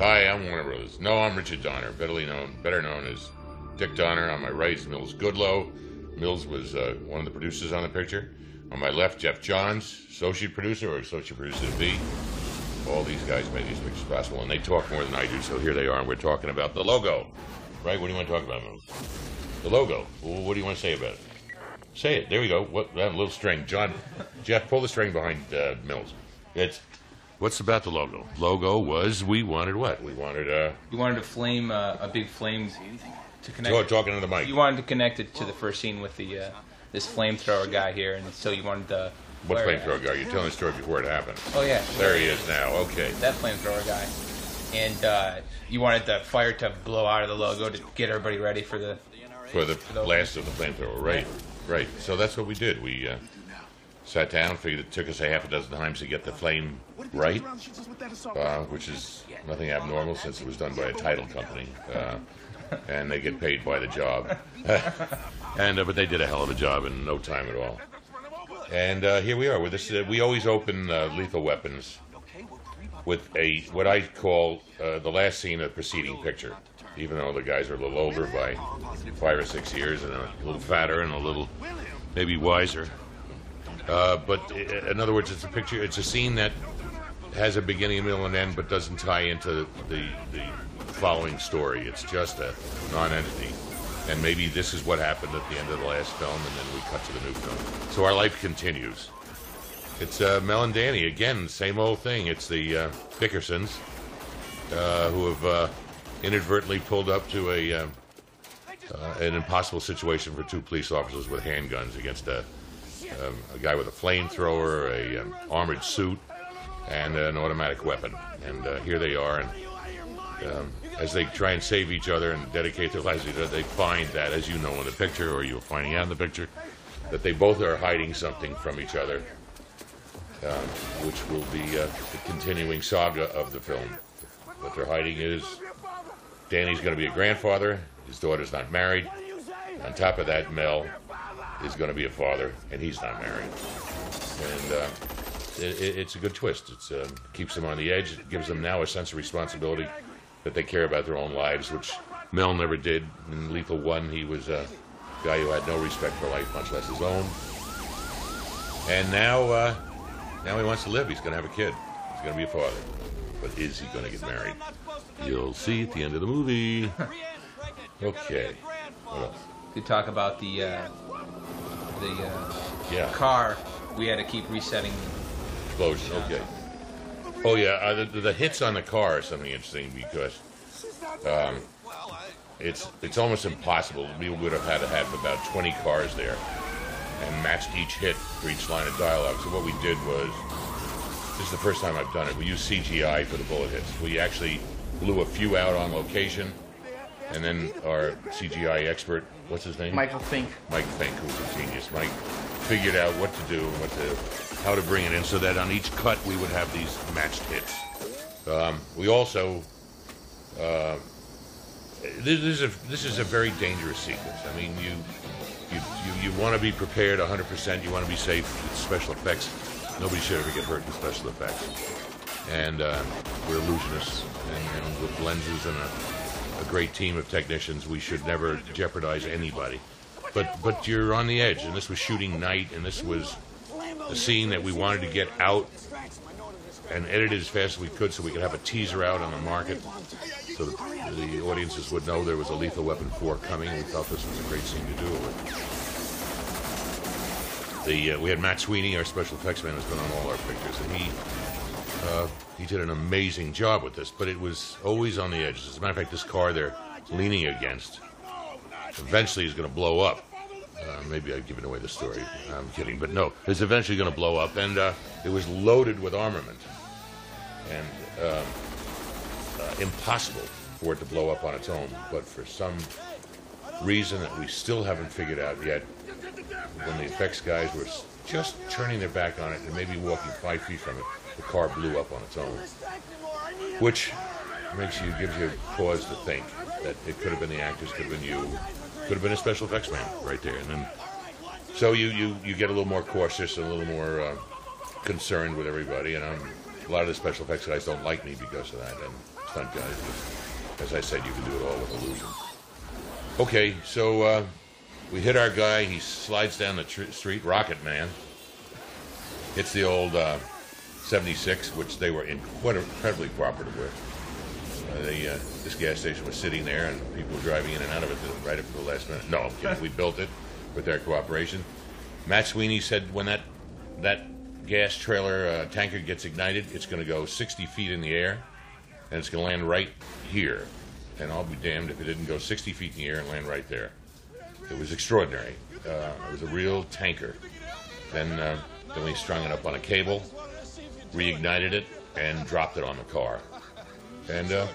Hi, I'm Warner Brothers. No, I'm Richard Donner, better known, better known as Dick Donner. On my right is Mills Goodloe. Mills was uh, one of the producers on the picture. On my left, Geoff Johns, associate producer or associate producer to be. All these guys made these pictures possible, and they talk more than I do. So here they are, and we're talking about the logo. Right? What do you want to talk about, Mills? The logo. Well, what do you want to say about it? Say it. There we go. What? That little string. John, Geoff, pull the string behind uh, Mills. It's What's about the logo? Logo was we wanted what? We wanted uh You wanted a flame, uh, a big flame to connect. talk, talking to the mic. You wanted to connect it to the first scene with the uh, this flamethrower guy here, and so you wanted the. What flamethrower guy? You're telling the story before it happened. Oh yeah, There he is now. Okay. that flamethrower guy, and uh, you wanted the fire to blow out of the logo to get everybody ready for the. For the blast of the flamethrower. Right. Right. So that's what we did. We uh, sat down, figured it took us a half a dozen times to get the flame right, uh, which is nothing abnormal since it was done by a title company. Uh, and they get paid by the job. and uh, but they did a hell of a job in no time at all. And uh, here we are with this. Uh, we always open uh, Lethal Weapons with a what I call uh, the last scene of the preceding picture. Even though the guys are a little older by five or six years and a little fatter and a little maybe wiser. Uh, but in other words, it's a picture. It's a scene that has a beginning, middle, and end, but doesn't tie into the the following story. It's just a non-entity. And maybe this is what happened at the end of the last film, and then we cut to the new film. So our life continues. It's uh, Mel and Danny again, same old thing. It's the uh, Dickersons uh, who have uh, inadvertently pulled up to a uh, an impossible situation for two police officers with handguns against a um, a guy with a flamethrower, a um, armored suit, and an automatic weapon. And uh, here they are, and um, as they try and save each other and dedicate their lives to each other, they find that, as you know in the picture, or you're finding out in the picture, that they both are hiding something from each other, um, which will be uh, the continuing saga of the film. What they're hiding is Danny's going to be a grandfather, his daughter's not married. On top of that, Mel is going to be a father, and he's not married. And uh, it, it- it's a good twist. It uh, keeps them on the edge. It gives them now a sense of responsibility that they care about their own lives, which Mel never did. In Lethal One, he was a guy who had no respect for life, much less his own. And now, uh, now he wants to live. He's going to have a kid. He's going to be a father. But is he going to get married? You'll see at the end of the movie. Okay. What else? We talk about the uh, the uh, Yeah. car. We had to keep resetting. Explosion. Okay. Oh yeah, uh, the, the hits on the car are something interesting because um, it's it's almost impossible. We would have had to have about 20 cars there and matched each hit for each line of dialogue. So what we did was, this is the first time I've done it. We used CGI for the bullet hits. We actually blew a few out on location, and then our CGI expert, what's his name? Michael Fink. Mike Fink, who's a genius. Mike figured out what to do and what to, how to bring it in, so that on each cut we would have these matched hits. Um, we also, uh, this is a this is a very dangerous sequence. I mean, you you you, you want to be prepared 100%. You want to be safe with special effects. Nobody should ever get hurt in special effects. And uh, we're illusionists, and, and with lenses and a, a great team of technicians, we should never jeopardize anybody. But but you're on the edge, and this was shooting night, and this was a scene that we wanted to get out and edit it as fast as we could, so we could have a teaser out on the market, so that the audiences would know there was a Lethal Weapon 4 coming. We thought this was a great scene to do it. The uh, we had Matt Sweeney, our special effects man, has been on all our pictures, and he uh, he did an amazing job with this. But it was always on the edges. As a matter of fact, this car they're leaning against eventually is going to blow up. Uh, maybe I've given away the story. I'm kidding, but no, it's eventually going to blow up, and uh, it was loaded with armament, and um, uh, impossible for it to blow up on its own. But for some reason that we still haven't figured out yet, when the effects guys were just turning their back on it and maybe walking five feet from it, the car blew up on its own, which makes you gives you pause to think that it could have been the actors, could have been you, could have been a special effects man right there, and then so you you you get a little more cautious and a little more uh, concerned with everybody, and um, a lot of the special effects guys don't like me because of that, and stunt guys. As I said, you can do it all with illusion. Okay, so uh, we hit our guy. He slides down the tr- street, Rocket Man. Hits the old uh, 76, which they were incredibly cooperative with. Uh, uh, this gas station was sitting there, and people were driving in and out of it right up to the last minute. No, I'm kidding. we built it with their cooperation. Matt Sweeney said when that that gas trailer uh, tanker gets ignited, it's going to go 60 feet in the air, and it's going to land right here. And I'll be damned if it didn't go 60 feet in the air and land right there. It was extraordinary. Uh, it was a real tanker. Then, uh, then we strung it up on a cable, reignited it, and dropped it on the car. And uh,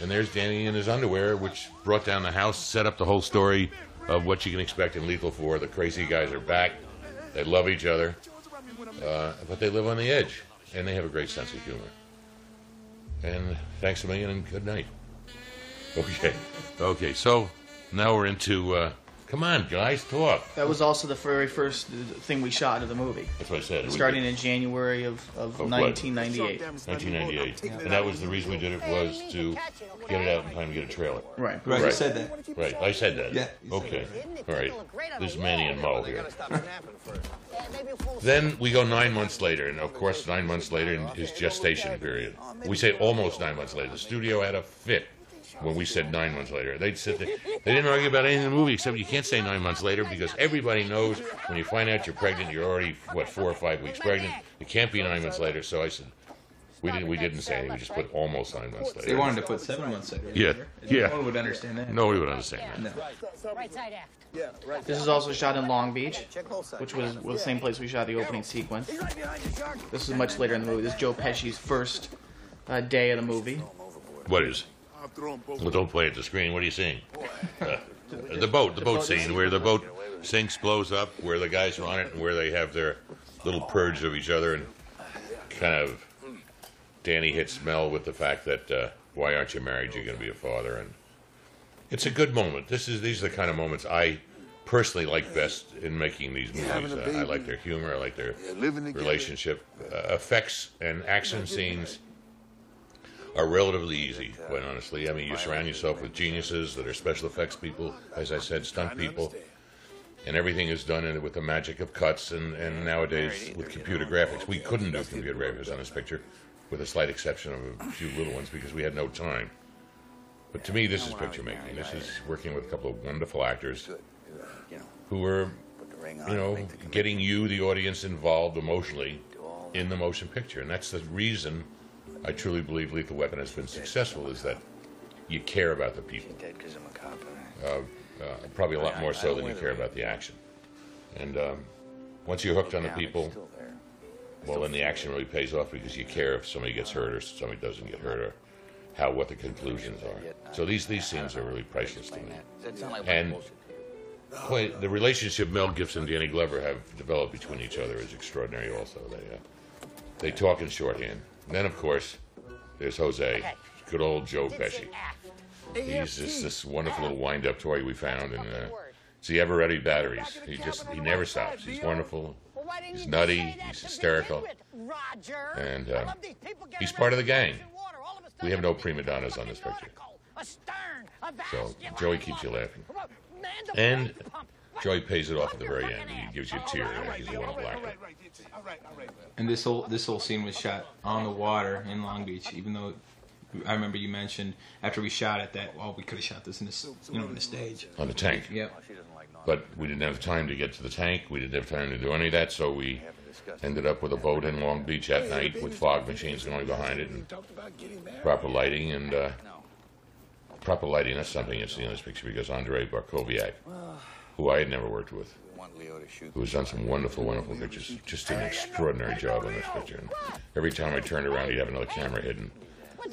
and there's Danny in his underwear, which brought down the house, set up the whole story of what you can expect in Lethal Four. The crazy guys are back. They love each other, uh, but they live on the edge, and they have a great sense of humor. And thanks a million, and good night. Okay, okay. So now we're into. Uh, come on, guys, talk. That was also the very first thing we shot of the movie, That's what I said. Starting did in January of, of Of what? 1998. 1998, and that was the reason we did it was to get it out in time to get a trailer. Right. Right, Right. said that. Right, I said that. Yeah, you said Okay. All right. This is Manny and Mo here. Then Then we go nine months later, and of course, nine months later in his gestation period. We say almost nine months later. The studio had a fit when we said nine months later. They'd sit there. They didn't argue about anything in the movie except you can't say nine months later because everybody knows when you find out you're pregnant, you're already what four or five weeks pregnant. It can't be nine months later. So I said, we didn't. We didn't say anything. We just put almost nine months later. They wanted to put seven months later. Yeah, yeah. No one would understand that. Nobody would understand that. No. Right side aft. This is also shot in Long Beach, which was, was the same place we shot the opening sequence. This is much later in the movie. This is Joe Pesci's first uh, day of the movie. What is? Well, don't play at the screen. What are you seeing? Uh, the boat, the boat scene where the boat sinks, blows up, where the guys are on it, and where they have their little purge of each other, and kind of Danny hits Mel with the fact that uh, why aren't you married? You're going to be a father, and it's a good moment. This is these are the kind of moments I personally like best in making these movies. Uh, I like their humor. I like their relationship. Uh, effects and action scenes are relatively easy, quite honestly. I mean, you surround yourself with geniuses that are special effects people, as I said, stunt people, and everything is done in, with the magic of cuts and, and nowadays with computer graphics. We couldn't do computer graphics on this picture, with a slight exception of a few little ones because we had no time. But to me, this is picture making. This is working with a couple of wonderful actors who are, you know, getting you, the audience, involved emotionally in the motion picture. And that's the reason I truly believe Lethal Weapon has been successful is that you care about the people. Uh, probably a lot more so than you care about the action. And um, once you're hooked on the people, well, then the action really pays off because you care if somebody gets hurt or somebody doesn't get hurt or how what the conclusions are. So these these scenes are really priceless to me. And quite, the relationship Mel Gibson and Danny Glover have developed between each other is extraordinary. Also, they uh, they talk in shorthand. And then, of course, there's Jose, good old Joe Pesci. He's just this wonderful little wind-up toy we found, and uh, it's the ever-ready batteries. He just he never stops. He's wonderful. He's nutty. He's hysterical. And uh, he's part of the gang. We have no prima donnas on this picture. So Joey keeps you laughing. And Joey pays it off at the very end. He gives you a tear. He's a wonderful actor. And this whole this whole scene was shot on the water in Long Beach. Even though I remember you mentioned after we shot it that well we could have shot this in this you know in the stage. On the tank. Yep. But we didn't have time to get to the tank. We didn't have time to do any of that, so we ended up with a boat in Long Beach at night with fog machines going behind it and proper lighting and uh, proper lighting. That's something you see in this picture because Andrei Bartkowiak, who I had never worked with, who has done some wonderful, wonderful pictures, just an extraordinary job on this picture. And every time I turned around, he'd have another camera hidden.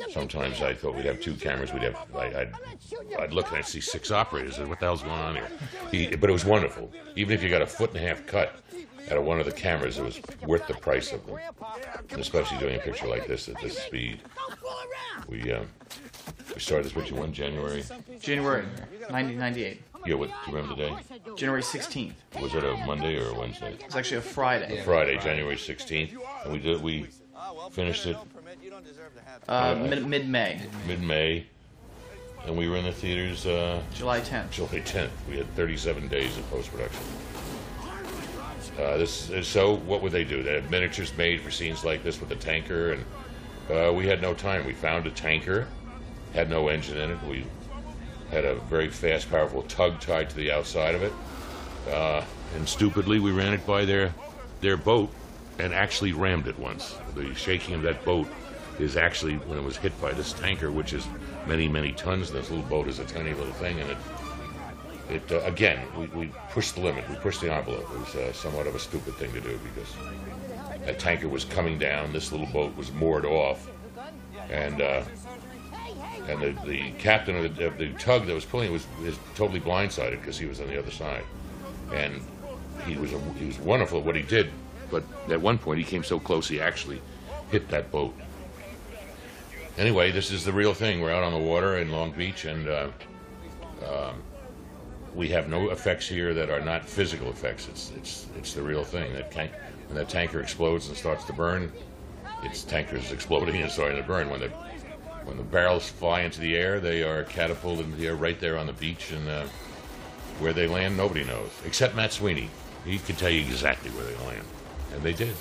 Sometimes I thought we'd have two cameras. We'd have I, I'd, I'd look and I'd see six operators. What the hell's going on here? He, but it was wonderful. Even if you got a foot and a half cut out of one of the cameras, it was worth the price of them. And especially doing a picture like this at this speed. We uh, we started this picture one January. January 1998. Yeah, what? Do you remember the day? January 16th. Was it a Monday or a Wednesday? It's actually a Friday. Friday, January 16th, and we did we finished it Uh, mid mid May, mid-May, and we were in the theaters uh, July 10th. July 10th. We had 37 days of post-production. Uh, this is, so what would they do? They had miniatures made for scenes like this with the tanker, and uh, we had no time. We found a tanker, had no engine in it. We had a very fast, powerful tug tied to the outside of it, uh, and stupidly we ran it by their their boat and actually rammed it once. The shaking of that boat is actually when it was hit by this tanker, which is many, many tons. This little boat is a tiny little thing, and it it uh, again we, we pushed the limit. We pushed the envelope. It was uh, somewhat of a stupid thing to do because that tanker was coming down. This little boat was moored off. And uh, and the, the captain of the, of the tug that was pulling it was, was totally blindsided because he was on the other side and he was a, he was wonderful at what he did but at one point he came so close he actually hit that boat anyway this is the real thing we're out on the water in long beach and uh, we have no effects here that are not physical effects. It's it's it's the real thing. That tank when that tanker explodes and starts to burn, its tanker is exploding and starting to burn. When the when the barrels fly into the air, they are catapulted into the air right there on the beach, and uh, where they land, nobody knows except Matt Sweeney. He can tell you exactly where they land, and they did.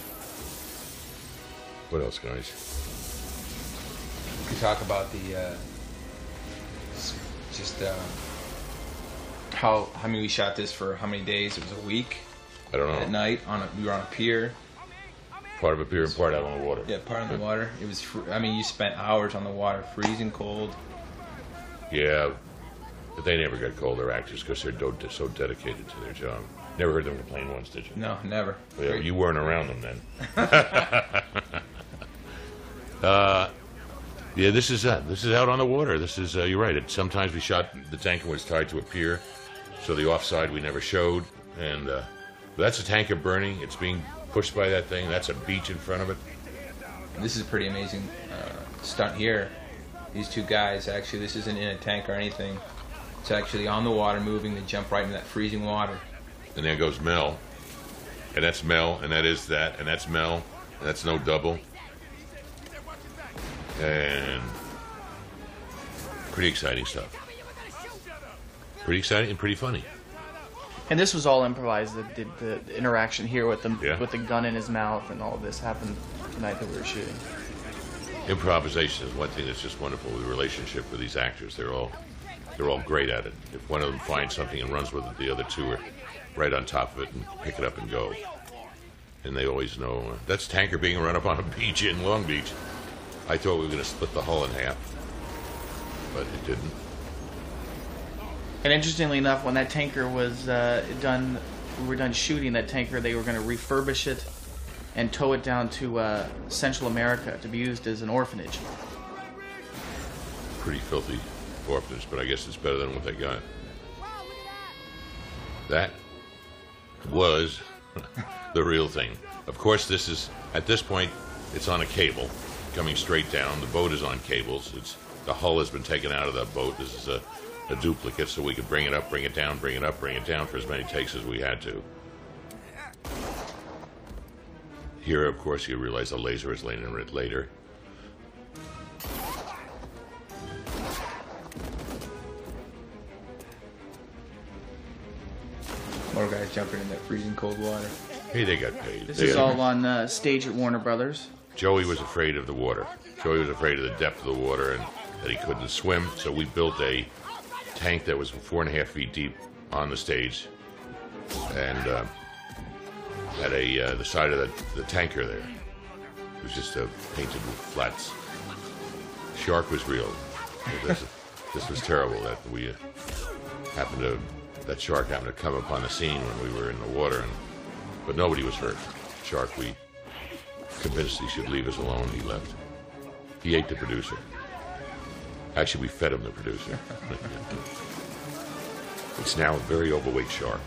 What else, guys? We talk about the uh, just uh, how how many we shot this for how many days? It was a week I don't know. at night on a we were on a pier. Part of a pier and part out on the water. Yeah, part on the water. It was. Fr- I mean, you spent hours on the water, freezing cold. Yeah, but they never got cold. They're actors because they're do- so dedicated to their job. Never heard them complain once, did you? No, never. Yeah, you weren't around them then. uh, yeah, this is uh, this is out on the water. This is uh, you're right. It, sometimes we shot the tanker was tied to a pier, so the offside we never showed. And uh, that's a tanker burning. It's being pushed by that thing. That's a beach in front of it. This is a pretty amazing uh, stunt here. These two guys, actually, this isn't in a tank or anything. It's actually on the water, moving. They jump right into that freezing water. And there goes Mel, and that's Mel, and that is that, and that's Mel, and that's no double. And pretty exciting stuff. Pretty exciting and pretty funny. And this was all improvised. The, the, the interaction here with the Yeah. with the gun in his mouth and all of this happened the night that we were shooting. Improvisation is one thing that's just wonderful. The relationship with these actors, they're all they're all great at it. If one of them finds something and runs with it, the other two are right on top of it and pick it up and go. And they always know uh, that's tanker being run up on a beach in Long Beach. I thought we were going to split the hull in half, but it didn't. And interestingly enough, when that tanker was uh, done, we were done shooting that tanker. They were going to refurbish it and tow it down to uh, Central America to be used as an orphanage. Pretty filthy orphanage, but I guess it's better than what they got. That was the real thing. Of course, this is at this point it's on a cable coming straight down. The boat is on cables. It's the hull has been taken out of that boat. This is a, a duplicate, so we could bring it up, bring it down, bring it up, bring it down for as many takes as we had to. Here, of course, you realize the laser is laying in it later. More guys jumping in that freezing cold water. Hey, they got paid. This They is all on uh, stage at Warner Brothers. Joey was afraid of the water. Joey was afraid of the depth of the water and that he couldn't swim. So we built a tank that was four and a half feet deep on the stage, and uh, had a uh, the side of the, the tanker there. It was just painted with flats. Shark was real. This, this was terrible that we uh, happened to that shark happened to come upon the scene when we were in the water, and but nobody was hurt. Shark we convinced he should leave us alone. He left. He ate the producer. Actually, we fed him the producer. it's now a very overweight shark.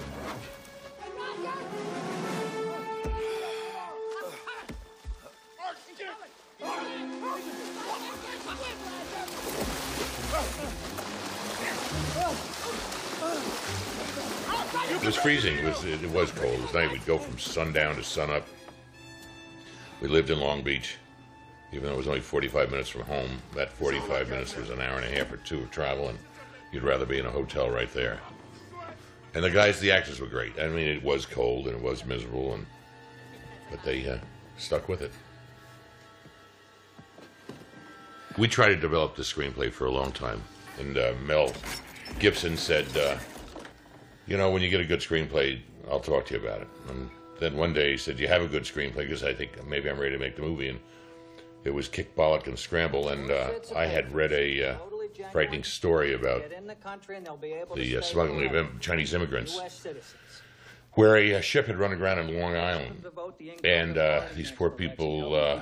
It was freezing. It was, it was cold. It was night. We'd go from sundown to sunup. We lived in Long Beach. Even though it was only 45 minutes from home. That 45 minutes was an hour and a half or two of travel, and you'd rather be in a hotel right there. And the guys, the actors were great. I mean, it was cold and it was miserable, and but they uh, stuck with it. We tried to develop the screenplay for a long time, and uh, Mel Gibson said, uh, "You know, when you get a good screenplay, I'll talk to you about it." And then one day he said, "You have a good screenplay because I think maybe I'm ready to make the movie." And it was Kick Bollock and Scramble, and uh, I had read a uh, frightening story about the uh, smuggling of im- Chinese immigrants, where a, uh ship had run aground in Long Island, and uh, these poor people uh,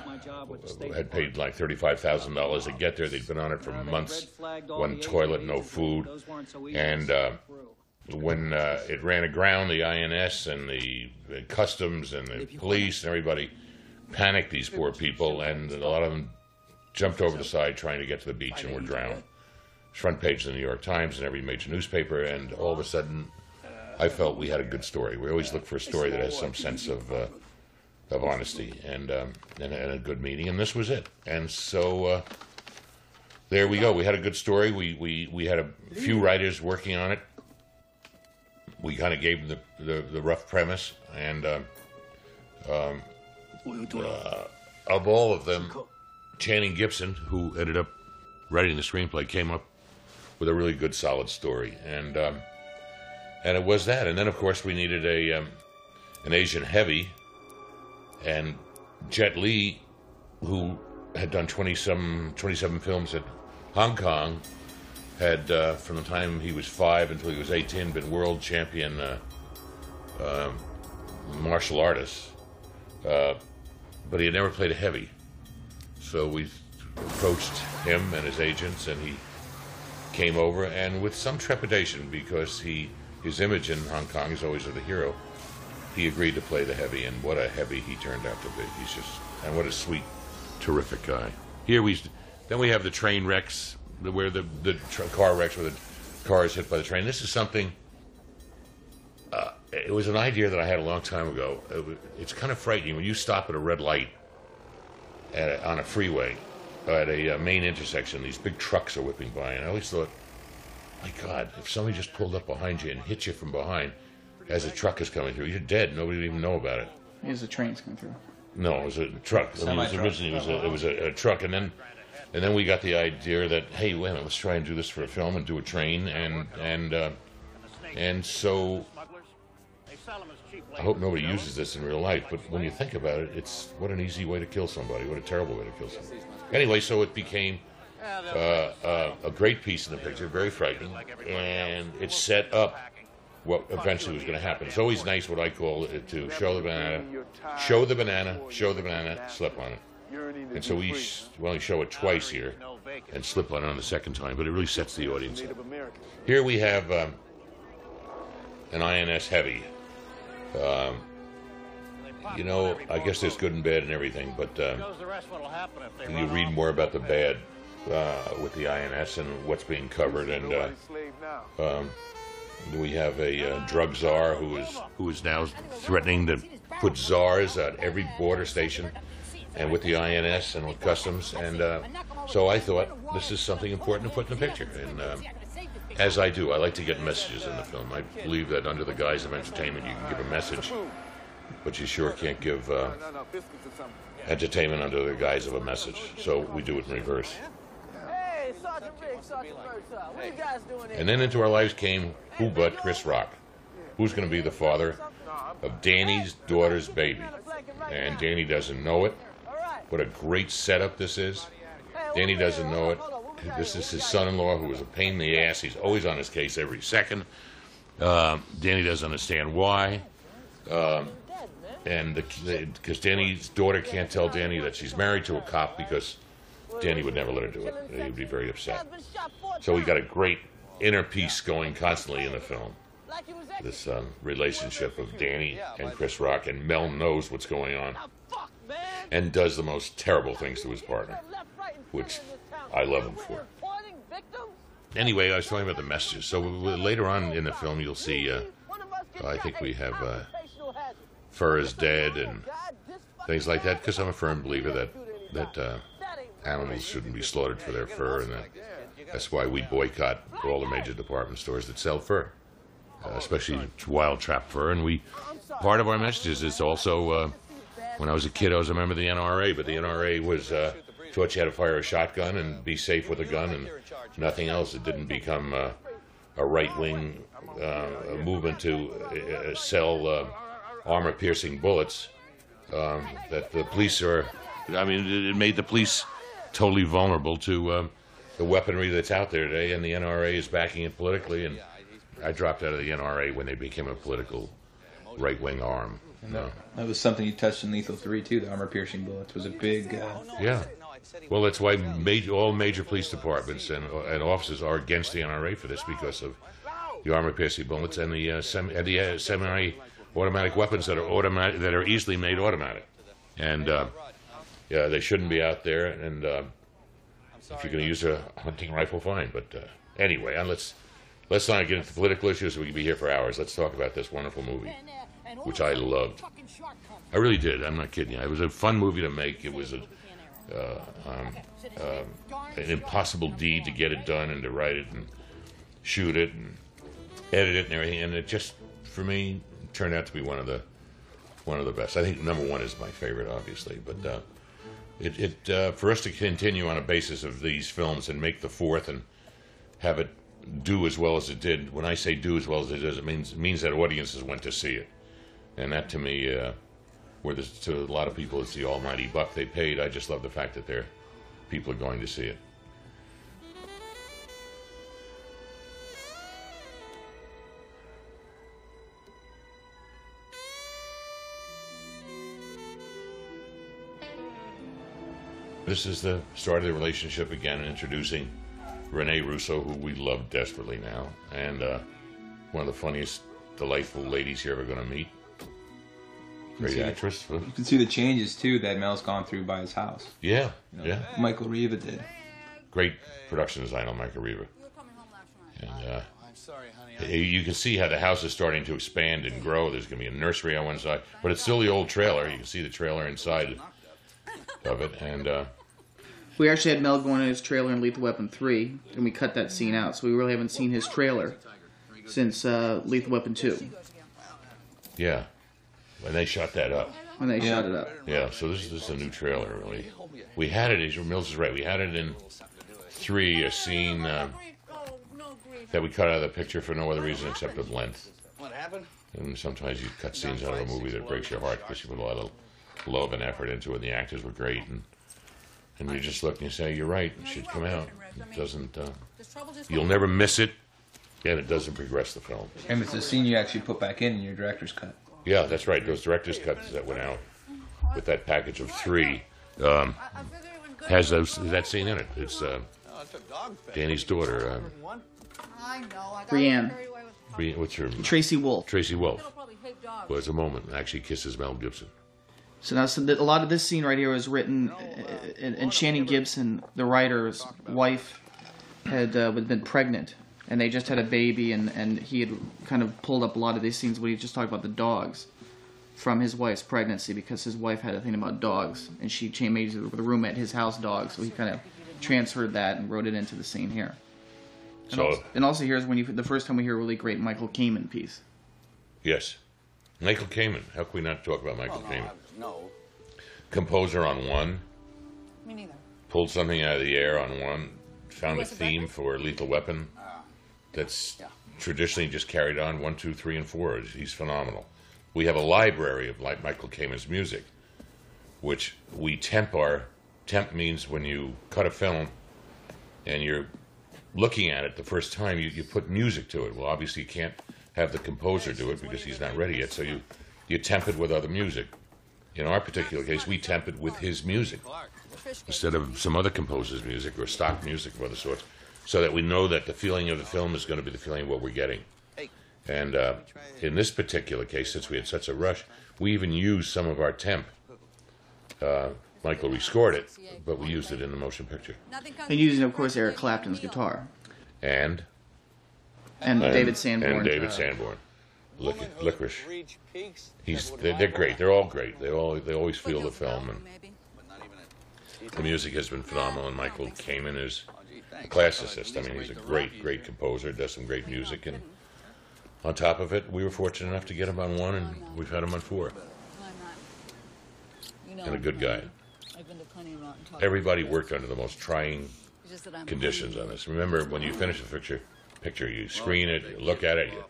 had paid like thirty-five thousand dollars to get there. They'd been on it for months, one toilet, no food, and when it ran aground, the INS and the customs and the police and everybody panicked these poor people, and a lot of them jumped over the side trying to get to the beach and were drowned. Front page of the New York Times and every major newspaper, and all of a sudden, I felt we had a good story. We always look for a story that has some sense of uh, of honesty and, um, and and a good meaning, and this was it. And so uh, there we go. We had a good story. We we we had a few writers working on it. We kind of gave them the, the the rough premise, and um, um, uh, of all of them, Channing Gibson, who ended up writing the screenplay, came up with a really good, solid story, and um, and it was that. And then, of course, we needed a um, an Asian heavy, and Jet Li, who had done twenty some twenty seven films at Hong Kong, had uh, from the time he was five until he was eighteen been world champion uh, um martial artist, uh, but he had never played a heavy. So we approached him and his agents, and he came over, and with some trepidation because he his image in Hong Kong is always of the hero. He agreed to play the heavy, and what a heavy he turned out to be. He's just and what a sweet, terrific guy. Here we then we have the train wrecks, where the the car wrecks where the car is hit by the train. This is something. Uh, it was an idea that I had a long time ago. It wa- It's kind of frightening when you stop at a red light at a, on a freeway at a uh, main intersection. These big trucks are whipping by, and I always thought, my God, if somebody just pulled up behind you and hit you from behind as a truck is coming through, you're dead. Nobody would even know about it. Here's the trains coming through. No, it was a truck. I mean, it was originally it was a, it was a, a truck, and then and then we got the idea that hey, wait a minute, let's try and do this for a film and do a train, and and uh, and so I hope nobody uses this in real life, but when you think about it, it's what an easy way to kill somebody. What a terrible way to kill somebody. Anyway, so it became uh, uh, a great piece in the picture, very frightening, and it set up what eventually was going to happen. It's always nice what I call it to show the banana, show the banana, show the banana, slip on it. And so we we only show it twice here, and slip on it on the second time, but it really sets the audience up. Here we have um, an INS Heavy. Um, you know, I guess there's good and bad and everything, but um, you read more about the bad uh, with the INS and what's being covered, and uh, um, we have a uh, drug czar who is who is now threatening to put czars at every border station, and with the INS and with customs, and uh, so I thought this is something important to put in the picture, and. As I do, I like to get messages in the film. I believe that under the guise of entertainment, you can give a message, but you sure can't give uh, entertainment under the guise of a message. So we do it in reverse. Hey, Sergeant Riggs, Sergeant what you guys doing here? And then into our lives came who but Chris Rock, who's going to be the father of Danny's daughter's baby. And Danny doesn't know it. What a great setup this is. Danny doesn't know it. This is his son-in-law who is a pain in the ass. He's always on his case every second. Um, Danny doesn't understand why. Um, and because Danny's daughter can't tell Danny that she's married to a cop because Danny would never let her do it. He would be very upset. So we got a great inner piece going constantly in the film. This um, relationship of Danny and Chris Rock, and Mel knows what's going on and does the most terrible things to his partner, which I love him for. Anyway, I was talking about the messages. So later on in the film, you'll see uh, I think we have, uh, Fur is dead and things like that, because I'm a firm believer that that uh, animals shouldn't be slaughtered for their fur, and that, that's why we boycott all the major department stores that sell fur, uh, especially wild trap fur. And we, part of our messages is also, uh, when I was a kid, I was a member of the NRA, but the NRA was uh, taught you how to fire a shotgun and be safe with a gun and nothing else. It didn't become uh, a right-wing uh, movement to uh, sell uh, armor-piercing bullets. Um, that the police are, I mean, it, made the police totally vulnerable to um, the weaponry that's out there today, and the NRA is backing it politically. And I dropped out of the NRA when they became a political right-wing arm. No. That was something you touched in Lethal Three too. The armor piercing bullets was a big. Uh, Yeah. Well, that's why all major police departments and, and officers are against the NRA for this because of the armor-piercing bullets and the uh, semi, and the uh, semi-automatic weapons that are automatic that are easily made automatic, and uh, yeah, they shouldn't be out there. And uh, if you're going to use a hunting rifle, fine. But uh, anyway, let's let's not get into political issues. We could be here for hours. Let's talk about this wonderful movie, which I loved. I really did. I'm not kidding you. It was a fun movie to make. It was a uh, um, um, an impossible deed to get it done and to write it and shoot it and edit it and everything. And it just, for me, turned out to be one of the one of the best. I think number one is my favorite, obviously, but uh, it, it uh, for us to continue on a basis of these films and make the fourth and have it do as well as it did. When I say do as well as it does, it means it means that audiences went to see it, and that to me, uh, where there's, to a lot of people, it's the almighty buck they paid. I just love the fact that they're people are going to see it. This is the start of the relationship again, introducing Rene Russo, who we love desperately now, and uh, one of the funniest, delightful ladies you're ever going to meet. Great see it. actress. you can see the changes too that Mel's gone through by his house. Yeah, You know, yeah. Michael Riva did. Great production design on Michael Riva. And uh, I'm sorry, honey. you can see how the house is starting to expand and grow. There's going to be a nursery on one side, but it's still the old trailer. You can see the trailer inside of it, and uh, We actually had Mel going in his trailer in Lethal Weapon 3, and we cut that scene out, so we really haven't seen his trailer since uh, Lethal Weapon 2, yeah, when they shot that up. when they Yeah. shot it up. Yeah, so this, this is a new trailer, really. We had it, as Mills is right, we had it in three, a scene uh, that we cut out of the picture for no other reason except of length. What happened? And sometimes you cut scenes out of a movie that breaks your heart because you put a lot of love and effort into it, and the actors were great. And, and you just look and you say, You're right, it should come out. It doesn't, uh, you'll never miss it, and it doesn't progress the film. And it's a scene you actually put back in in your director's cut. Yeah, that's right, those director's cuts that went out with that package of three um, has those, that scene in it. It's uh, it's a dog face. Danny's daughter, uh, I know. I got Brienne. carried away with Re- what's her Traci Wolfe. Traci Wolfe. They'll probably hate dogs. Was a moment actually kisses Mel Gibson. So now, so that a lot of this scene right here was written, uh, and, and Channing Gibson, the writer's wife, had uh, been pregnant, and they just had a baby, and, and he had kind of pulled up a lot of these scenes where he just talked about the dogs from his wife's pregnancy because his wife had a thing about dogs, and she cha- made the room at his house dog, so he kind of transferred that and wrote it into the scene here. And, So also, and also here's when you the first time we hear a really great Michael Kamen piece. yes, Michael Kamen. How can we not talk about Michael Oh, no, Kamen? I- no. Composer on one, Me neither. pulled something out of the air on one, found a theme for Lethal Weapon that's traditionally just carried on one, two, three, and four. He's phenomenal. We have a library of like Michael Kamen's music, which we temp our temp means when you cut a film and you're looking at it the first time, you, you put music to it. Well, obviously you can't have the composer do it because he's not ready yet, so you you temp it with other music. In our particular case, we temp it with his music instead of some other composer's music or stock music of other sorts, so that we know that the feeling of the film is going to be the feeling of what we're getting. And uh, in this particular case, since we had such a rush, we even used some of our temp. Uh, Michael rescored it, but we used it in the motion picture. And using, of course, Eric Clapton's guitar And and, and David Sanborn. and David uh, Sanborn, Lic- licorice. He's they're, they're great. They're all great. They all they always feel the film and maybe. But not even a- The music has been phenomenal, and Michael Kamen is a classicist. I mean, he's a great, great composer, does some great music, and on top of it, we were fortunate enough to get him on one, and we've had him on four. I'm not. You know, And a good guy. I've been to plenty of mountain talk. Everybody worked under the most trying It's just that I'm conditions on this. Remember, when you finish a picture, picture, you screen it, you look at it, you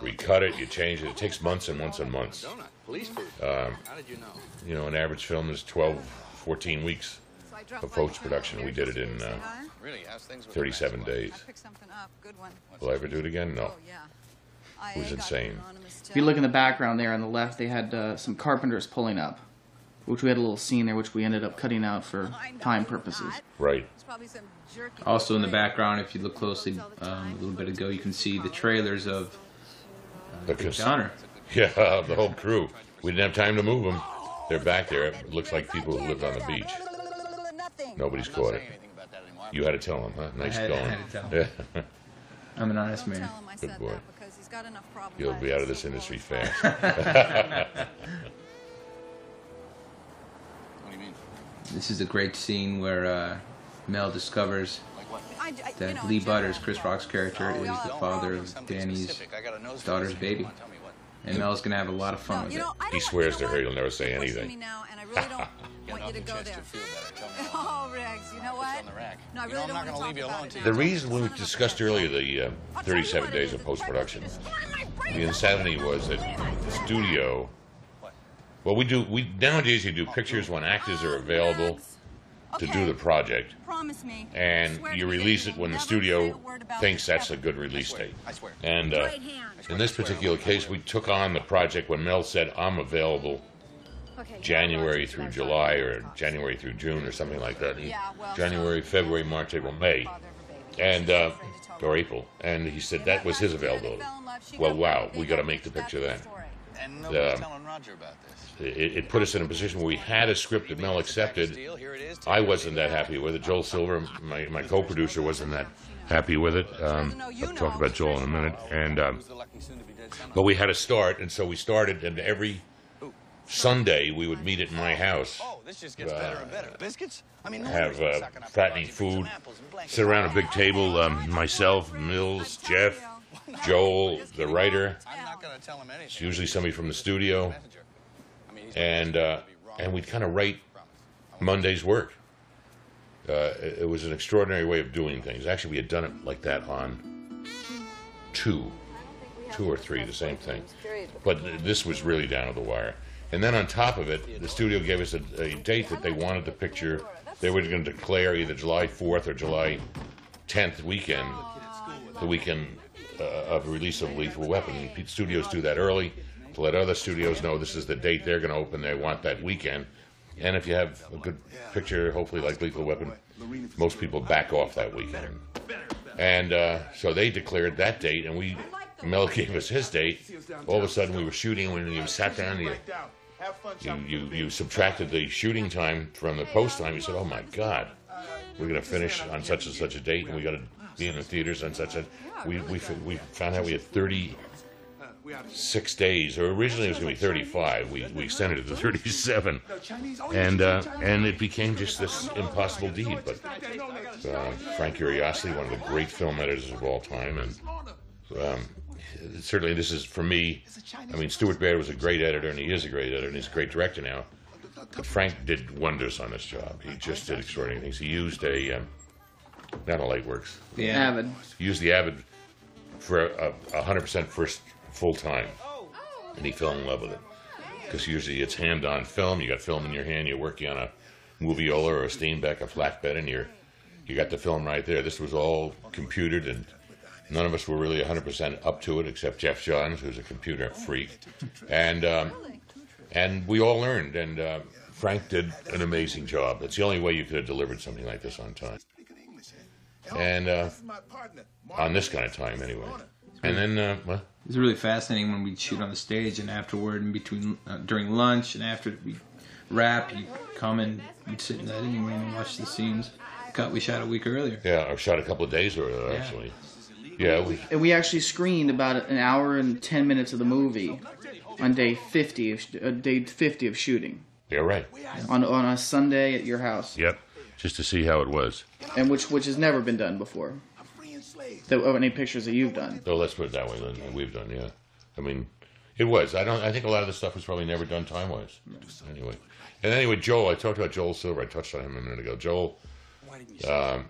recut it, you change it. It takes months and months and months. Donut. Police food. Um, How did you know? You know, an average film is 12, 14 weeks So I dropped of post-production. We did it in uh. Really? How's things with 37 days. I picked something up. Good one. Will I ever do it again? No. Oh yeah. It was insane. If you look in the background there on the left, they had uh, some carpenters pulling up, which we had a little scene there, which we ended up cutting out for time purposes. Right. It's probably some jerky. Also in the background, if you look closely, um, a little bit ago, you can see the trailers of The Dick Donner. Yeah, the whole crew. We didn't have time to move them. They're back there. It looks like people who lived on the beach. Nobody's caught not it. You had to tell him, huh? Nice I had- I going. had to tell Yeah. I'm an honest Don't man. tell him I Good said boy. that because he's got enough problems. You'll be out of this industry all the time. fast. What do you mean? This is a great scene where uh, Mel discovers Like what? I, I, you that know, Lee Butters, Chris. Rock's character, Oh, is the father of Danny's specific. I got a nose for daughter's baby. Come on, tell me what. And Mel's gonna have a lot of fun No, with you it. know, I He swears to you know her what? he'll never say You're pushing anything. Me now, and I really don't want you to go there. to feel better. Tell me. Oh, Riggs, you know what? the. No, I really don't want to talk leave you about alone it. The reason we Son of a discussed earlier the uh, I'll tell you 37 days of post production, breakfast. My brain the insanity was that the studio. Well, we do. We nowadays you do pictures when actors are Oh, available to Okay, do the project, Promise me. and you release it when the studio a word about thinks this that's a good release date. I swear. And uh, Right in this particular case, we took on the project when Mel said, "I'm available Okay, January yeah, through July or January through June or something like that." He- Yeah, well, January, February, March, April, May, Father of a baby. and uh, afraid to tell or. April, and he said that was his last year they availability. fell in love. She Well, wow, we got to make the picture then. And nobody's Um, telling Roger about this. It, it put us in a position where we had a script that Mel accepted. Deal, here it is. I wasn't that happy with it. Joel Silver, my, my co-producer, wasn't that happy with it. Um, I'll talk about Joel in a minute. And um, Who's the lucky soon-to-be-dead son of- but we had to start, and so we started. And every Sunday we would meet at my house, Oh, this just gets better and better. Biscuits? I mean, no have uh, fattening Roger. Bring some food, apples and blankets. sit around a big table. Um, myself, Mills, Geoff, Joel, the writer. I'm not going to tell him anything. It's usually somebody from the studio, Messenger. I mean, he's and uh, and we'd kind of write Monday's work. Uh, it, it was an extraordinary way of doing things. Actually, we had done it like that on two, two or three, the same thing. But this was really down to the wire. And then on top of it, the studio gave us a, a date that they wanted the picture. They were going to declare either July 4th or July 10th weekend, the weekend uh, of release of Lethal Weapon. Studios do that early to let other studios know this is the date they're going to open. They want that weekend. And if you have a good picture, hopefully like Lethal Weapon, most people back off that weekend. And uh, so they declared that date, and we Mel gave us his date. All of a sudden, we were shooting. When you sat down, you you, you, you subtracted the shooting time from the post time. You said, "Oh my God, we're going to finish on such and such a date, and we got to be in the theaters on such a." We we we found out we had thirty six days, or originally it was going to be thirty five. We we extended it to thirty seven, and uh, and it became just this impossible deed. But uh, Frank Urioste, one of the great film editors of all time, and um, certainly this is for me. I mean, Stuart Baird was a great editor, and he is a great editor, and he's a great director now. But Frank did wonders on this job. He just did extraordinary things. He used a um, not a Lightworks. Yeah. Avid. He used the Avid for a, a hundred percent first full time, and he fell in love with it. Because usually it's hand-on film. You got film in your hand. You're working on a moviola or a Steenbeck, a flatbed, and you're you got the film right there. This was all computed, and none of us were really 100% up to it, except Geoff Johns, who's a computer freak, and um, and we all learned. And uh, Frank did an amazing job. That's the only way you could have delivered something like this on time, and uh, on this kind of time anyway. And then, uh, well, It's really fascinating when we shoot on the stage and afterward, in between uh, during lunch and after we wrap, you come and you'd sit in the editing room and watch the scenes cut we shot a week earlier. yeah, I shot a couple of days earlier Yeah. actually. Yeah, we And we actually screened about an hour and ten minutes of the movie on day fifty of uh, day fifty of shooting yeah right. on on a Sunday at your house. Yep. just to see how it was. and which which has never been done before. The, of any pictures that you've done. So let's put it that way. Lynn. We've done, yeah. I mean, it was. I don't. I think a lot of the stuff was probably never done time wise. Anyway, and anyway, Joel. I talked about Joel Silver. I touched on him a minute ago. Joel Why didn't you um,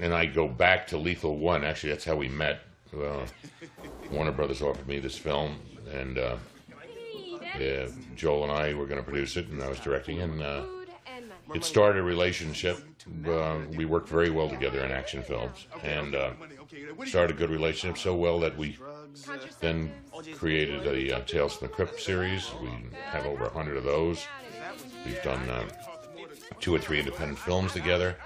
and I go back to Lethal One. Actually, that's how we met. Well, Warner Brothers offered me this film, and uh, yeah, Joel and I were going to produce it, and I was directing, and uh, it started a relationship. Uh, we worked very well together in action films, and uh, started a good relationship so well that we then created the uh, Tales from the Crypt series. We have over a hundred of those. We've done uh, two or three independent films together.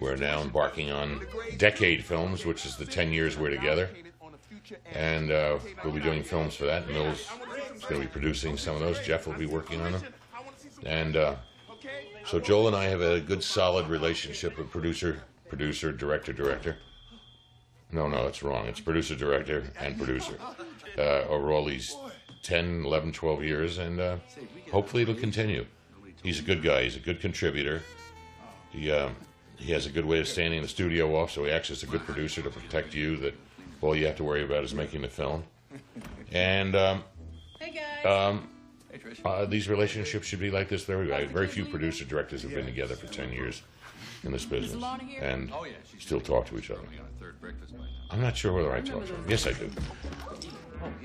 We're now embarking on Decade Films, which is the 10 years we're together. And uh, we'll be doing films for that. Mills is going to be producing some of those. Geoff will be working on them. And uh, so Joel and I have a good, solid relationship with producer, producer, director, director. No, no, that's wrong. It's producer, director, and producer uh, over all these 10, 11, 12 years. And uh, hopefully it'll continue. He's a good guy. He's a good contributor. He, um, he has a good way of standing the studio off, so he acts as a good producer to protect you. That all you have to worry about is making the film. And um, Hey guys. um, uh, these relationships should be like this. Very, very few producer directors have been together for ten years in this business and still talk to each other. I'm not sure whether I talk to him. Yes, I do.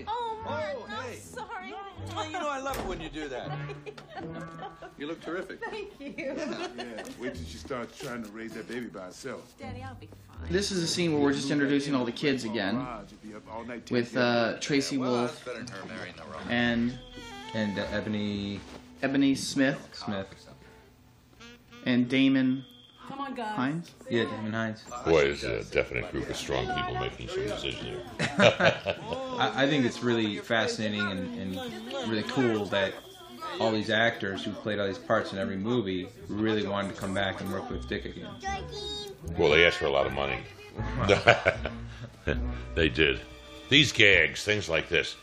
Oh, Martin, I'm sorry. Well, you know I love it when you do that. You look terrific. Thank you. Yeah, wait till she starts trying to raise that baby by herself. Daddy, I'll be fine. This is a scene where we're just introducing all the kids again Raj will be up all night taking with uh, Traci Wolfe better than her marrying the wrong. and And uh, Ebonie Ebonie Smith Smith. and Damon Come on, guys. Hines. Yeah, Damon Hines. Boy, it's a definite group of strong people making some decisions here. I, I think it's really fascinating and, and really cool that all these actors who played all these parts in every movie really wanted to come back and work with Dick again. Well, they asked for a lot of money. they did. These gags, things like this.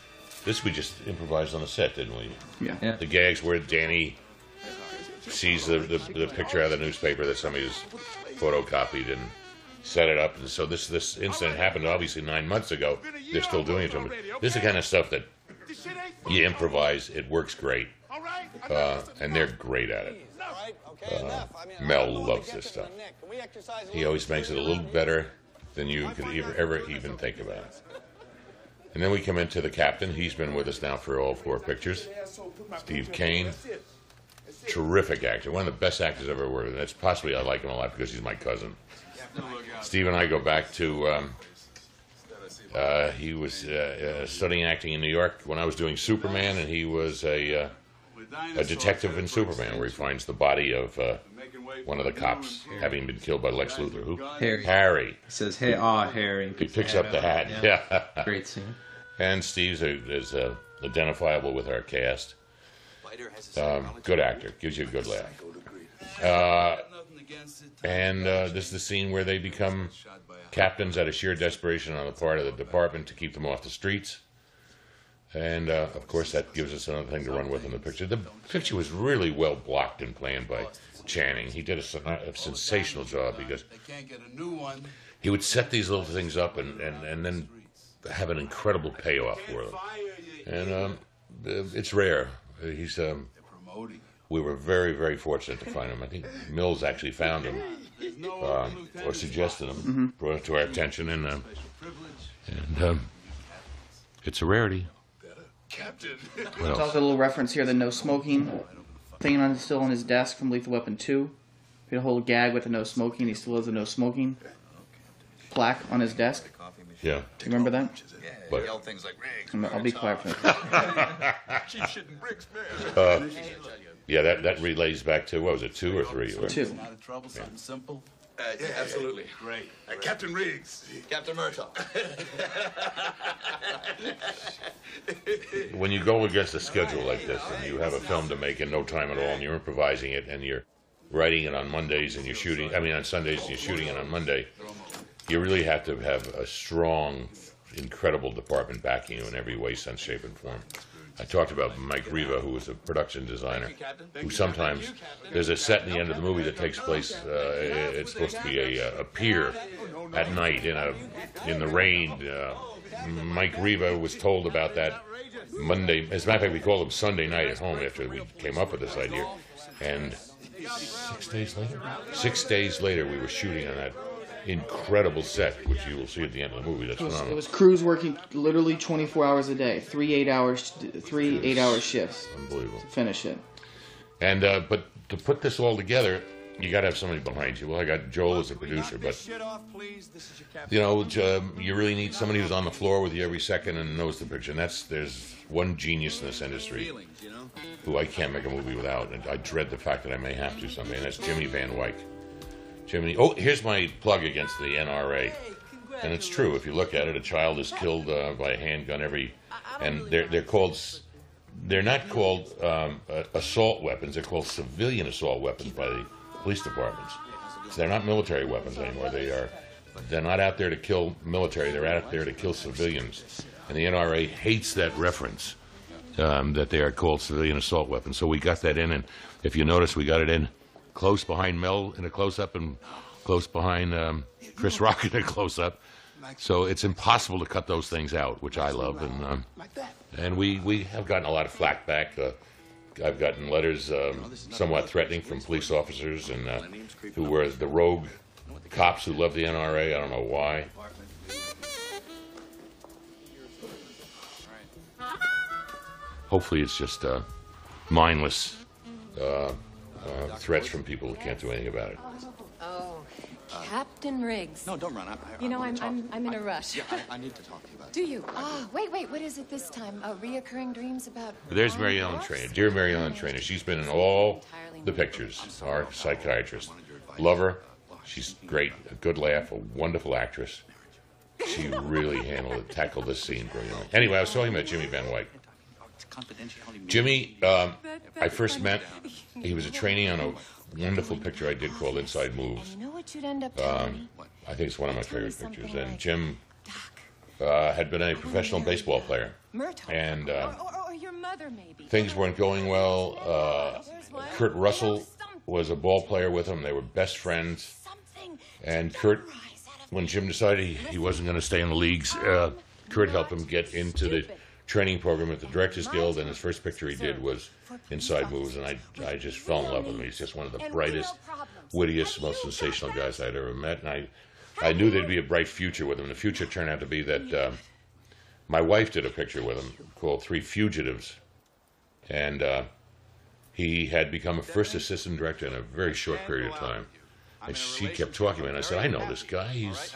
This we just improvised on the set, didn't we? Yeah. Yeah. The gags where Danny sees the, the, the picture out of the newspaper that somebody's photocopied and set it up. And so this this incident happened obviously nine months ago. They're still doing it to him. This is the kind of stuff that This shit ain't you improvise. It works great, all right. Uh, and they're great at it. All right, okay, enough. I mean, Mel don't know what loves this stuff. on Nick. Can we exercise a He always makes it a little better than you could ever, ever even think about. And then we come into the captain. He's been with us now for all four pictures. Steve Kahan, terrific actor, one of the best actors I've ever worked with. And that's possibly I like him a lot because he's my cousin. Steve and I go back to. Um, uh, he was uh, uh, studying acting in New York when I was doing Superman, and he was a, uh, a detective in Superman, where he finds the body of uh, one of the cops having been killed by Lex Luthor. Who? Harry. Harry. He says, "Hey, ah, Harry." He picks up the hat. Yeah. Great scene. and Steve's a, is uh, identifiable with our cast. Um, good actor. Gives you a good laugh. And uh, this is the scene where they become captains out of sheer desperation on the part of the department to keep them off the streets. And uh, of course, that gives us another thing to run with in the picture. The picture was really well blocked and planned by Channing. He did a, a sensational job because he would set these little things up and, and, and then have an incredible payoff for them. And um, it's rare. He's um. We were very very fortunate to find him. I think Mills actually found him um, or suggested him, brought it to our attention, and um, and um, it's a rarity. Captain. What There's else? also a little reference here: the no smoking thing on still on his desk from Lethal Weapon Two. He had a whole gag with the no smoking. He still has a no smoking plaque on his desk. Yeah, You remember that? but Yell things like Riggs. I'm- I'll be quiet for that. She's shitting bricks, man. yeah, that that relays back to what was it, two or three? Or- Two. Out of trouble, something simple. Uh, yeah, absolutely. Great. Uh, Captain Riggs. Captain Murtaugh. When you go against a schedule like this, and you have a film to make in no time at all, and you're improvising it, and you're writing it on Mondays, and you're shooting, I mean on Sundays, and you're shooting it on Monday, you really have to have a strong, incredible department backing you in every way, sense, shape, and form. I talked about Mike Riva, who was a production designer, who sometimes there's a set in the end of the movie that takes place. Uh, it's supposed to be a, a pier at night in a in the rain. Uh, Mike Riva was told about that Monday. As a matter of fact, we called him Sunday night at home after we came up with this idea, and six days later, six days later, we were shooting on that incredible set, which you will see at the end of the movie. That's It was, it was crews working literally 24 hours a day, three eight hours, three eight hour shifts Unbelievable. to finish it. And uh, but to put this all together, you got to have somebody behind you. Well, I got Joel as a producer, but off, please. This is your captain. you know, um, you really need somebody who's on the floor with you every second and knows the picture. And that's there's one genius in this industry Feelings, you know. who I can't make a movie without, and I dread the fact that I may have to someday. And that's Jimmy Van Wyck. Oh, here's my plug against the NRA. And it's true. If you look at it, a child is killed uh, by a handgun every, and they're they're called, they're not called um, assault weapons. They're called civilian assault weapons by the police departments. So they're not military weapons anymore. They are, they're not out there to kill military. They're out there to kill civilians. And the NRA hates that reference um, that they are called civilian assault weapons. So we got that in, and if you notice, we got it in close behind Mel in a close up, and close behind um, Chris Rock in a close up. So it's impossible to cut those things out, which I love, and um, and we we have gotten a lot of flack back. Uh, I've gotten letters um, somewhat threatening from police officers and uh, who were the rogue cops who love the NRA. I don't know why. Hopefully, it's just uh, mindless uh, uh, threats from people who can't do anything about it. Oh, Captain Riggs. No, don't run. I, I, You know, I I'm, I'm. I'm in a rush. Yeah, I, I need to talk to you about it. Do you? Ah, wait, wait. What is it this time? Uh, reoccurring dreams about. There's wine Mary Ellen wars? Trainor, dear Mary Ellen Trainor. She's been in all the pictures. Our psychiatrist, love her. She's great, a good laugh, a wonderful actress. She really handled it, tackled this scene brilliantly. Anyway, I was talking about Jimmy Van Wyck. It's confidential. Don't even- Jimmy, um, I first met. He was a trainee on a wonderful picture I did called Inside Moves. You know what you'd end up telling? I think it's one of my favorite pictures. And Jim uh, had been a professional baseball player. Myrtle. And, uh, or, or, or your mother, maybe. things weren't going well. Uh, Kurt Russell was a ball player with him. They were best friends. And Kurt, memorize out of when Jim decided he, he wasn't going to stay in the leagues, uh, Kurt helped him get into the training program at the Directors Guild. And his first picture he did was Inside Moves, and I I just fell in love with him. He's just one of the brightest, wittiest, most sensational guys I'd ever met. And I I knew there'd be a bright future with him. The future turned out to be that um, my wife did a picture with him called Three Fugitives, and uh, he had become a first assistant director in a very short period of time. And she kept talking to me, and I said, I know this guy. He's.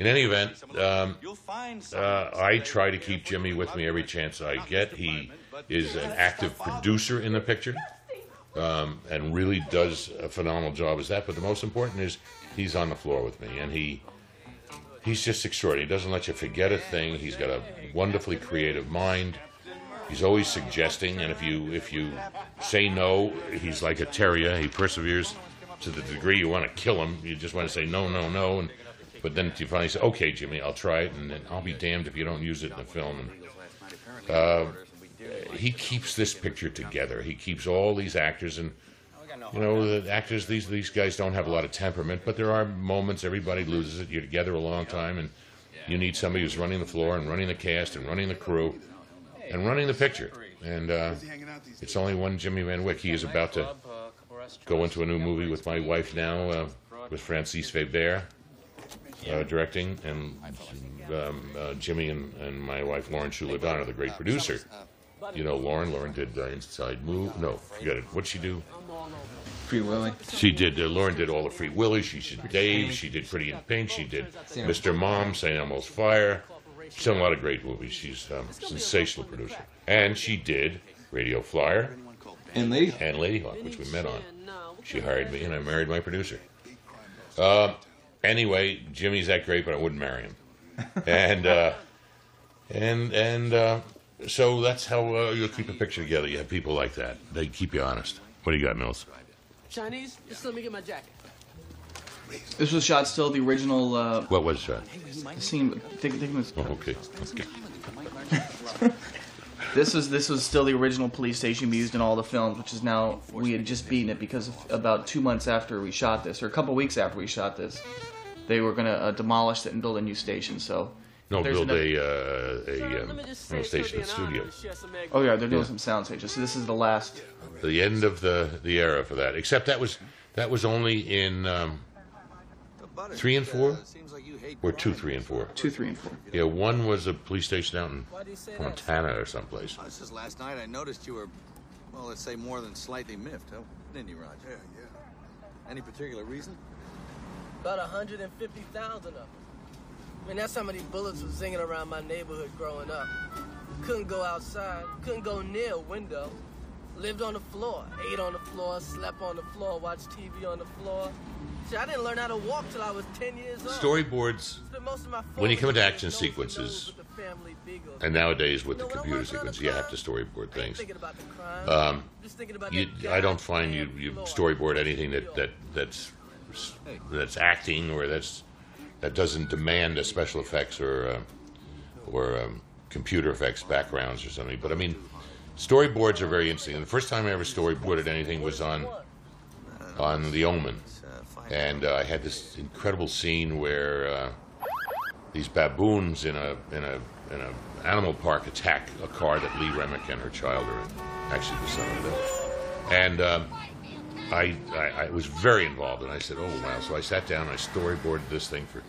In any event, um, uh, I try to keep Jimmy with me every chance I get. He is an active producer in the picture um, and really does a phenomenal job as that. But the most important is he's on the floor with me, and he he's just extraordinary. He doesn't let you forget a thing. He's got a wonderfully creative mind. He's always suggesting, and if you if you say no, he's like a terrier. He perseveres to the degree you want to kill him. You just want to say no, no, no, and but then you finally say, "Okay, Jimmy, I'll try it," and then I'll be damned if you don't use it in the film. And uh, he keeps this picture together. He keeps all these actors, and you know, the actors. These these guys don't have a lot of temperament, but there are moments everybody loses it. You're together a long time, and you need somebody who's running the floor and running the cast and running the crew and running the picture. And uh, it's only one Jimmy Van Wyck. He is about to go into a new movie with my wife now, uh, with Francis Veber uh, directing, and um, uh, Jimmy and, and my wife Lauren Shuler Donner are the great producer. You know Lauren. Lauren did uh, Inside Move. No, forget it. What'd she do? Free Willy. She did. Uh, Lauren did all the Free Willy. She did Dave. She did Pretty in Pink. She did Mr. Mom, St. Elmo's Fire. She's done a lot of great movies. She's um, a sensational producer, and she did Radio Flyer And Lady. and Ladyhawke, which we met on. She hired me, and I married my producer. Uh, anyway, Jimmy's that great, but I wouldn't marry him. And uh, and and uh, so that's how uh, you'll keep a picture together. You have people like that. They keep you honest. What do you got, Mills? Chinese? Just let me get my jacket. This was shot still the original uh, What was that? scene. Think, think it was Oh, okay. okay. This was this was still the original police station we used in all the films, which is now we had just beaten it because of, about two months after we shot this, or a couple weeks after we shot this, they were gonna uh, demolish it and build a new station. So No, there's build no- a uh, a um, station in studio. Oh yeah, they're doing some sound stages. So this is the last. The end of the the era for that. Except that was that was only in um, three and four, uh, or two, three and four. Two, three, and four. Yeah, one was a police station out in Montana or someplace. Oh, This is last night. I noticed you were, well, let's say more than slightly miffed, huh? didn't you, Roger? Yeah, yeah. Any particular reason? About 150,000 of them. I mean, that's how many bullets was zinging around my neighborhood growing up. Couldn't go outside, couldn't go near a window. Lived on the floor, ate on the floor, slept on the floor, watched TV on the floor. See, I didn't learn how to walk till I was 10 years old. Storyboards, most of my when you come into action years nose to sequences, nose with the family and nowadays with the You know, I computer the sequence, you have to storyboard things. thinking about the crime. Um, Just thinking about you, I don't find you you storyboard anything that, that that's that's acting or that's that doesn't demand a special effects or uh, or um, computer effects backgrounds or something. But I mean, storyboards are very interesting. And the first time I ever storyboarded anything was on on The Omen, and uh, I had this incredible scene where uh, these baboons in a in a in a animal park attack a car that Lee Remick and her child are in. Actually, the son of them. And um, I, I I was very involved, and I said, "Oh wow!" So I sat down, and I storyboarded this thing for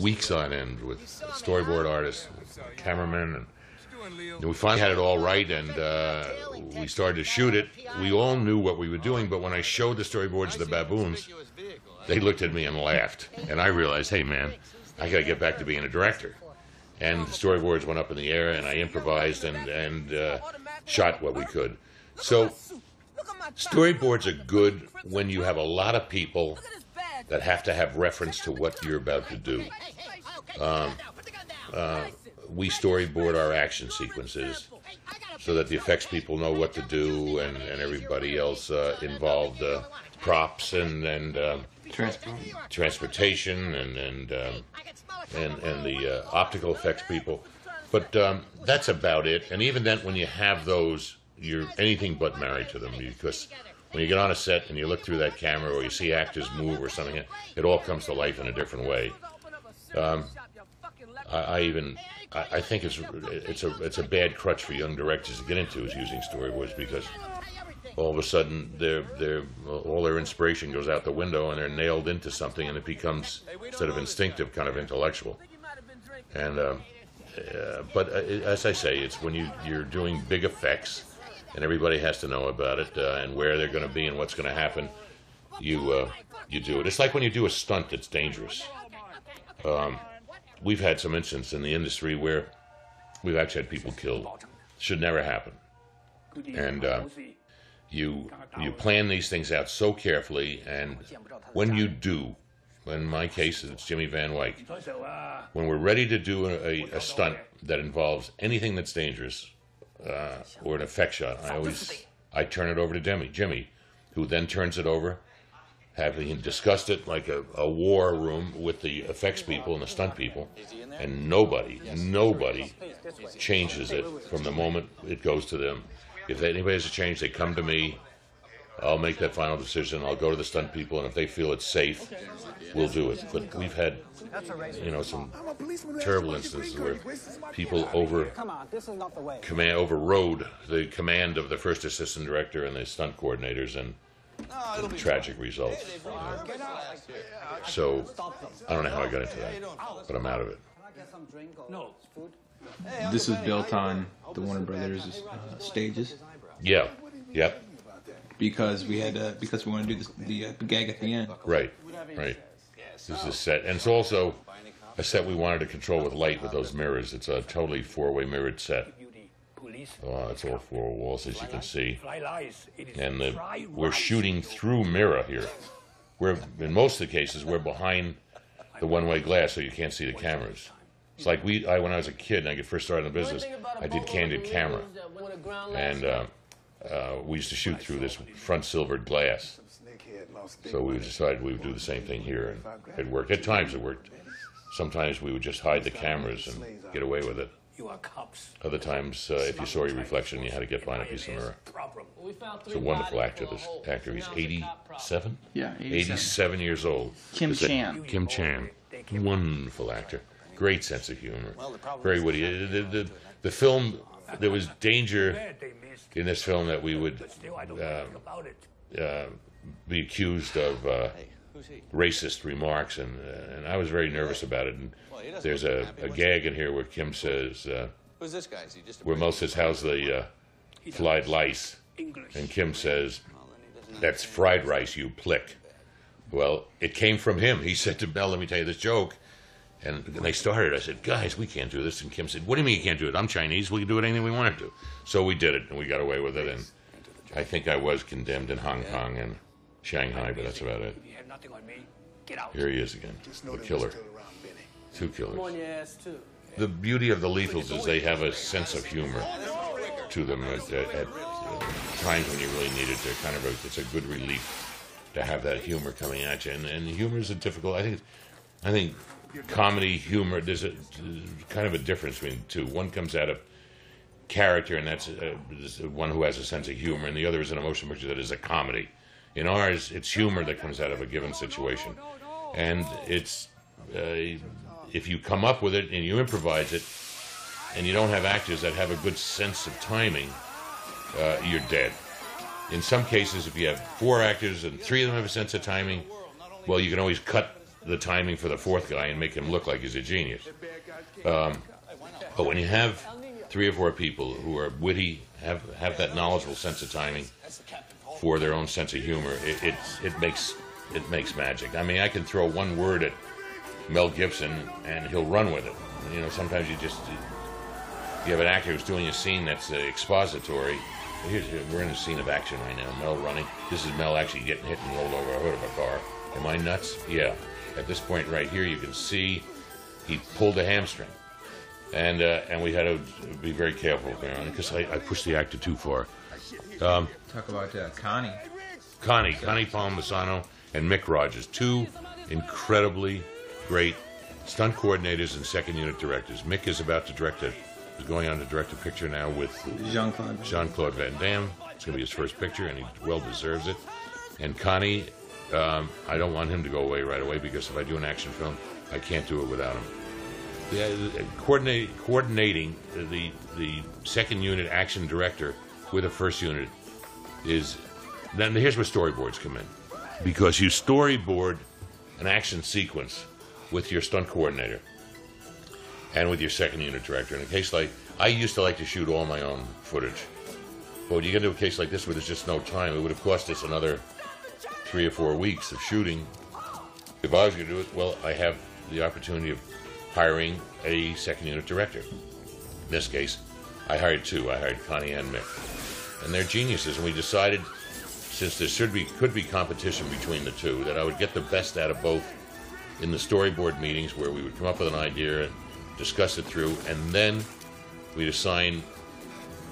weeks on end with storyboard artists, cameramen, and and we finally had it all right, and uh, we started to shoot it. We all knew what we were doing, but when I showed the storyboards to the baboons, they looked at me and laughed. And I realized, hey, man, I got to get back to being a director. And the storyboards went up in the air, and I improvised and, and uh, shot what we could. So, storyboards are good when you have a lot of people that have to have reference to what you're about to do. Um, uh, we storyboard our action sequences so that the effects people know what to do and, and everybody else uh, involved uh, props and and Transport. transportation and and um, and and the uh, optical effects people. But um, that's about it. And even then, when you have those, you're anything but married to them because when you get on a set and you look through that camera or you see actors move or something, it all comes to life in a different way. Um, I, I even I, I think it's it's a it's a bad crutch for young directors to get into is using storyboards because all of a sudden their their all their inspiration goes out the window and they're nailed into something and it becomes instead of instinctive kind of intellectual. And um, uh, but uh, as I say it's when you you're doing big effects and everybody has to know about it uh, and where they're going to be and what's going to happen you uh, you do it. It's like when you do a stunt that's dangerous. Um, we've had some incidents in the industry where we've actually had people killed. Should never happen. And uh, you you plan these things out so carefully, and when you do, in my case it's Jimmy Van Wyck, when we're ready to do a, a stunt that involves anything that's dangerous uh, or an effect shot, I always I turn it over to Jimmy, Jimmy, who then turns it over, having discussed it like a, a war room with the effects people and the stunt people, and nobody, nobody changes it from the moment it goes to them. If anybody has a change, they come to me. I'll make that final decision. I'll go to the stunt people, and if they feel it's safe, we'll do it. But we've had, you know, some terrible instances where people over command overrode the command of the first assistant director and the stunt coordinators, and tragic results. you know. So I don't know how I got into that, but I'm out of it. No. This was built on the Warner Brothers uh, stages Yeah, yep, because we had uh, because we want to do this, the uh, gag at the end. right, right. This is a set, and it's also a set we wanted to control with light with those mirrors. It's a totally four-way mirrored set. Uh, it's all four walls, as you can see, and the, we're shooting through mirror here. We're in most of the cases we're behind the one-way glass, so you can't see the cameras. It's like we, I when I was a kid and I first started in the business, I did candid camera, and uh, uh, we used to shoot through this front silvered glass. So we decided we would do the same thing here, and it worked. At times it worked. Sometimes we would just hide the cameras and get away with it. You are cops. Other times, uh, if you saw your reflection, you had to get behind a piece of mirror. We found He's a wonderful actor. This actor, he's 87. Yeah, 87. 87 years old. Kim Is that- Chan. Kim Chan, wonderful actor. Great sense of humor. Very witty. Uh, The, the, the film, there was danger in this film that we would uh, uh, be accused of uh, racist remarks, and uh, and I was very nervous about it. And there's a, a gag in here where Kim says, uh, Who's this guy? Is he just a where Mo says, "How's the uh, fried lice?" and Kim says, "That's fried rice, you plick." Well, it came from him. He said to Mel, "Let me tell you this joke." And they started. I said, "Guys, we can't do this." And Kim said, "What do you mean you can't do it? I'm Chinese. We can do it anything we want to do." So we did it, and we got away with it. And I think I was condemned in Hong Kong and Shanghai, but that's about it. Get out. Here he is again, the killer. Two Come on killers. your ass. The beauty of the Lethals is they have a sense of humor to them at, at, at times when you really need it. They're kind of a, it's a good relief to have that humor coming at you. And, and humor is a difficult. I think, I think comedy humor. There's a kind of a difference between the two. One comes out of character, and that's uh, one who has a sense of humor, and the other is an emotion picture that is a comedy. In ours, it's humor that comes out of a given situation, and it's uh, if you come up with it and you improvise it, and you don't have actors that have a good sense of timing, uh, you're dead. In some cases, if you have four actors and three of them have a sense of timing, well, you can always cut the timing for the fourth guy and make him look like he's a genius. Um, but when you have three or four people who are witty, have have that knowledgeable sense of timing for their own sense of humor, it it, it makes it makes magic. I mean, I can throw one word at Mel Gibson and he'll run with it. You know, sometimes you just you have an actor who's doing a scene that's uh, expository. Here's, we're in a scene of action right now. Mel running. This is Mel actually getting hit and rolled over a hood of a car. Am I nuts? Yeah. At this point right here, you can see he pulled a hamstring, and uh, and we had to be very careful because I, I pushed the actor too far. Um, Talk about uh, Connie. Connie, Connie Palmisano, and Mic Rodgers, two incredibly great stunt coordinators and second unit directors. Mick is about to direct a, is going on to direct a picture now with Jean-Claude. Jean Claude Van Damme. It's going to be his first picture, and he well deserves it. And Connie, um, I don't want him to go away right away because if I do an action film, I can't do it without him. The, uh, coordinate, coordinating the the second unit action director with a first unit is then here's where storyboards come in because you storyboard an action sequence with your stunt coordinator and with your second unit director. In a case like I used to like to shoot all my own footage, but when you get into a case like this where there's just no time, it would have cost us another three or four weeks of shooting. If I was going to do it, well, I have the opportunity of hiring a second unit director. In this case, I hired two. I hired Connie and Mic, and they're geniuses. And we decided, since there should be could be competition between the two, that I would get the best out of both in the storyboard meetings where we would come up with an idea and discuss it through, and then we'd assign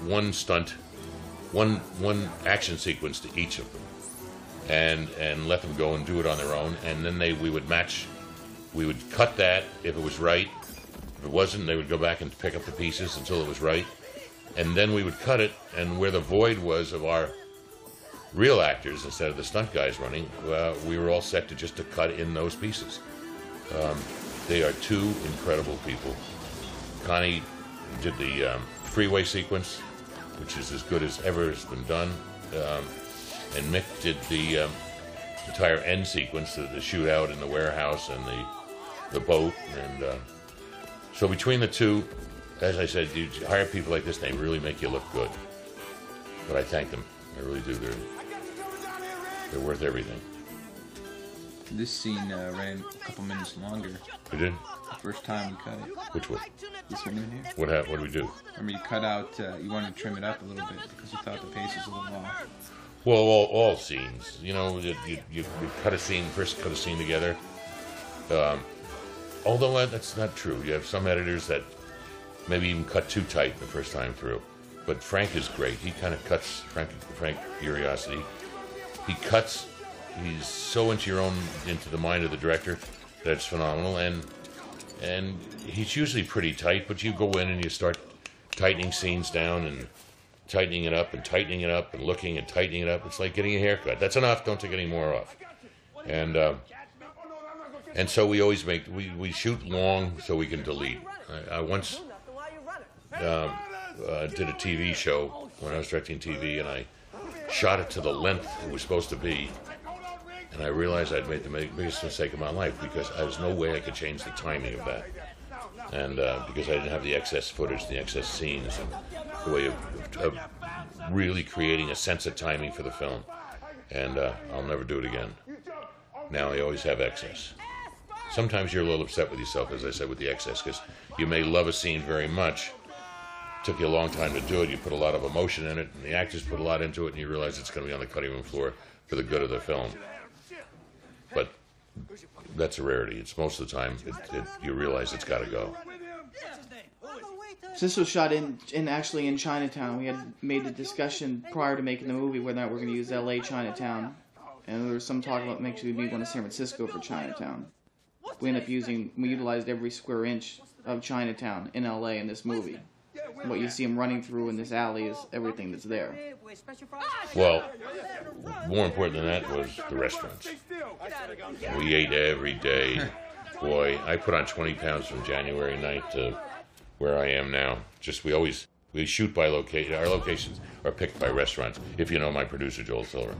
one stunt, one one action sequence to each of them, and and let them go and do it on their own, and then they we would match, we would cut that if it was right. If it wasn't, they would go back and pick up the pieces until it was right, and then we would cut it, and where the void was of our real actors instead of the stunt guys running, uh, we were all set to just to cut in those pieces. Um, they are two incredible people. Connie did the um, freeway sequence, which is as good as ever has been done, um, and Mic did the um, entire end sequence, the, the shootout in the warehouse and the the boat, and uh, so between the two, as I said, you hire people like this, they really make you look good. But I thank them. I really do. They're they're worth everything. This scene uh, ran a couple minutes longer. We did. The first time we cut it. Which one? This one in here. What hap- What did we do? I mean, you cut out. Uh, you wanted to trim it up a little bit because you thought the pace was a little off. Well, all, all scenes. You know, you, you, you you cut a scene first, cut a scene together. Um, although uh, that's not true. You have some editors that maybe even cut too tight the first time through. But Frank is great. He kind of cuts Frank Frank Urioste. He cuts. He's so into your own into the mind of the director that it's phenomenal. And and he's usually pretty tight, but you go in and you start tightening scenes down and tightening it up and tightening it up and looking and tightening it up. It's like getting a haircut. That's enough. Don't take any more off. And uh, and so we always make we, we shoot long so we can delete. I, I once um, uh, did a TV show when I was directing TV, and I shot it to the length it was supposed to be. And I realized I'd made the biggest mistake of my life because there was no way I could change the timing of that. And uh, because I didn't have the excess footage, the excess scenes, and the way of, of really creating a sense of timing for the film. And uh, I'll never do it again. Now I always have excess. Sometimes you're a little upset with yourself, as I said, with the excess, because you may love a scene very much. Took you a long time to do it. You put a lot of emotion in it, and the actors put a lot into it, and you realize it's going to be on the cutting room floor for the good of the film. But that's a rarity. It's most of the time it, it, you realize it's got to go. This was shot in, in actually in Chinatown. We had made the discussion prior to making the movie whether or not we're going to use L.A. Chinatown, and there was some talk about making we going to San Francisco for Chinatown. We ended up using we utilized every square inch of Chinatown in L.A. in this movie. What you see him running through in this alley is everything that's there. Well, more important than that was the restaurants. We ate every day. Boy, I put on 20 pounds from January 9th to where I am now. Just we always we shoot by location. Our locations are picked by restaurants. If you know my producer Joel Silver,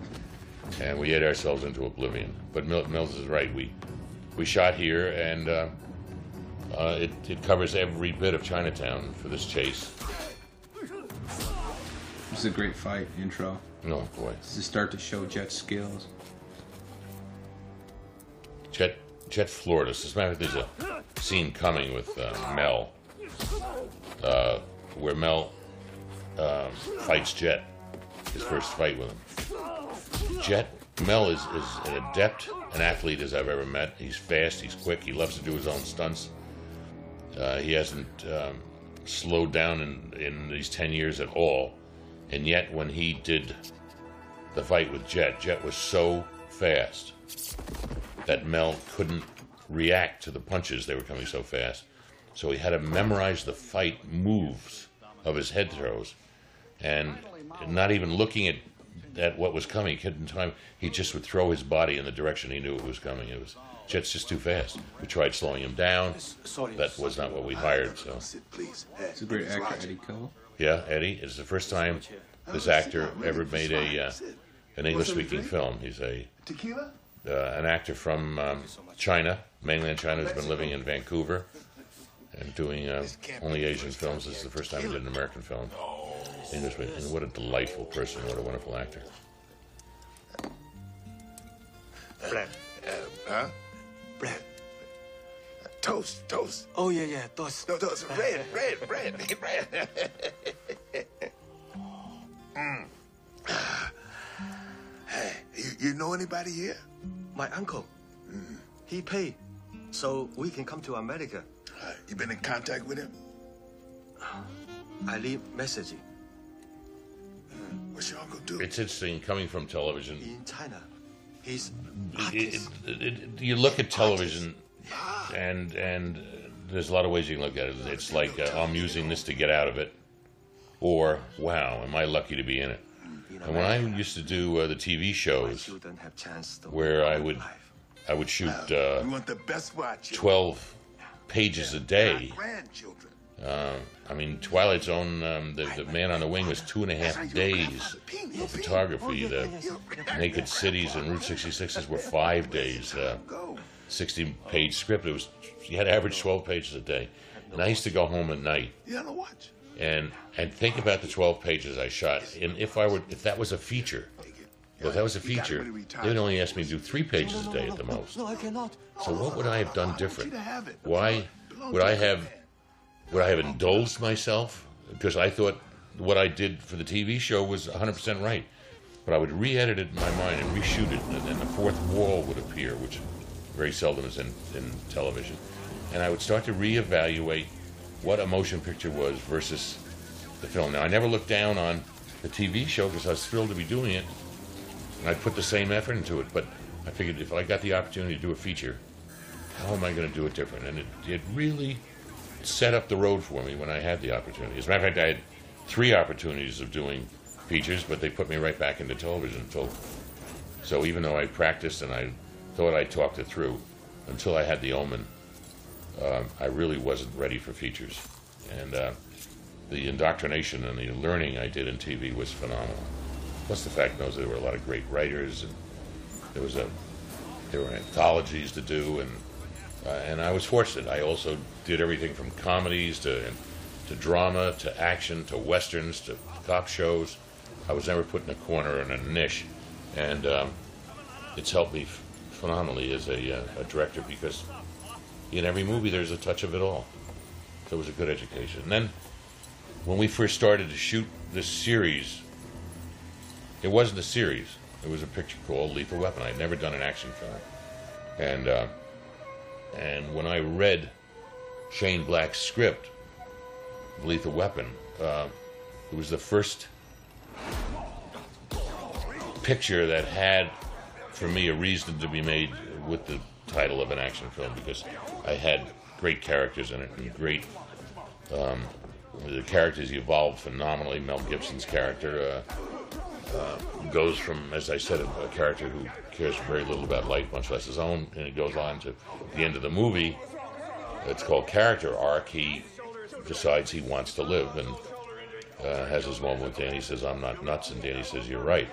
and we ate ourselves into oblivion. But Mil- Mills is right. We we shot here, and uh, uh, it it covers every bit of Chinatown for this chase. This is a great fight intro. Oh boy, This is start to show Jet's skills. Jet Jet floored us. As a matter of fact, there's a scene coming with uh, Mel, uh, where Mel um, fights Jet, his first fight with him. Jet Mel is, is an adept, an athlete as I've ever met. He's fast, he's quick, he loves to do his own stunts. Uh, he hasn't um, slowed down in, in these 10 years at all. And yet, when he did the fight with Jet, Jet was so fast that Mel couldn't react to the punches. They were coming so fast. So he had to memorize the fight moves of his head throws. And not even looking at, at what was coming, in time, he just would throw his body in the direction he knew it was coming. It was Jet's just too fast. We tried slowing him down. That was not what we hired. So It's a great actor, Eddy Ko. yeah, Eddie, it's the first time this actor ever made a uh, an English-speaking film. He's a Tequila? uh, an actor from um, China, mainland China, who's been living in Vancouver and doing uh, only Asian films. This is the first time he did an American film. English, and what a delightful person! What a wonderful actor. Brad. Uh, huh? Brad. Toast, toast. Oh, yeah, yeah, toast. No, toast. Bread, bread, bread, bread. mm. Hey, you, you know anybody here? My uncle. Mm. He paid, so we can come to America. Uh, you been in contact with him? I leave message What's your uncle do? It's interesting coming from television. in China. He's It, it, it, you look at television, and and there's a lot of ways you can look at it. It's like uh, I'm using this to get out of it, or wow, am I lucky to be in it? And when I used to do uh, the TV shows, children have chance to where I would I would shoot uh, we want the best watch. 12 pages a day. Uh, I mean, Twilight Zone, um, the, the Man on the Wing was two and a half days of photography. The Naked Cities and Route 66s were five days. Uh, 60 page script. It was you had to average 12 pages a day. And I used to go home at night You the watch? and and think about the 12 pages I shot. And if I were if that was a feature, if that was a feature, they would only ask me to do three pages a day at the most. No, I cannot. So what would I have done different? Why would I have would I have indulged myself because I thought what I did for the TV show was 100% right? But I would re-edit it in my mind and reshoot it, and then the fourth wall would appear, which very seldom is in, in television, and I would start to reevaluate what a motion picture was versus the film. Now I never looked down on the TV show because I was thrilled to be doing it, and I put the same effort into it. But I figured if I got the opportunity to do a feature, how am I going to do it different? And it, it really set up the road for me when I had the opportunity. As a matter of fact, I had three opportunities of doing features, but they put me right back into television. Until, so even though I practiced and I thought I talked it through, until I had the Omen, um, I really wasn't ready for features. And uh, the indoctrination and the learning I did in TV was phenomenal. Plus the fact knows there were a lot of great writers and there was a there were anthologies to do and uh, and I was fortunate. I also did everything from comedies to to drama to action to westerns to cop shows. I was never put in a corner or in a niche, and um, it's helped me phenomenally as a, uh, a director because in every movie there's a touch of it all. So it was a good education. And then when we first started to shoot this series, it wasn't a series. It was a picture called Lethal Weapon. I'd never done an action film, and uh, and when I read Shane Black's script, Lethal Weapon, uh, it was the first picture that had, for me, a reason to be made with the title of an action film because I had great characters in it and great. Um, the characters evolved phenomenally. Mel Gibson's character uh, uh, goes from, as I said, a, a, character who cares very little about life, much less his own, and it goes on to the end of the movie. It's called character arc. He decides he wants to live and uh, has his moment with Danny. Says, "I'm not nuts," and Danny says, "You're right."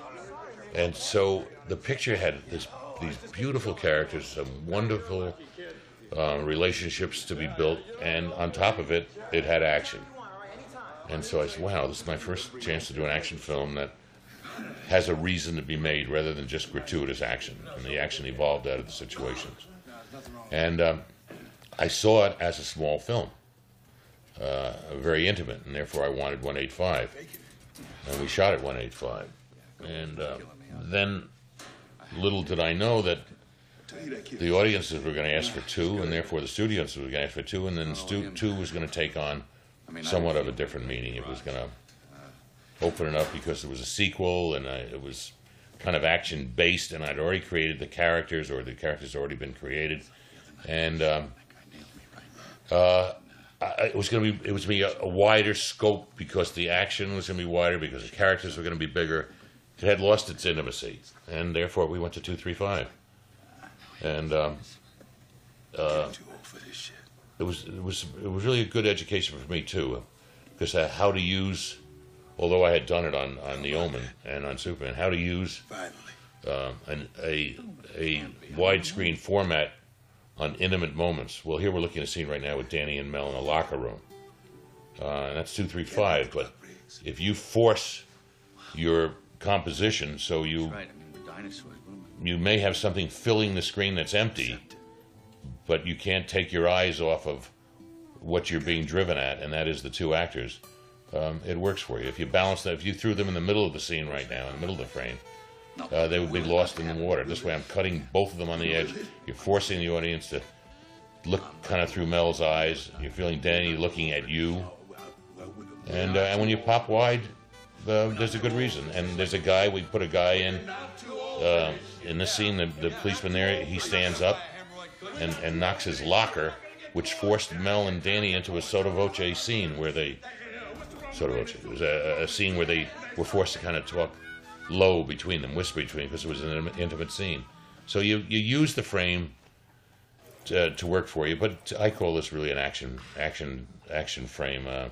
And so the picture had this, these beautiful characters, some wonderful uh, relationships to be built, and on top of it, it had action. And so I said, wow, this is my first chance to do an action film that has a reason to be made rather than just gratuitous action. And the action evolved out of the situations. And um, I saw it as a small film, uh, very intimate, and therefore I wanted 185. And we shot at 185. And uh, then little did I know that the audiences were going to ask for two, and therefore the studios were going to ask for two, and then stu- two was going to take on somewhat of a different meaning. It was going to open it up because it was a sequel, and I, it was kind of action based, and I'd already created the characters, or the characters had already been created, and um, uh, I, it was going to be it was going to be a, a wider scope because the action was going to be wider because the characters were going to be bigger. It had lost its intimacy, and therefore we went to two three five, and. Um, uh, it was it was it was really a good education for me too, because uh, how to use, although I had done it on on the Omen and on Superman, how to use uh, an, a a widescreen format on intimate moments. Well, here we're looking at a scene right now with Danny and Mel in a locker room, uh, and that's two three five. But if you force your composition so you you may have something filling the screen that's empty but you can't take your eyes off of what you're being driven at, and that is the two actors. Um, it works for you. If you balance that, if you threw them in the middle of the scene right now, in the middle of the frame, uh, they would be lost in the water. This way, I'm cutting both of them on the edge. You're forcing the audience to look kind of through Mel's eyes. You're feeling Danny looking at you, and uh, and when you pop wide, uh, there's a good reason. And there's a guy. We put a guy in uh, in this scene. The, the policeman there. He stands up and, and knocks his locker, which forced Mel and Danny into a sotto voce scene where they sotto voce. It was a, a scene where they were forced to kind of talk low between them, whisper between, them, because it was an intimate scene. So you you use the frame to, to work for you, but I call this really an action action action frame. Uh,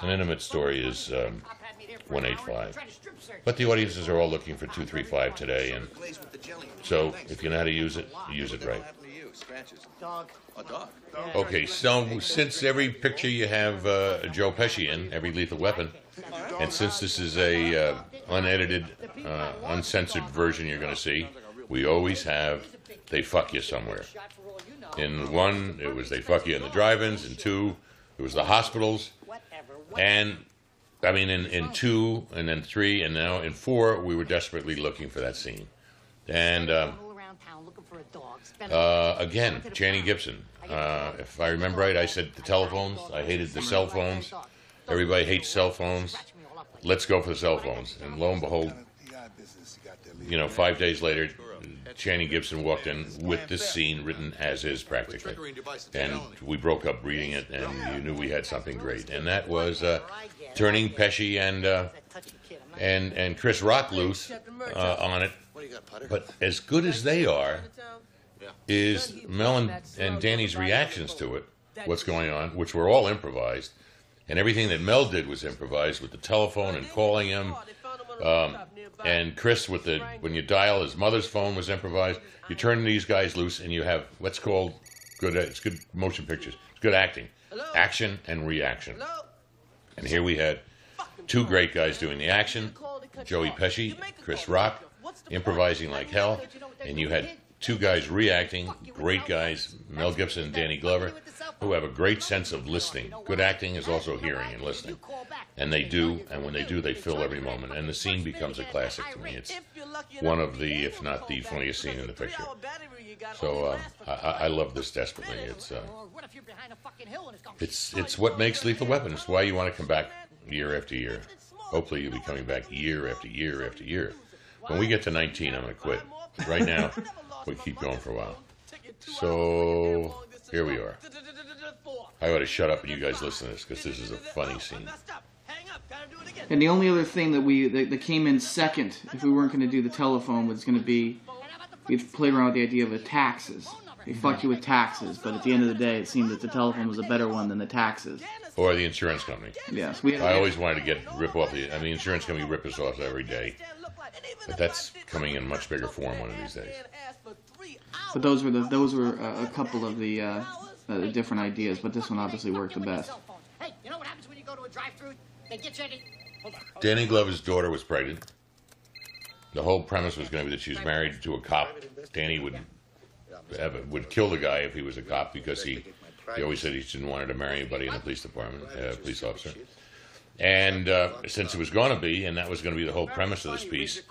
an intimate story is um, 185. But the audiences are all looking for 235 today, and so if you know how to use it, use it right. Okay, so since every picture you have uh, Joe Pesci in, every Lethal Weapon, and since this is a uh, unedited, uh, uncensored version you're going to see, we always have they fuck you somewhere. In one, it was they fuck you in the drive-ins. In two, it was the hospitals, and I mean in in two, and then three, and now in four, we were desperately looking for that scene, and. Um, uh, again, Channing Gibson. Uh, if I remember right, I said the telephones. I hated the cell phones. Everybody hates cell phones. Let's go for the cell phones. And lo and behold, you know, five days later, Channing Gibson walked in with this scene written as is practically, and we broke up reading it, and you knew we had something great, and that was uh, turning Pesci and uh, and and Chris Rock loose uh, on it. But as good as they are, is Mel and, and Danny's reactions to it, what's going on, which were all improvised, and everything that Mel did was improvised with the telephone and calling him. Um, and Chris with the when you dial his mother's phone was improvised. You turn these guys loose, and you have what's called good. It's good motion pictures. It's good acting, action and reaction. And here we had two great guys doing the action: Joey Pesci, Chris Rock, improvising like hell, and you had two guys reacting, great guys, Mel Gibson and Danny Glover, who have a great sense of listening. Good acting is also hearing and listening. And they do, and when they do, they fill every moment. And the scene becomes a classic to me. It's one of the, if not the funniest scene in the picture. So uh, I, I love this desperately. It's uh, it's it's what makes Lethal Weapon. It's why you want to come back year after year. Hopefully, you'll be coming back year after year after year. When we get to 19, I'm going to quit. Right now, we keep going for a while. So here we are. I ought to shut up and you guys listen to this because this is a funny scene. And the only other thing that we that, that came in second, if we weren't going to do the telephone, was going to be we've played around with the idea of the taxes. They fuck you with taxes, but at the end of the day, it seemed that the telephone was a better one than the taxes. Or the insurance company. Yes, we. I always wanted to get rip off the. I mean, the insurance company rip us off every day, but that's coming in much bigger form one of these days. But those were the those were uh, a couple of the uh, uh, different ideas, but this one obviously worked the best. Hey, you know what happens when you go to a drive-through? They get you. Hold on. Danny Glover's daughter was pregnant. The whole premise was going to be that she was married to a cop. Danny would have, would kill the guy if he was a cop because he he always said he didn't want her to marry anybody in the police department, uh, police officer. And uh, since it was going to be, and that was going to be the whole premise of this piece,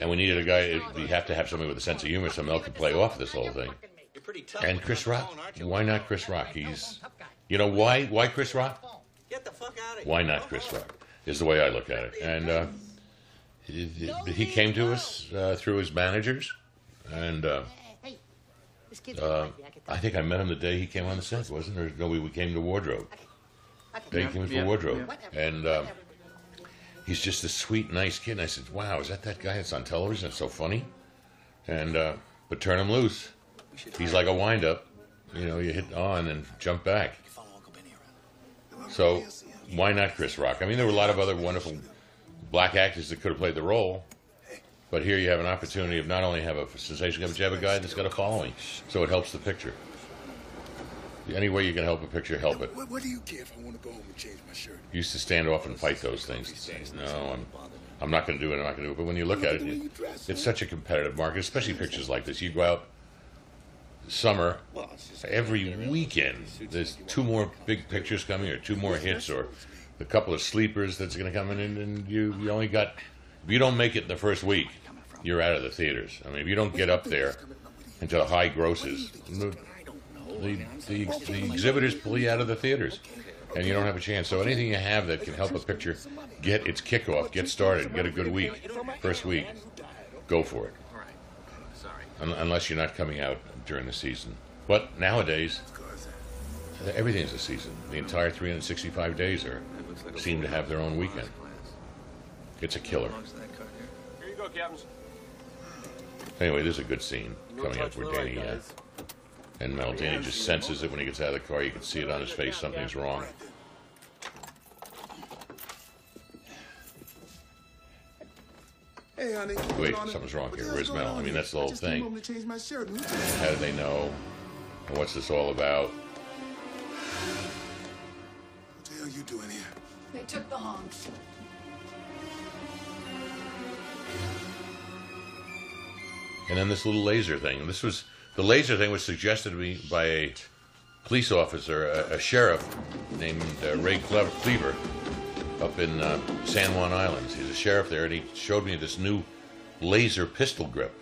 and we needed a guy, we have to have somebody with a sense of humor so Mel could play off this whole thing. And Chris Rock, why not Chris Rock? He's, you know, why why Chris Rock? Why not Chris Rock? Is the way I look at it. And uh, he, came to us uh, through his managers, and uh, uh, I think I met him the day he came on the set, wasn't? Or no, we came to wardrobe. He came for Yeah. wardrobe, and uh, he's just a sweet, nice kid. And I said, "Wow, is that that guy that's on television? That's so funny." And uh, but turn him loose. He's like a wind-up. You know, you hit on and jump back. So why not Chris Rock? I mean, there were a lot of other wonderful black actors that could have played the role. But here you have an opportunity of not only have a sensation, but you have a guy that's got a following, so it helps the picture. Any way you can help a picture, help it. What, what do you care if I want to go home and change my shirt? You used to stand off and fight those things. No, I'm, I'm not going to do it. I'm not going to do it. But when you look at it, it, it's such a competitive market, especially pictures like this. You go out summer, every weekend, there's two more big pictures coming, or two more hits, or a couple of sleepers that's going to come in, and, and you you only got. If you don't make it in the first week, you're out of the theaters. I mean, if you don't get up there into the high grosses, the, the, the, exhibitors you out of the theaters, and you don't have a chance. So anything you have that can help a picture get its kickoff, get started, get a good week, first week, go for it. Un- unless you're not coming out during the season. But nowadays, everything's a season. The entire 365 days are seem to have their own weekend. It's a killer. Anyway, there's a good scene coming up where Danny uh, and Mel. Danny just senses it when he gets out of the car. You can see it on his face. Something's wrong. Hey, honey. Wait, something's wrong here. Where's Mel? I mean, that's the whole Just came home thing. to change my shirt. How do they know? And what's this all about? What the hell are you doing here? They took the honks. And then this little laser thing. This was the laser thing was suggested to me by a police officer, a, a sheriff named uh, Ray Cleaver, up in uh, San Juan Islands. He's a sheriff there, and he showed me this new laser pistol grip.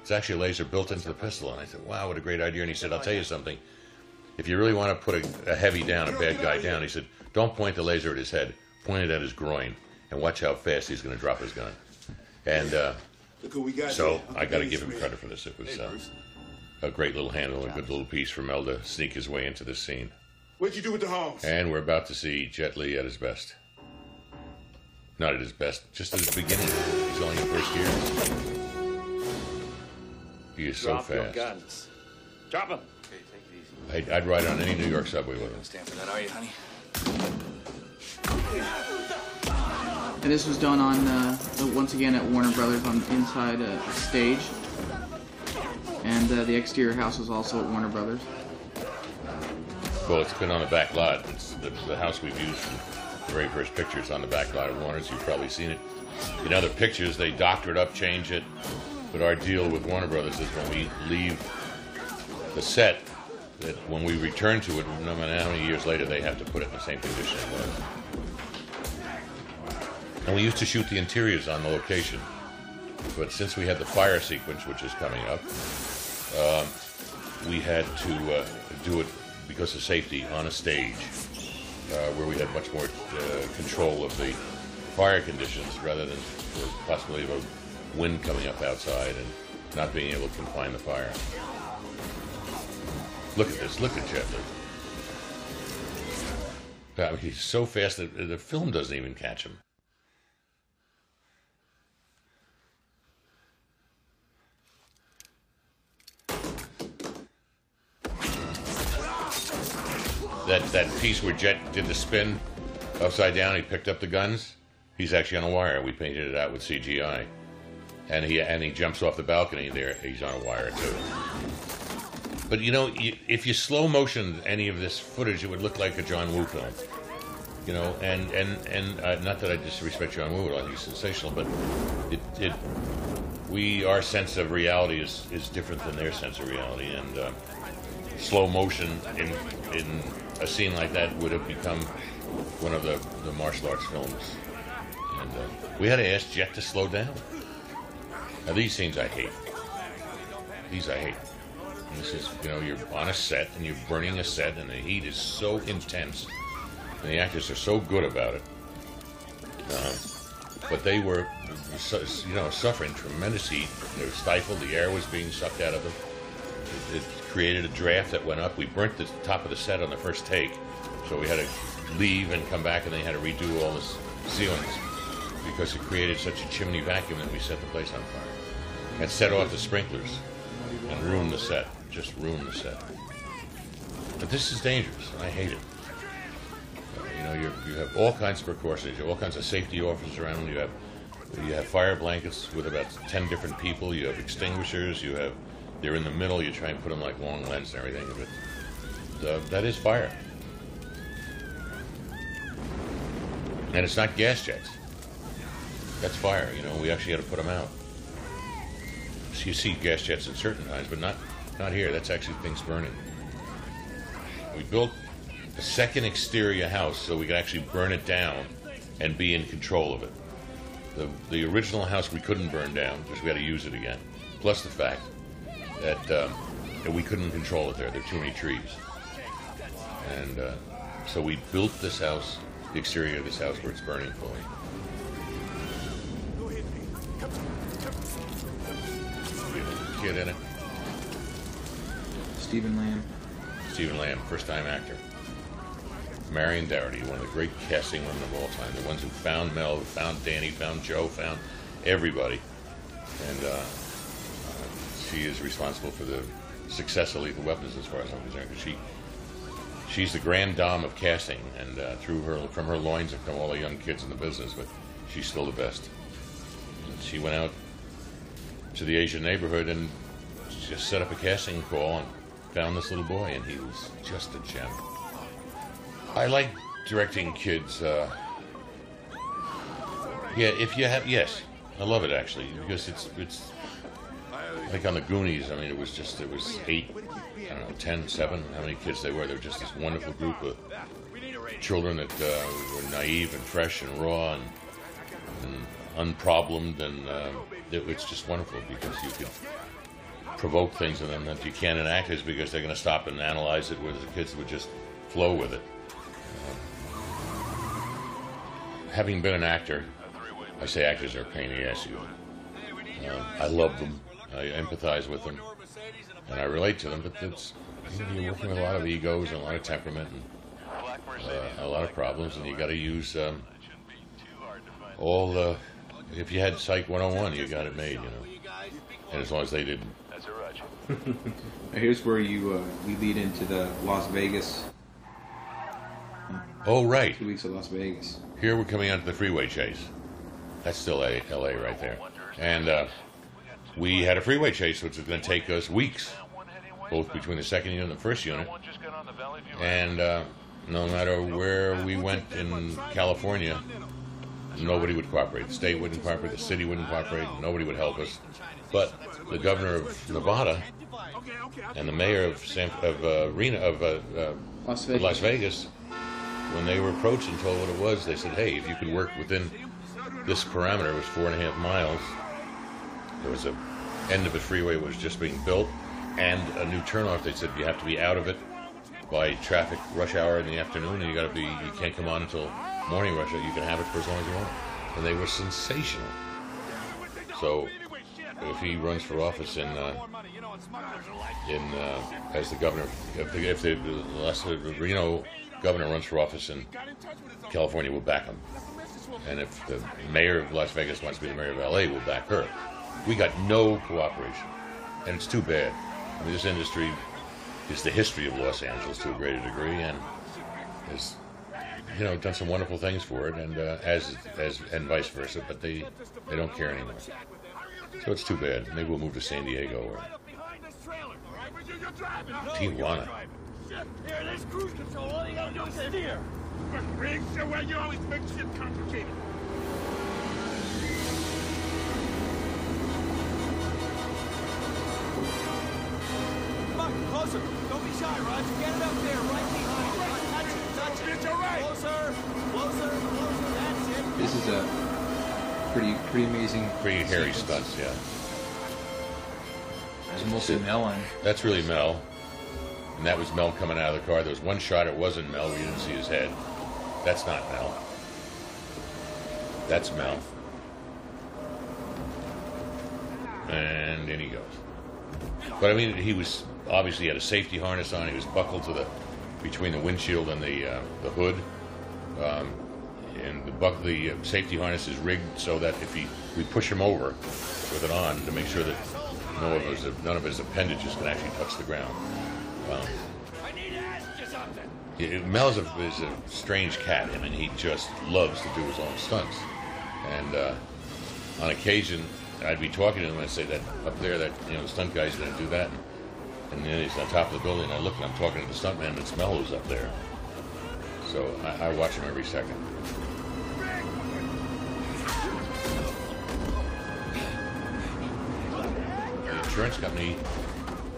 It's actually a laser built into the pistol, and I said, "Wow, what a great idea!" And he said, "I'll tell you something. If you really want to put a, a heavy down, a bad guy down, he said, don't point the laser at his head. Point it at his groin, and watch how fast he's going to drop his gun." And uh, Look who we got So. I got to give him credit for this. It was uh, a great little handle, a good little piece for Mel to sneak his way into this scene. What'd you do with the hogs? And we're about to see Jet Li at his best. Not at his best, just at his beginning. He's only in first gear. He is so Drop your fast. guns. Drop them. I'd, I'd ride on any New York subway with him. Stand for that, are you, honey? And this was done on uh, once again at Warner Brothers on inside a, a stage. And uh, the exterior house was also at Warner Brothers. Well, it's been on the back lot. It's the, the house we've used the very first pictures on the back lot of Warner's. You've probably seen it. In other pictures, they doctor it up, change it. But our deal with Warner Brothers is when we leave the set, that when we return to it, no matter how many years later, they have to put it in the same condition it was. And we used to shoot the interiors on the location. But since we had the fire sequence, which is coming up, um, we had to uh, do it because of safety on a stage uh, where we had much more uh, control of the fire conditions rather than the possibility of a wind coming up outside and not being able to confine the fire. Look at this. Look at Li. I mean, he's so fast that the film doesn't even catch him. That that piece where Jet did the spin upside down, he picked up the guns. He's actually on a wire. We painted it out with CGI, and he and he jumps off the balcony. There, he's on a wire too. But you know, you, if you slow motion any of this footage, it would look like a John Woo film. You know, and and and uh, not that I disrespect John Woo, I think he's sensational, but it it we our sense of reality is is different than their sense of reality, and uh, slow motion in in a scene like that would have become one of the, the martial arts films. And uh, we had to ask Jet to slow down. Now these scenes I hate. These I hate. This is, you know, you're on a set and you're burning a set and the heat is so intense. And the actors are so good about it. Uh, but they were, you know, suffering tremendous heat. They were stifled. The air was being sucked out of them. It, it created a draft that went up. We burnt the top of the set on the first take, so we had to leave and come back, and they had to redo all the ceilings because it created such a chimney vacuum that we set the place on fire and set off the sprinklers and ruined the set. Just ruined the set. But this is dangerous, and I hate it. Uh, you know, you you have all kinds of precautions. You have all kinds of safety officers around. You have you have fire blankets with about ten different people. You have extinguishers. You have they're in the middle. You try and put them like long lens and everything. But uh, that is fire, and it's not gas jets. That's fire. You know, we actually had to put them out. So you see gas jets at certain times, but not not here. That's actually things burning. We built a second exterior house so we could actually burn it down and be in control of it. The, the original house we couldn't burn down because we had to use it again. Plus the fact that, um, that we couldn't control it there. There are too many trees. And uh, so we built this house, the exterior of this house where it's burning fully. Kid in it. Stephen Lamb. Stephen Lamb, first time actor. Marion Dougherty, one of the great casting women of all time. The ones who found Mel, found Danny, found Joe, found everybody. And uh, she is responsible for the success of Lethal Weapons as far as I'm concerned. 'cause She, she's the grand dame of casting, and uh, through her, from her loins have come all the young kids in the business, but she's still the best. And she went out to the Asian neighborhood and just set up a casting call and found this little boy, and he was just a gem. I like directing kids. Uh, yeah, if you have, yes, I love it actually because it's it's like on the Goonies. I mean, it was just it was eight, I don't know, ten, seven, how many kids they were. They were just this wonderful group of children that uh, were naive and fresh and raw and, and unproblemed, and uh, it, it's just wonderful because you could provoke things in them that you can't in actors because they're going to stop and analyze it, whereas the kids would just flow with it. Uh, having been an actor, I say actors are a pain in the ass. You Um, I love them. I empathize with them, and I relate to them. But it's you you're working with a lot of egos and a lot of temperament and uh, a lot of problems, and you got to use um, all the. If you had Psych 101, you got it made, you know. And as long as they didn't. Here's where you uh, we lead into the Las Vegas. Oh right. Two weeks of Las Vegas. Here we're coming onto the freeway chase. That's still a, LA right there. And uh, we had a freeway chase, which was going to take us weeks, both between the second unit and the first unit. And uh, no matter where we went in California, nobody would cooperate. The state wouldn't cooperate, the city wouldn't cooperate, nobody would help us. But the governor of Nevada and the mayor of San, of uh, Reno of uh, uh, Las Vegas. Las Vegas, when they were approached and told what it was, they said, "Hey, if you could work within this parameter, it was four and a half miles. There was a end of a freeway was just being built, and a new turnoff. They said you have to be out of it by traffic rush hour in the afternoon, and you got to be you can't come on until morning rush hour. You can have it for as long as you want." And they were sensational. So if he runs for office in uh, in uh, as the governor, if the, if the Las Reno governor runs for office in California, we'll back him. And if the mayor of Las Vegas wants to be the mayor of LA, we'll back her. We got no cooperation, and it's too bad. I mean, this industry is the history of Los Angeles to a greater degree, and has you know done some wonderful things for it, and uh, as as and vice versa. But they they don't care anymore. So it's too bad. Maybe we'll move to San Diego or Tijuana. Here, there's cruise control. All you gotta do is steer. But why you always make shit complicated? Closer. Don't be shy, Roger. Get it up there, right behind you. Touch it, touch it. It's all right. Closer, closer, closer. That's it. This is a pretty pretty amazing. Pretty hairy sequence. stunts, yeah. There's mostly Mel on. That's really Mel. And that was Mel coming out of the car. There was one shot, it wasn't Mel. We didn't see his head. That's not Mel. That's Mel. And in he goes. But I mean, he was obviously he had a safety harness on. He was buckled to the between the windshield and the uh, the hood. Um, and the buck the uh, safety harness is rigged so that if he we push him over with it on to make sure that no of his none of his appendages can actually touch the ground. Um, I need to ask you something. yeah, Mel is a, is a strange cat. I mean, he just loves to do his own stunts. And uh, on occasion, I'd be talking to him and I'd say that up there, that you know, the stunt guy's going to do that. And then he's on top of the building. And I look and I'm talking to the stuntman, and it's Mel who's up there. So I, I watch him every second. The insurance company,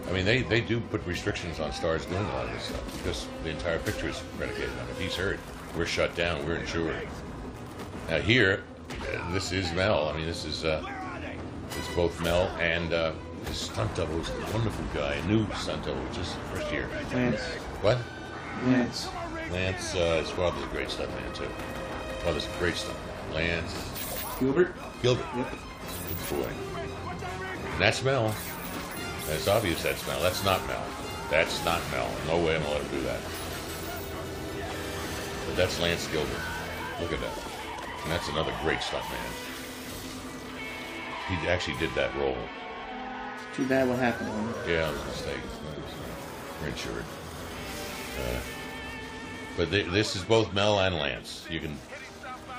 I mean, they, they do put restrictions on stars doing a lot of this stuff because the entire picture is predicated on it. If he's hurt, we're shut down, we're insured. Now here, this is Mel. I mean, this is uh, it's both Mel and uh, his stunt double is a wonderful guy, a new stunt double, just first year. Lance. What? Lance. Lance, uh, his father's a great stuntman too. Father's a great stuntman. Lance Gilbert. Gilbert. Yep. Good boy. And that's Mel. It's obvious that's Mel. That's not Mel. That's not Mel. No way I'm gonna let him do that. But that's Lance Gilbert. Look at that. And that's another great stuntman. He actually did that role. Too bad what happened to him. Yeah, it was a mistake. Insured. Uh, but th- this is both Mel and Lance. You can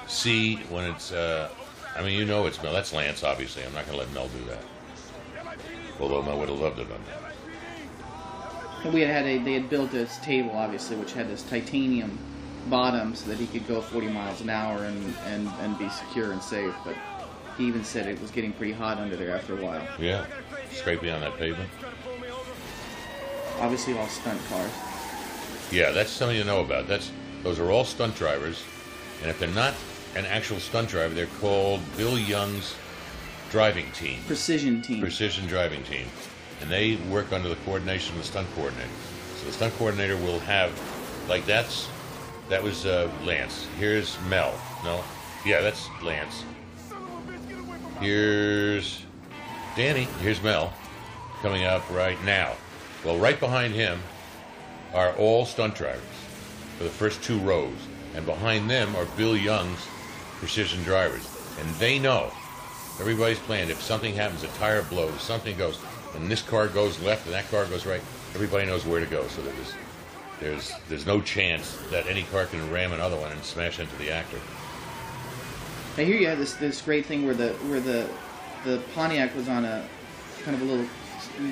see when it's. Uh, I mean, you know it's Mel. That's Lance, obviously. I'm not going to let Mel do that. Although Mel would have loved to have done that. And we had had a, they had built this table, obviously, which had this titanium bottom so that he could go 40 miles an hour and, and, and be secure and safe. But he even said it was getting pretty hot under there after a while. Yeah, scraping on that pavement. Obviously, all stunt cars. Yeah, that's something to know about. That's those are all stunt drivers, and if they're not an actual stunt driver, they're called Bill Young's driving team. Precision team. Precision driving team, and they work under the coordination of the stunt coordinator. So the stunt coordinator will have, like that's that was uh, Lance. Here's Mel. No, yeah, that's Lance. Here's Danny, here's Mel, coming up right now. Well, right behind him are all stunt drivers for the first two rows, and behind them are Bill Young's precision drivers, and they know everybody's planned. If something happens, a tire blows, something goes, and this car goes left and that car goes right, everybody knows where to go. So there's there's there's no chance that any car can ram another one and smash into the actor. I hear you have this this great thing where the where the the Pontiac was on a kind of a little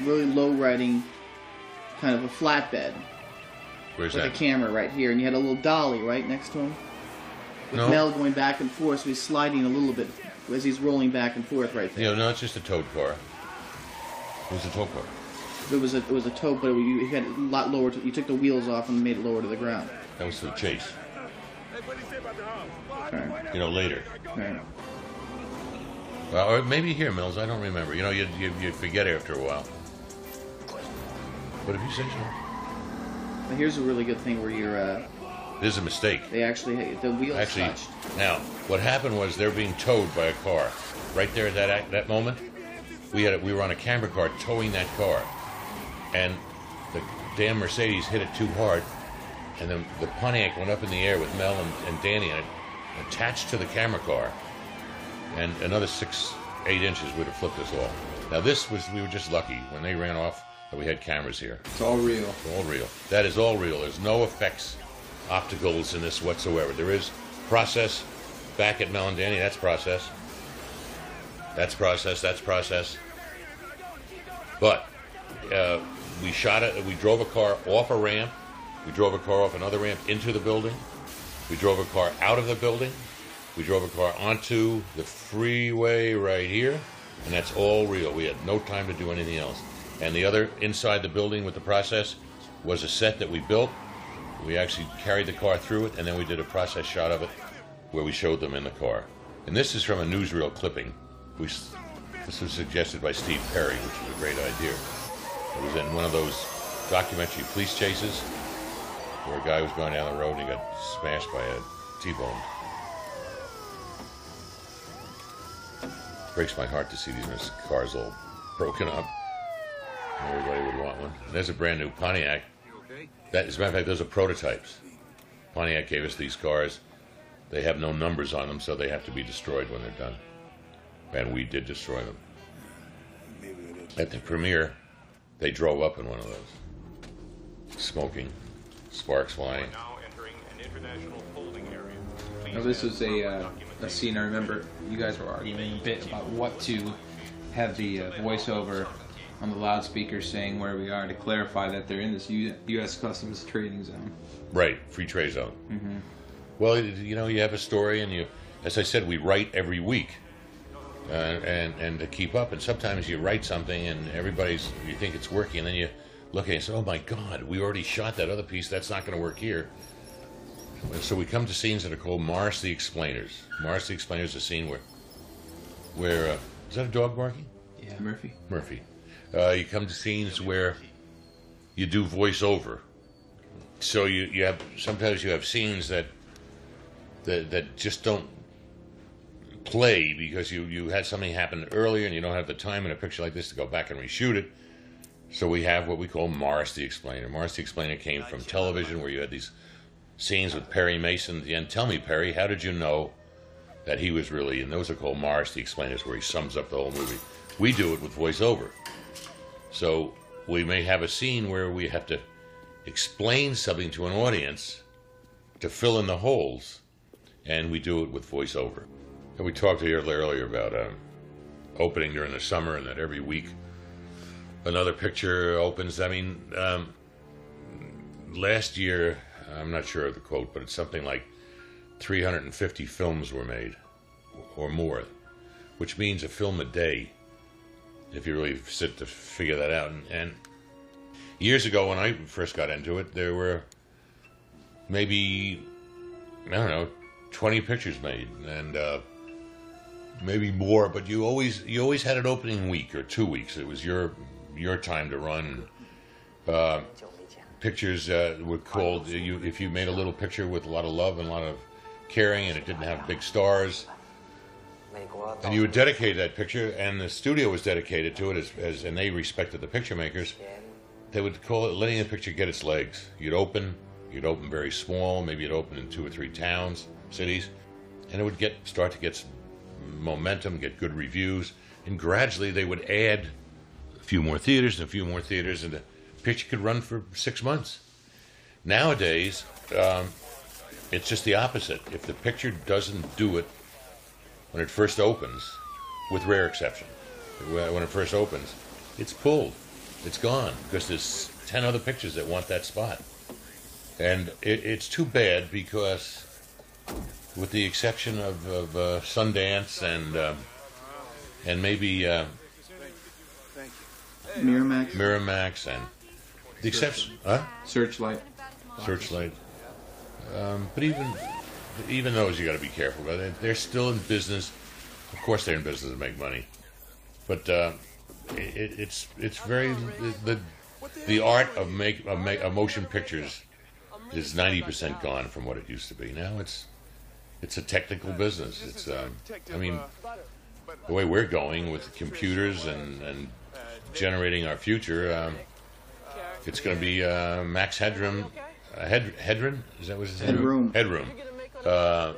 really low riding kind of a flatbed Where's with that? a camera right here, and you had a little dolly right next to him with No. Mel going back and forth, so he's sliding a little bit as he's rolling back and forth right You there. know, no, it's just a towed car. It was a tow car. It was a it was a tow, but you had a lot lower. To, you took the wheels off and made it lower to the ground. That was for the chase. Right. You know, later. Right. Well, or maybe here, Mills. I don't remember. You know, you you you forget after a while. But if you say so, But here's a really good thing where you're uh, there's a mistake. they actually the wheels Actually, touched. now what happened was they're being towed by a car. Right there at that act- that moment, we had a, we were on a camera car towing that car, and the damn Mercedes hit it too hard, and then the Pontiac went up in the air with Mel and, and Danny in it, attached to the camera car, and another six eight inches would have flipped us off. Now this was we were just lucky when they ran off that we had cameras here. It's all real. It's all real. That is all real. There's no effects, opticals in this whatsoever. There is process back at Mel and Danny. That's process. That's process. That's process. But uh, we shot it. We drove a car off a ramp. We drove a car off another ramp into the building. We drove a car out of the building. We drove a car onto the freeway right here, and that's all real. We had no time to do anything else. And the other inside the building with the process was a set that we built. We actually carried the car through it, and then we did a process shot of it where we showed them in the car. And this is from a newsreel clipping. We, this was suggested by Steve Perry, which was a great idea. It was in one of those documentary police chases where a guy was going down the road and he got smashed by a T-bone. Breaks my heart to see these cars all broken up. Everybody would want one. And there's a brand new Pontiac. That, as a matter of fact, those are prototypes. Pontiac gave us these cars. They have no numbers on them, so they have to be destroyed when they're done. And we did destroy them. At the premiere, they drove up in one of those, smoking, sparks flying. Now, entering an international folding area this is a, uh, a scene I remember you guys were arguing a bit about what to have the uh, voiceover on the loudspeaker saying where we are to clarify that they're in this U- U.S. Customs trading zone. Right, free trade zone. Mm-hmm. Well, you know, you have a story, and you, as I said, we write every week, uh, and and to keep up. And sometimes you write something, and everybody's you think it's working, and then you look at it and say, "Oh my God, we already shot that other piece. That's not going to work here." And So we come to scenes that are called Morris the Explainers. Morris the Explainers is a scene where, where uh, is that a dog barking? Yeah, Murphy. Murphy. Uh, you come to scenes where you do voiceover. So you, you have sometimes you have scenes that that that just don't play because you, you had something happen earlier and you don't have the time in a picture like this to go back and reshoot it. So we have what we call Morris the Explainer. Morris the Explainer came from television where you had these scenes with Perry Mason at the end. Tell me, Perry, how did you know that he was really, and those are called Mars. the Explainers, where he sums up the whole movie. We do it with voiceover. So we may have a scene where we have to explain something to an audience to fill in the holes, and we do it with voiceover. And we talked here earlier about um, opening during the summer, and that every week another picture opens. I mean, um, last year, I'm not sure of the quote, but it's something like 350 films were made or more, which means a film a day if you really sit to figure that out. And, and years ago, when I first got into it, there were maybe I don't know, 20 pictures made, and uh, maybe more. But you always you always had an opening week or two weeks. It was your your time to run. Uh, pictures uh, were called. You if you made a little picture with a lot of love and a lot of caring, and it didn't have big stars. and you would dedicate that picture, and the studio was dedicated to it, as, as and they respected the picture makers. They would call it letting the picture get its legs. You'd open, you'd open very small, maybe you'd open in two or three towns, cities, and it would get start to get some momentum, get good reviews, and gradually they would add a few more theaters and a few more theaters, and the picture could run for six months. Nowadays, um, it's just the opposite. If the picture doesn't do it when it first opens, with rare exception, when when it first opens, it's pulled, it's gone because there's ten other pictures that want that spot, and it, it's too bad because, with the exception of, of uh, Sundance and um, and maybe uh, Miramax. Miramax and the exception, huh? Searchlight. Searchlight. Um, but even even those you got to be careful. But they- they're still in business. Of course, they're in business to make money. But uh, it, it's it's very the the art of make of, make, of motion pictures is ninety percent gone from what it used to be. Now it's it's a technical business. It's um, I mean the way we're going with computers and and generating our future. Um, it's going to be uh, Max Headroom. Uh, Head, Headroom? Is that what his name? Headroom. Headroom. Uh,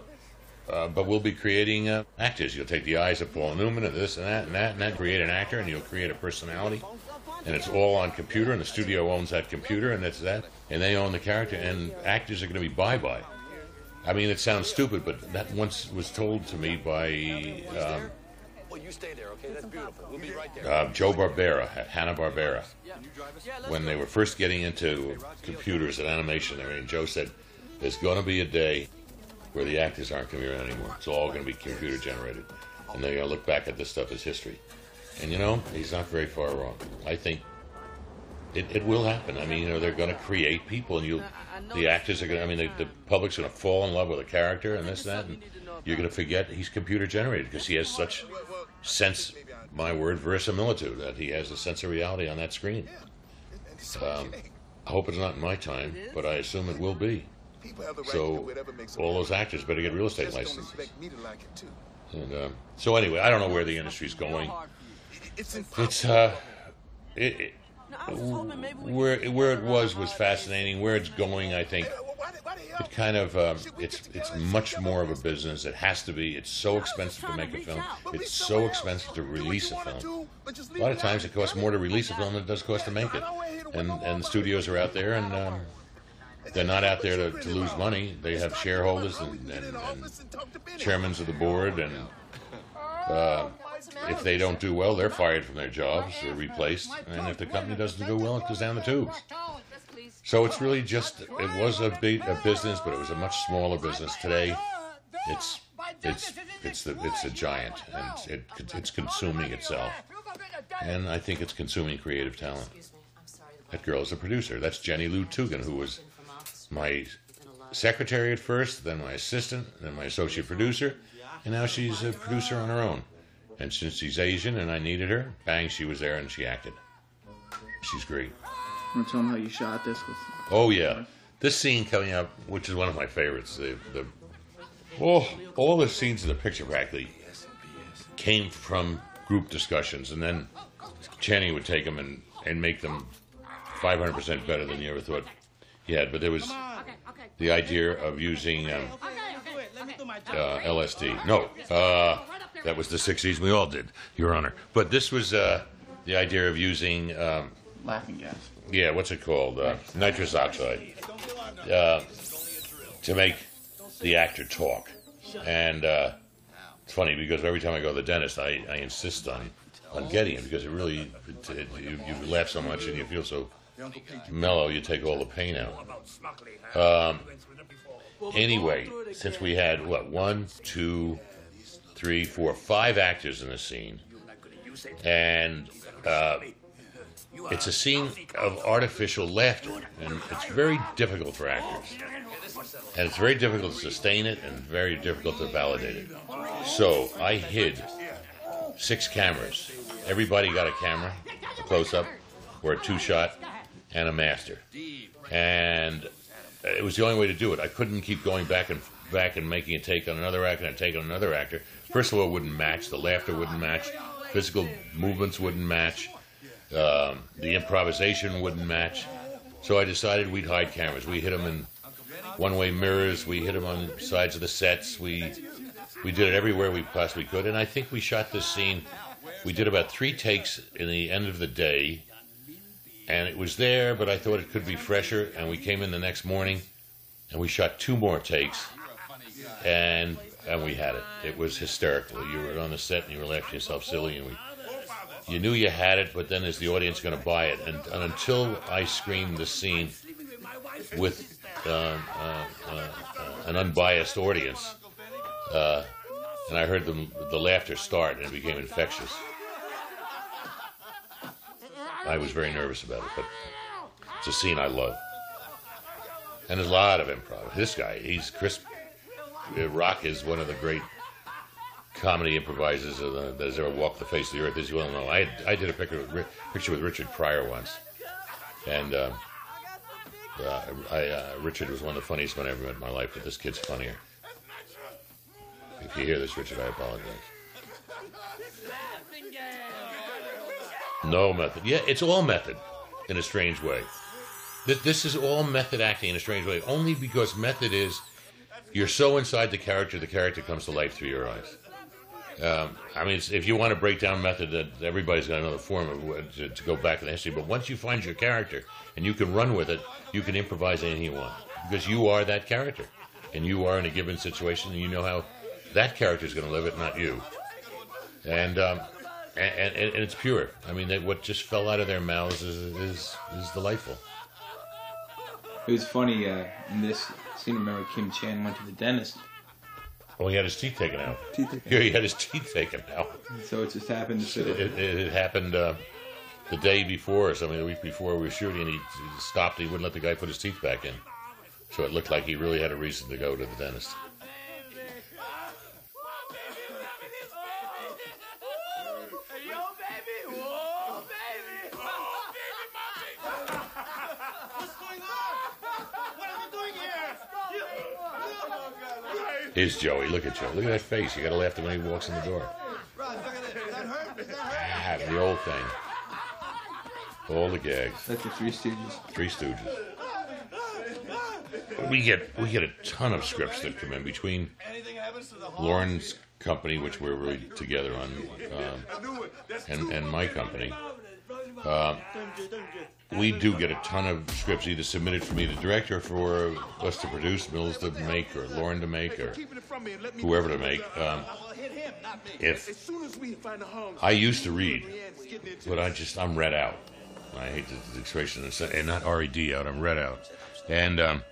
uh, but we'll be creating uh, actors. You'll take the eyes of Paul Newman and this and that and that and that, create an actor, and you'll create a personality. And it's all on computer, and the studio owns that computer, and that's that. And they own the character, and actors are going to be bye-bye. I mean, it sounds stupid, but that once was told to me by um, Well, you stay there, okay? That's beautiful. We'll be right there. uh, Joe Barbera, Hanna Barbera, when they were first getting into computers and animation. I mean, Joe said, "There's going to be a day where the actors aren't going to be around anymore. It's all going to be computer generated, and they're going uh, to look back at this stuff as history." And you know, he's not very far wrong. I think it, it will happen. I mean, you know, they're going to create people, and you, the actors are going. to I mean, the, the public's going to fall in love with a character and this, and that, and you're going to forget he's computer generated because he has such sense. My word, verisimilitude. That he has a sense of reality on that screen. Um, I hope it's not in my time, but I assume it will be. So all those actors better get real estate licenses. Like And um, so anyway, I don't know where the industry's going. It's uh, it, it, where where it was was fascinating. Where it's going, I think, it kind of um, it's it's much more of a business. It has to be. It's so expensive to make a film. It's so expensive to release a film. A lot of times, it costs more to release a film than it does cost to make it. And and studios are out there, and um, they're not out there to, to lose money. They have shareholders and, and, and chairmans of the board, and uh, if they don't do well, they're fired from their jobs or replaced. And if the company doesn't do well, it goes down the tubes. So it's really just it was a big a business, but it was a much smaller business. Today, it's it's it's the it's a giant, and it it's consuming itself, and I think it's consuming creative talent. That girl is a producer. That's Jennie Lew Tugend, who was my secretary at first, then my assistant, then my associate producer, and now she's a producer on her own. And since she's Asian and I needed her, bang, she was there and she acted. She's great. Want to tell them how you shot this? With... Oh yeah, this scene coming up, which is one of my favorites. The, the oh, all the scenes in the picture practically came from group discussions, and then Channing would take them and, and make them 500% better than you ever thought he had. But there was the idea of using um, uh, LSD. No, uh, that was the 60s. We all did, Your Honor. But this was uh, the idea of using. Um, Laughing gas. yeah, what's it called? Uh, nitrous oxide. Uh, to make the actor talk. And uh, it's funny because every time I go to the dentist, I, I insist on, on getting it because it really, it, it, you, you laugh so much and you feel so mellow, you take all the pain out. Um, anyway, since we had, what, one, two, three, four, five actors in the scene, and uh, it's a scene of artificial laughter, and it's very difficult for actors. And it's very difficult to sustain it and very difficult to validate it. So I hid six cameras. Everybody got a camera, a close up, or a two shot, and a master. And uh, it was the only way to do it. I couldn't keep going back and back and making a take on another actor and a take on another actor. First of all, it wouldn't match. The laughter wouldn't match. Physical movements wouldn't match. Um, the improvisation wouldn't match. So I decided we'd hide cameras. We hit them in one-way mirrors. We hit them on sides of the sets. We we did it everywhere we possibly could. And I think we shot this scene. We did about three takes in the end of the day, and it was there. But I thought it could be fresher. And we came in the next morning, and we shot two more takes, and and we had it. It was hysterical. You were on the set and you were laughing yourself silly, and we you knew you had it, but then is the audience going to buy it? And, and until I screamed the scene with uh, uh, uh, an unbiased audience, uh, and I heard the, the laughter start, and it became infectious. I was very nervous about it, but it's a scene I love. And there's a lot of improv. This guy, he's Chris Rock is one of the great comedy improvisers uh, that has ever walked the face of the earth, as you well know. I I did a picture with, picture with Richard Pryor once, and um, uh, I, uh, Richard was one of the funniest men I ever met in my life. But this kid's funnier. If you hear this, Richard, I apologize. No method. Yeah, it's all method, in a strange way. This is all method acting in a strange way. Only because method is you're so inside the character, the character comes to life through your eyes. Um, I mean, if you want to break down method, that everybody's got another form of to, to go back in the history. But once you find your character and you can run with it, you can improvise anything you want because you are that character, and you are in a given situation, and you know how that character is going to live it, not you. And um, and, and, and it's pure. I mean, they, what just fell out of their mouths is is, is delightful. It was funny uh, in this scene. Remember, Kim Chan went to the dentist. Oh, he had his teeth taken out. Teeth taken Yeah, he had his teeth taken out. So it just happened to It, it, it happened uh, the day before, or something, the week before we were shooting, and he, he stopped. He wouldn't let the guy put his teeth back in. So it looked like he really had a reason to go to the dentist. Here's Joey. Look at Joe. Look at that face. You got to laugh when he walks in the door. Ah, the old thing. All the gags. That's the Three Stooges. Three Stooges. We get we get a ton of scripts that come in between Lauren's company, which we're really together on, um, and and my company. Uh, we do get a ton of scripts either submitted for me to direct or for us to produce, Mills to make, or Lauren to make, or whoever to make. Um, if I used to read, but I just I'm read out. I hate the, the expression, and not R-E-D out. I'm read out, and um,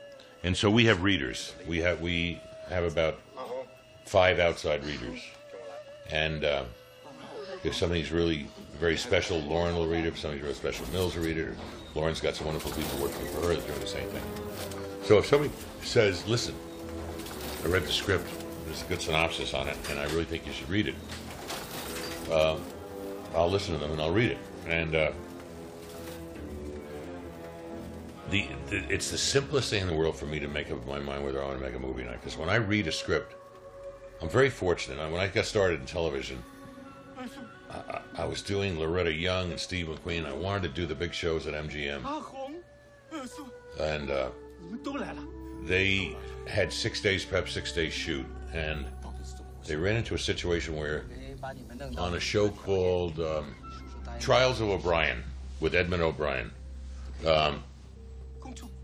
and so we have readers. We have we have about five outside readers, and uh, if something's really very special, Lauren will read it. If something's real special, Mills will read it. Lauren's got some wonderful people working for her doing the same thing. So if somebody says, "Listen, I read the script. There's a good synopsis on it, and I really think you should read it," uh, I'll listen to them and I'll read it. And uh, the, the it's the simplest thing in the world for me to make up my mind whether I want to make a movie or not. Because when I read a script, I'm very fortunate. When I got started in television, I, I was doing Loretta Young and Steve McQueen. I wanted to do the big shows at MGM, and uh, they had six days prep, six days shoot, and they ran into a situation where on a show called um, Trials of O'Brien with Edmond O'Brien, um,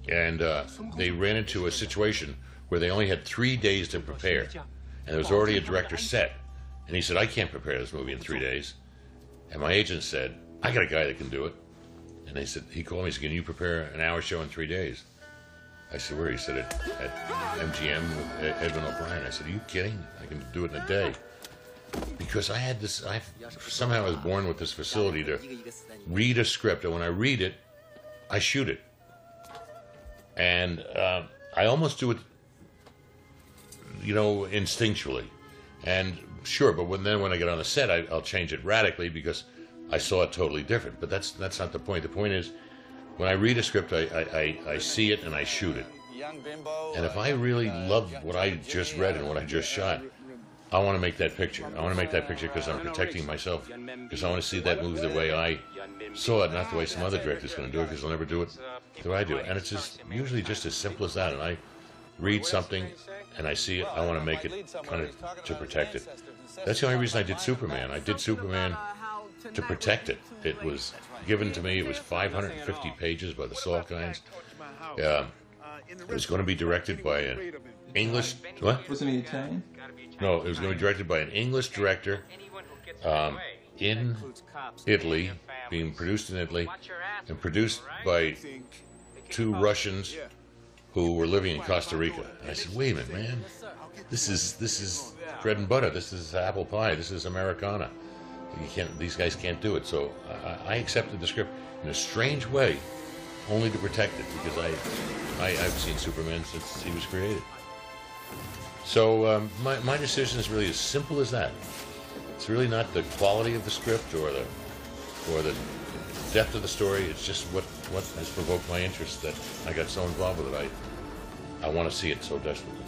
and uh, they ran into a situation where they only had three days to prepare, and there was already a director set, and he said, "I can't prepare this movie in three days," and my agent said, "I got a guy that can do it," and they said, he called me, he said, "Can you prepare an hour show in three days?" I said, "Where?" He said, "At, at MGM with Ed- Edmond O'Brien." I said, "Are you kidding? I can do it in a day." Because I had this, I somehow I was born with this facility to read a script, and when I read it, I shoot it, and uh, I almost do it, you know, instinctually, and sure. But when then when I get on the set, I, I'll change it radically because I saw it totally different. But that's that's not the point. The point is, when I read a script, I I, I, I see it and I shoot it. And if uh, I really uh, love what I just read uh, and what I just shot, I want to make that picture. I want to make that picture because I'm protecting myself. Because I want to see that movie the way I saw it, not the way some other director's going to do it. Because they'll never do it the way I do it. And it's just usually just as simple as that. And I read something and I see it. I want to make it kind of to protect it. That's the only reason I did Superman. I did Superman to protect it. It was given to me. It was 550 pages by the Salkinds. Um, it was going to be directed by an English. What? Wasn't he Italian? No, it was going to be directed by an English director um, in Italy, being produced in Italy, and produced by two Russians who were living in Costa Rica. And I said, "Wait a minute, man! This is this is bread and butter. This is apple pie. This is Americana. You can't. These guys can't do it." So I, I accepted the script in a strange way, only to protect it because I, I I've seen Superman since he was created. So um, my, my decision is really as simple as that. It's really not the quality of the script or the or the depth of the story. It's just what what has provoked my interest that I got so involved with it. I I want to see it so desperately.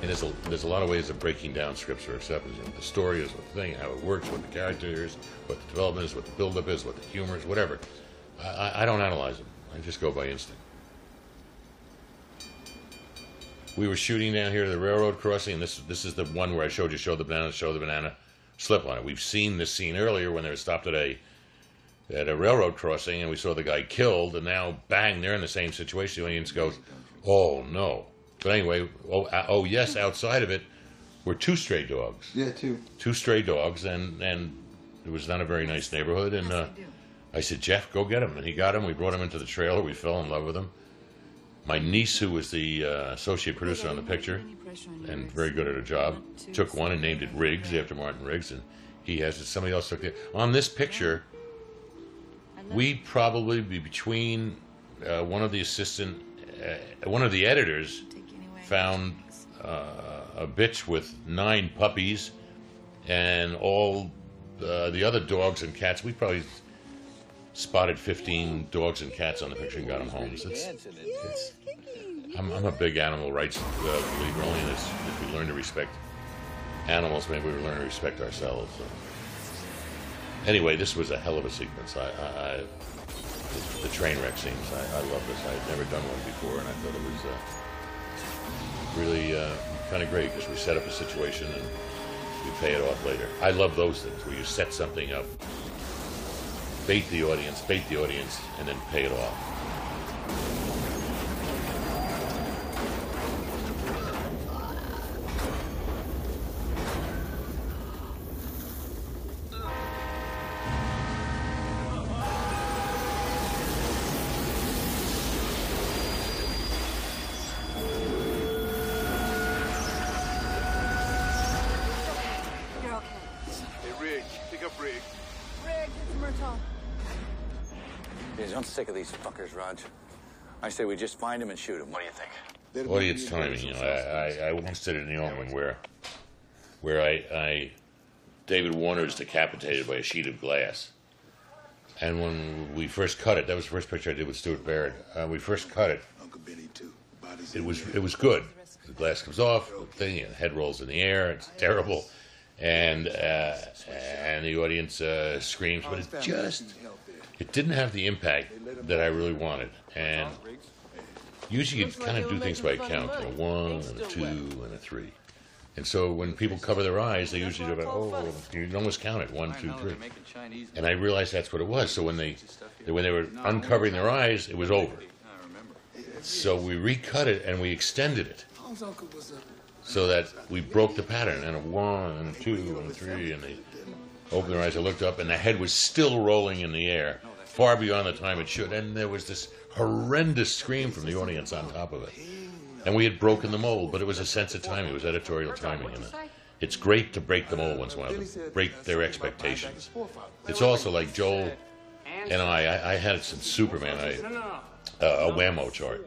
And there's a, there's a lot of ways of breaking down scripts or acceptance. You know, the story is what the thing, how it works, what the character is, what the development is, what the build-up is, what the humor is, whatever. I, I, I don't analyze them. I just go by instinct. We were shooting down here at the railroad crossing, and this this is the one where I showed you show the banana, show the banana, slip on it. We've seen this scene earlier when they were stopped at a at a railroad crossing, and we saw the guy killed, and now bang, they're in the same situation. The audience goes, "Oh no!" But anyway, oh, uh, oh yes, outside of it were two stray dogs. Yeah, two. Two stray dogs, and and it was not a very nice neighborhood. And uh, I said, Geoff, go get him, and he got him. We brought him into the trailer. We fell in love with him. My niece, who was the uh, associate producer on the picture, and very good at her job, took one and named it Riggs after Martin Riggs, and he has it. Somebody else took it. On this picture, we'd probably be between uh, one of the assistant, uh, one of the editors found uh, a bitch with nine puppies, and all uh, the other dogs and cats. We probably spotted 15 dogs and cats on the picture and got them home. So it's, it's, I'm, I'm a big animal rights uh, believer. Only this, if we learn to respect animals, maybe we learn to respect ourselves. So. Anyway, this was a hell of a sequence. I, I, I the, the train wreck scenes. I, I love this. I had never done one before, and I thought it was uh, really uh, kind of great because we set up a situation and we pay it off later. I love those things where you set something up, bait the audience, bait the audience, and then pay it off. Sick of these fuckers, Rog. I say we just find him and shoot him. What do you think? Audience timing, you know, I, I, I once did it in the Omen where, where I, I, David Warner is decapitated by a sheet of glass. And when we first cut it, that was the first picture I did with Stuart Baird. Uh, we first cut it. Uncle Benny too. It was it was good. The glass comes off, the thing, the head rolls in the air. It's terrible, and uh, and the audience uh, screams, but it just it didn't have the impact that I really wanted. And usually you kind of do things by count, you know, one and a two and a three. And so when people cover their eyes, they usually do about oh, you can almost count it one, two, three. And I realized that's what it was. So when they when they were uncovering their eyes, it was over. So we recut it and we extended it so that we broke the pattern and a one and a two and a three and they opened their eyes. I looked up and the head was still rolling in the air, far beyond the time it should. And there was this horrendous scream from the audience on top of it. And we had broken the mold, but it was a sense of timing. It was editorial timing. It's great to break the mold once in a while, to break their expectations. It's also like Joel and I, I, I had it since Superman, I, uh, a whammo chart.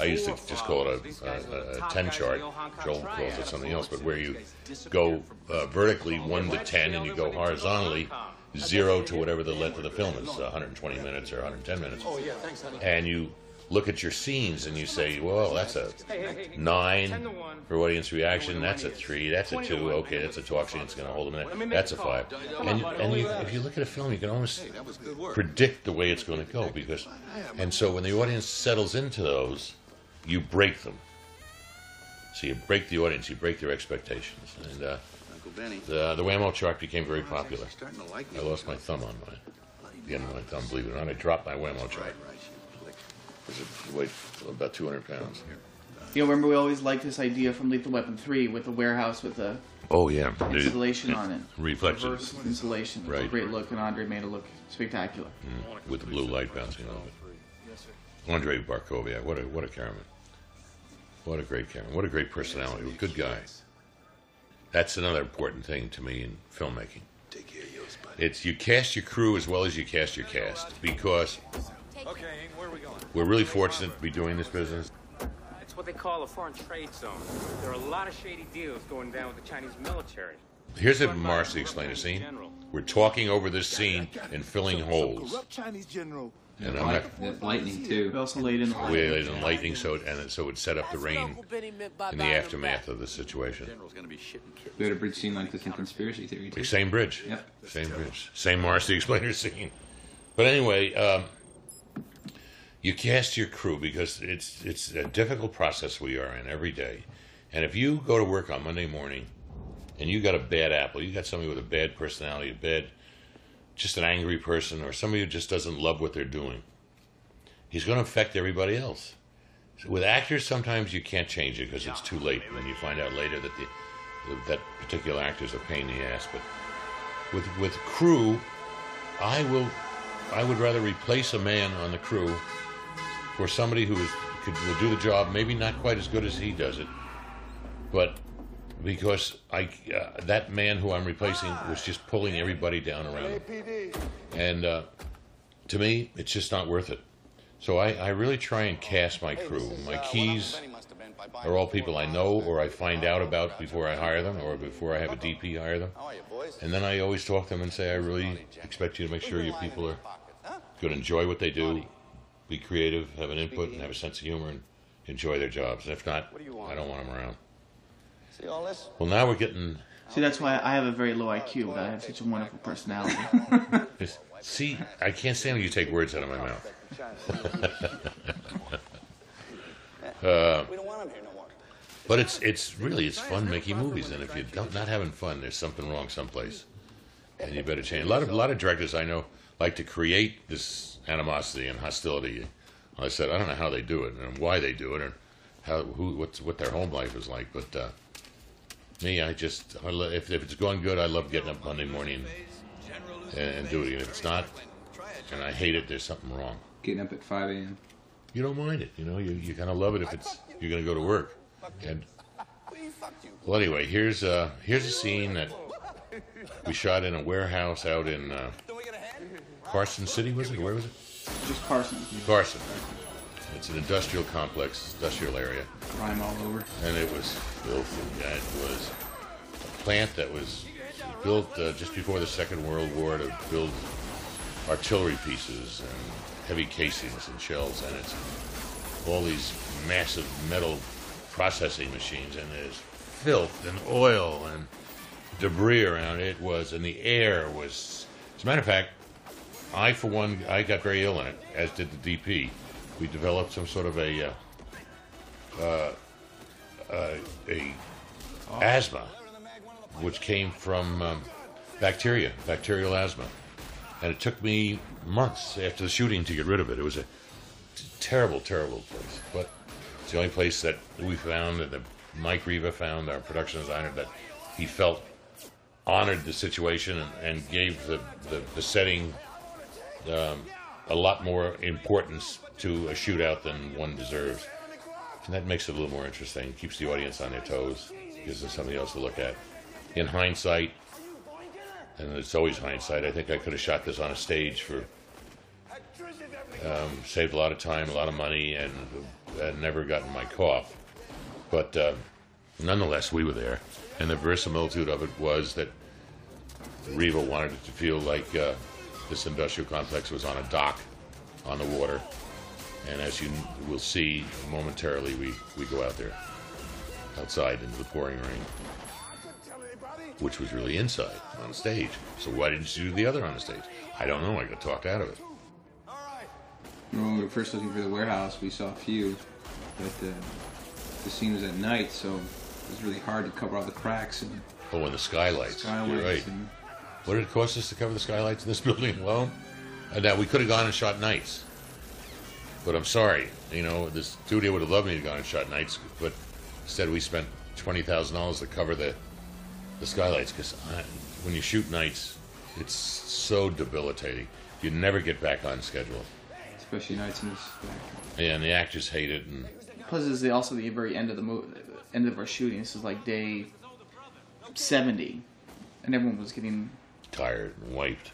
I used to just call it a, a, a 10 chart. Joel calls it something else, but where you go uh, vertically 1 to 10 and you go horizontally 0 to whatever the length of the film is 120 minutes or 110 minutes. Oh, yeah, thanks, honey. And you look at your scenes and you say, well, that's a 9 for audience reaction, that's a 3, that's a 2, okay, that's a talk scene, it's going to hold a minute, that's a 5. And, and you, if you look at a film, you can almost predict the way it's going to go because, and so when the audience settles into those, you break them. So you break the audience, you break their expectations. And uh, the, the Whammo chart became very popular. I lost my thumb on mine. The end of my thumb, believe it or not. I dropped my Whammo chart. It weighed about 200 pounds. You know, remember we always liked this idea from Lethal Weapon 3 with the warehouse with the Oh, yeah. installation on it. Reflection. Reverse installation. It a Right. great look, and Andre made it look spectacular. Mm, with the blue light bouncing off it. Andre Bartkowiak, what a what a cameraman. What a great cameraman. What a great personality. Good guy. That's another important thing to me in filmmaking. Take care, you, buddy. It's you cast your crew as well as you cast your cast because Okay, where are we going? we're really fortunate to be doing this business. It's what they call a foreign trade zone. There are a lot of shady deals going down with the Chinese military. Here's a Marcy explain a scene. We're talking over this scene and filling holes. Corrupt Chinese general. And I'm not. The lightning too. We also laid in the We laid in lightning, so it, and it, so it would set up the rain in the aftermath of the situation. We had a bridge scene like this in Conspiracy Theory too. Same bridge. Yep. Same bridge. Same Marcy explainer scene. But anyway, um, you cast your crew because it's it's a difficult process we are in every day. And if you go to work on Monday morning and you got a bad apple, you got somebody with a bad personality, a bad just an angry person or somebody who just doesn't love what they're doing, he's going to affect everybody else. With actors, sometimes you can't change it because it's too late when you find out later that the that particular actor's a pain in the ass. But with with crew, I will I would rather replace a man on the crew for somebody who is could will do the job, maybe not quite as good as he does it, but because I uh, that man who I'm replacing was just pulling everybody down around him, and uh, to me, it's just not worth it. So I, I really try and cast my crew. My keys are all people I know or I find out about before I hire them or before I have a DP hire them. And then I always talk to them and say, I really expect you to make sure your people are going to enjoy what they do, be creative, have an input, and have a sense of humor, and enjoy their jobs. And if not, I don't want them around. See all this? Well, now we're getting. See, that's why I have a very low IQ, but I have such a wonderful personality. Just- See, I can't stand when you take words out of my mouth. uh, We don't want him here no more. But it's it's really it's fun making movies, and if you're don't, not having fun, there's something wrong someplace, and you better change. A lot of a lot of directors I know like to create this animosity and hostility. I said I don't know how they do it and why they do it, and how who what's what their home life is like. But uh, me, I just I lo- if if it's going good, I love getting up Monday morning and, and do it. If it's not, and I hate it, there's something wrong. Getting up at 5 a.m. You don't mind it, you know. You you kind of love it if it's you're going to go to work. And well, anyway, here's uh here's a scene that we shot in a warehouse out in uh, Carson City. Was it? Where was it? Just Carson. Carson. It's an industrial complex, industrial area, Crime all over. and it was filthy. It was a plant that was built uh, just before the Second World War to build artillery pieces and heavy casings and shells, and it's all these massive metal processing machines, and there's filth and oil and debris around. It was, and the air was. As a matter of fact, I, for one, I got very ill in it, as did the DP. We developed some sort of a uh, uh, uh, a asthma, which came from um, bacteria, bacterial asthma, and it took me months after the shooting to get rid of it. It was a terrible, terrible place, but it's the only place that we found that Mike Riva found, our production designer, that he felt honored the situation and, and gave the, the, the setting um, a lot more importance to a shootout than one deserves. And that makes it a little more interesting, keeps the audience on their toes, gives them something else to look at. In hindsight, and it's always hindsight, I think I could have shot this on a stage for um, saved a lot of time, a lot of money, and had never gotten my cough. But uh, nonetheless, we were there, and the verisimilitude of it was that Riva wanted it to feel like uh, this industrial complex was on a dock on the water. And as you will see momentarily, we, we go out there, outside into the pouring rain, which was really inside on stage. So why didn't you do the other on the stage? I don't know. I got talked out of it. When we were first looking for the warehouse, we saw a few, but uh, the scene was at night, so it was really hard to cover all the cracks and Oh, and the skylights. Skylights You're right. and- What did it cost us to cover the skylights in this building alone? And now we could have gone and shot nights. But I'm sorry, you know, the studio would have loved me to go and shot nights, but instead we spent twenty thousand dollars to cover the the skylights because when you shoot nights, it's so debilitating. You never get back on schedule, especially nights in factory. and the actors hate it. And Plus, is the, also the very end of the movie, end of our shooting. This is like day seventy, and everyone was getting tired and wiped.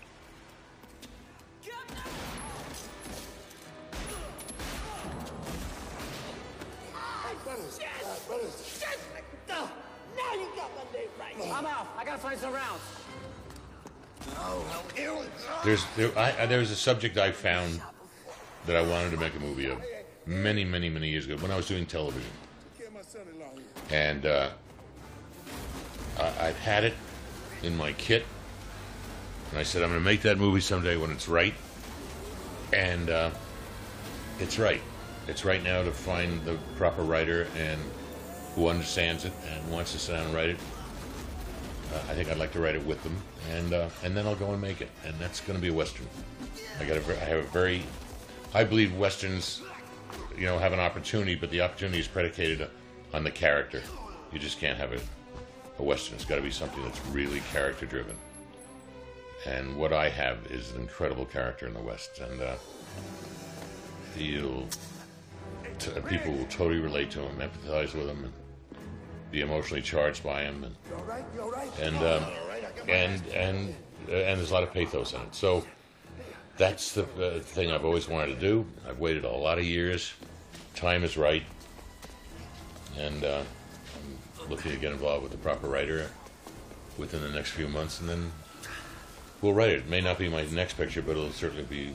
I'm out. I gotta find some rounds. There's there, I, a subject I found that I wanted to make a movie of many, many, many years ago when I was doing television, and uh, I, I've had it in my kit, and I said I'm going to make that movie someday when it's right, and uh, it's right. It's right now to find the proper writer and who understands it and wants to sit down and write it. I think I'd like to write it with them, and uh, and then I'll go and make it, and that's going to be a western. I got a, I have a very, I believe westerns, you know, have an opportunity, but the opportunity is predicated on the character. You just can't have a, a western. It's got to be something that's really character driven. And what I have is an incredible character in the West, and uh, t- people will totally relate to him, empathize with him, and be emotionally charged by him, and and um, and and uh, and there's a lot of pathos in it. So that's the uh, thing I've always wanted to do. I've waited a lot of years. Time is right, and uh, I'm looking to get involved with the proper writer within the next few months, and then we'll write it. It may not be my next picture, but it'll certainly be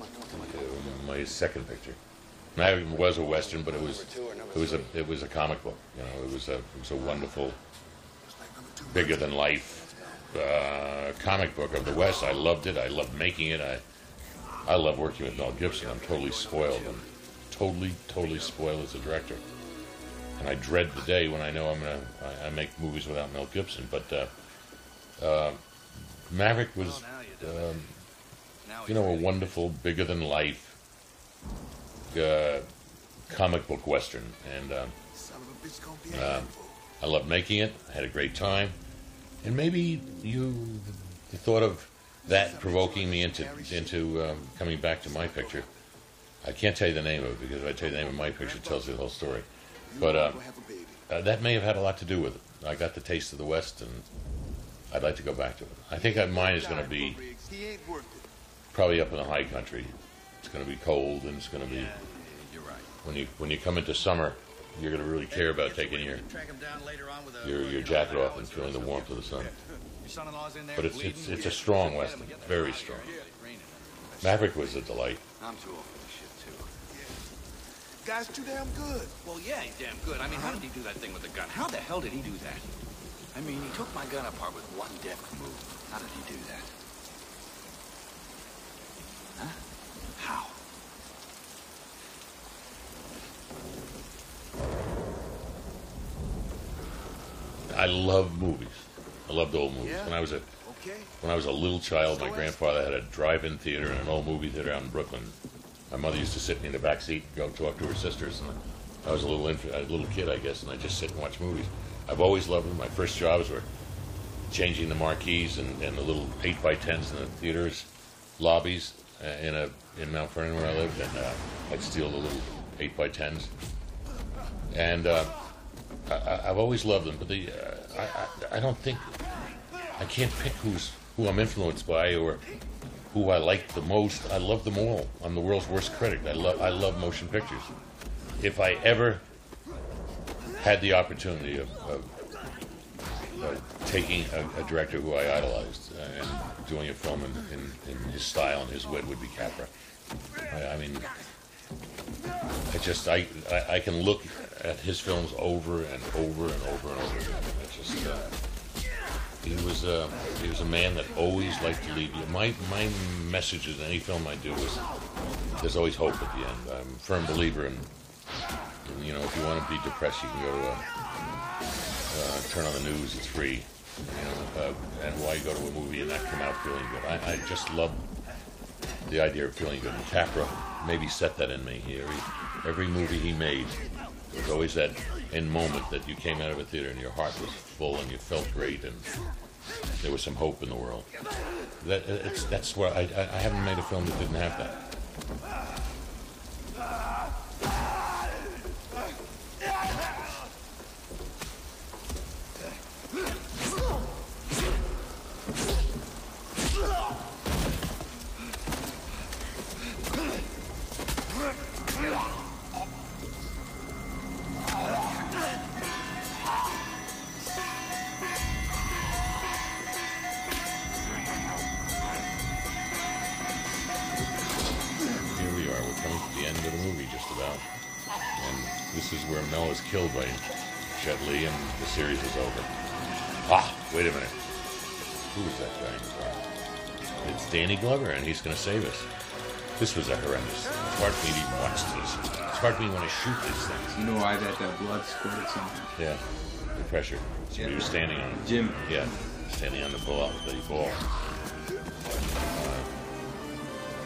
uh, my second picture. I was a western, but it was it was a it was a comic book. You know, it was a it was a wonderful, bigger than life uh, comic book of the West. I loved it. I loved making it. I I love working with Mel Gibson. I'm totally spoiled. I'm totally totally spoiled as a director. And I dread the day when I know I'm gonna I, I make movies without Mel Gibson. But uh, uh, Maverick was, um, you know, a wonderful, bigger than life uh, comic book western, and um, uh, I loved making it. I had a great time, and maybe you, the thought of that provoking me into into um, coming back to my picture. I can't tell you the name of it because if I tell you the name of my picture, it tells you the whole story. But uh, uh, that may have had a lot to do with it. I got the taste of the West, and I'd like to go back to it. I think that mine is going to be probably up in the high country. It's going to be cold, and it's going to be. When you when you come into summer, you're going to really care about taking your your your jacket off and feeling the warmth of the sun. But it's it's it's a strong western, very strong. Maverick was a delight. I'm too old for this shit, too. Guy's too damn good. Well, yeah, he's damn good. I mean, how did he do that thing with the gun? How the hell did he do that? I mean, he took my gun apart with one deft move. How did he do that? Huh? How? I love movies. I loved old movies. Yeah? When I was a Okay. when I was a little child, my grandfather had a drive-in theater and an old movie theater out in Brooklyn. My mother used to sit me in the back seat and go talk to her sisters, and I was a little inf- a little kid, I guess, and I just sit and watch movies. I've always loved them. My first jobs were changing the marquees and, and the little eight by tens in the theaters lobbies uh, in a in Mount Vernon where I lived, and uh, I'd steal the little eight by tens. And uh, I, I've always loved them, but the uh, I, I, I don't think I can't pick who's who I'm influenced by or who I like the most. I love them all. I'm the world's worst critic. I love I love motion pictures. if I ever had the opportunity of, of, of taking a, a director who I idolized uh, and doing a film in, in, in his style and his wit would be Capra. I, I mean, I just I, I I can look at his films over and over and over and over again. It's just uh, he was uh, he was a man that always liked to leave you. My my messages in any film I do is there's always hope at the end. I'm a firm believer in you know if you want to be depressed, you can go to a uh, turn on the news. It's free. You know, uh, and why go to a movie and not come out feeling good? I, I just love the idea of feeling good. And Capra maybe set that in me. He, every, every movie he made, there was always that end moment that you came out of a theater and your heart was full and you felt great and there was some hope in the world. That uh, it's that's where I, I haven't made a film that didn't have that. Is where Mel is killed by Jet Li, and the series is over. Ah, wait a minute. Who is that guy in the car? It's Danny Glover, and he's going to save us. This was a horrendous. thing. It's hard for me to even watch this. It's hard for me to want to shoot these things. You know why that uh, blood squirted something? Yeah, the pressure. So he was standing on Jim. Yeah, standing on the ball. The ball.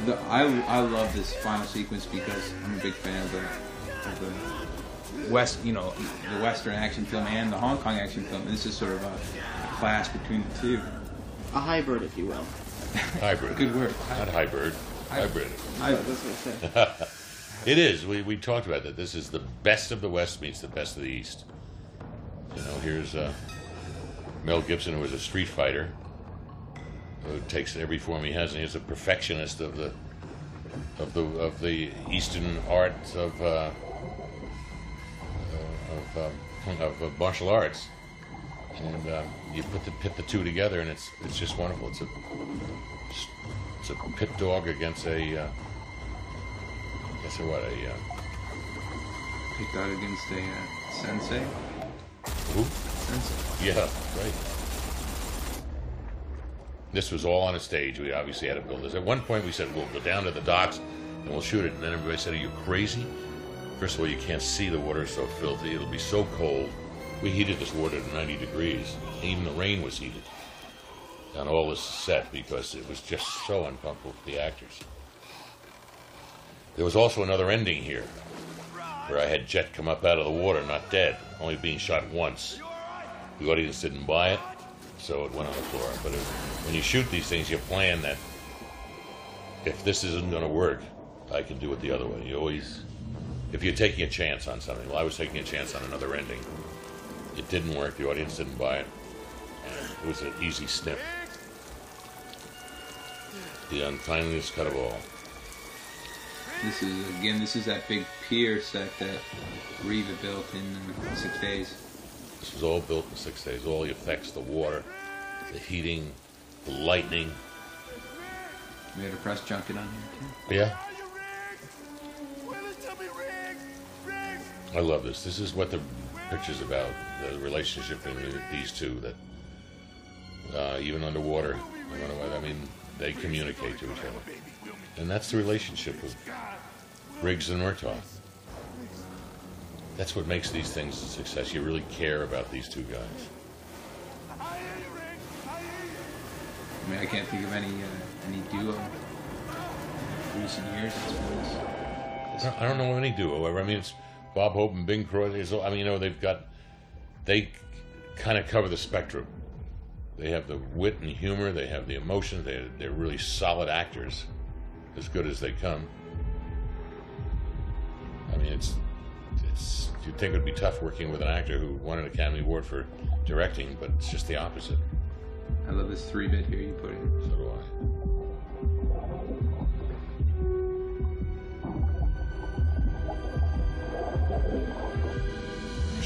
The, I, I love this final sequence because I'm a big fan of the, of the West, you know, the Western action film and the Hong Kong action film. This is sort of a, a clash between the two. A hybrid, if you will. Hybrid. Good word. Not hybrid. Hybrid. I, that's what I said. it is. We, we talked about that. This is the best of the West meets the best of the East. You know, here's uh, Mel Gibson, who was a street fighter, who takes every form he has, and he's a perfectionist of the of the of the Eastern art of uh, of, um, of uh, martial arts. And uh, you put the pit the two together, and it's it's just wonderful. It's a it's a pit dog against a uh, guess what a uh, Picked out against a uh, sensei. who? Sensei. Yeah, right. This was all on a stage. We obviously had to build this. At one point, we said we'll go down to the docks and we'll shoot it. And then everybody said, "Are you crazy?" First of all, you can't see the water; so filthy. It'll be so cold. We heated this water to 90 degrees. Even the rain was heated on all this set because it was just so uncomfortable for the actors. There was also another ending here where I had Jet come up out of the water, not dead, only being shot once. The audience didn't buy it, so it went on the floor. But it, when you shoot these things, you plan that if this isn't going to work, I can do it the other way. You always, if you're taking a chance on something, well, I was taking a chance on another ending. It didn't work. The audience didn't buy it. And it was an easy snip. The unkindliest cut of all. This is again. This is that big pier set that Riva built in six days. This was all built in six days. All the effects, the water, the heating, the lightning. We had a press junket on here Yeah. I love this. This is what the picture's about. The relationship between these two that uh, even underwater, I don't know what- I mean, they communicate to each other. And that's the relationship with Riggs and Murtaugh. That's what makes these things a success. You really care about these two guys. I mean, I can't think of any uh, any duo in recent years. That's been this- I don't- I don't know of any duo ever. I mean, it's Bob Hope and Bing Crosby. All- I mean, you know, they've got they kind of cover the spectrum. They have the wit and humor. They have the emotion. They they're really solid actors, as good as they come. I mean, it's it's you'd think it would be tough working with an actor who won an Academy Award for directing, but it's just the opposite. I love this three bit here you put in. So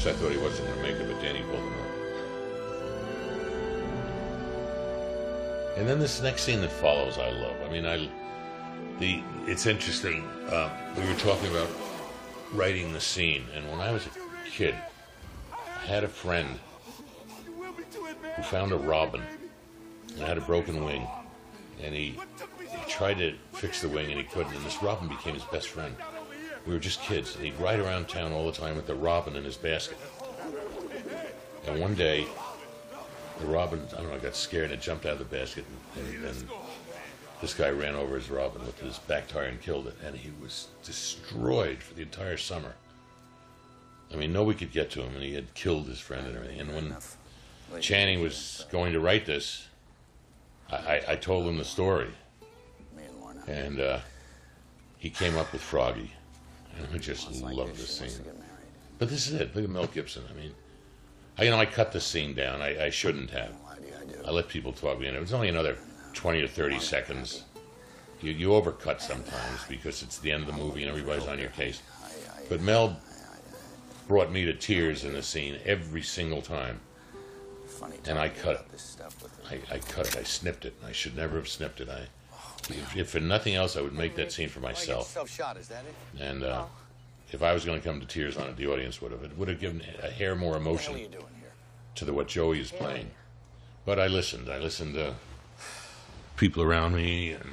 I thought he wasn't going to make it, but Danny pulled him up. And then this next scene that follows, I love. I mean, I the it's interesting. Uh, we were talking about writing the scene, and when I was a kid, I had a friend who found a robin and had a broken wing, and he, he tried to fix the wing and he couldn't, and this robin became his best friend. We were just kids, he'd ride around town all the time with the robin in his basket. And one day, the robin, I don't know, got scared and it jumped out of the basket, and, and, and this guy ran over his robin with his back tire and killed it, and he was destroyed for the entire summer. I mean, nobody could get to him, and he had killed his friend and everything. And when Channing was going to write this, I, I, I told him the story, and uh, he came up with Froggy, I just love this scene. But this is it. Look at Mel Gibson. I mean, I, you know, I cut the scene down. I, I shouldn't have. I let people talk. You know, it was only another 20 or 30 seconds. You, you overcut sometimes because it's the end of the movie and everybody's on your case. But Mel brought me to tears in the scene every single time. Funny. And I cut it. I, I cut it. I snipped it. I should never have snipped it. I, if, if for nothing else, I would make that scene for myself. shot, is that it? And uh, if I was going to come to tears on it, the audience would have. It would have given a hair more emotion to the what Joey is playing. But I listened. I listened to people around me, and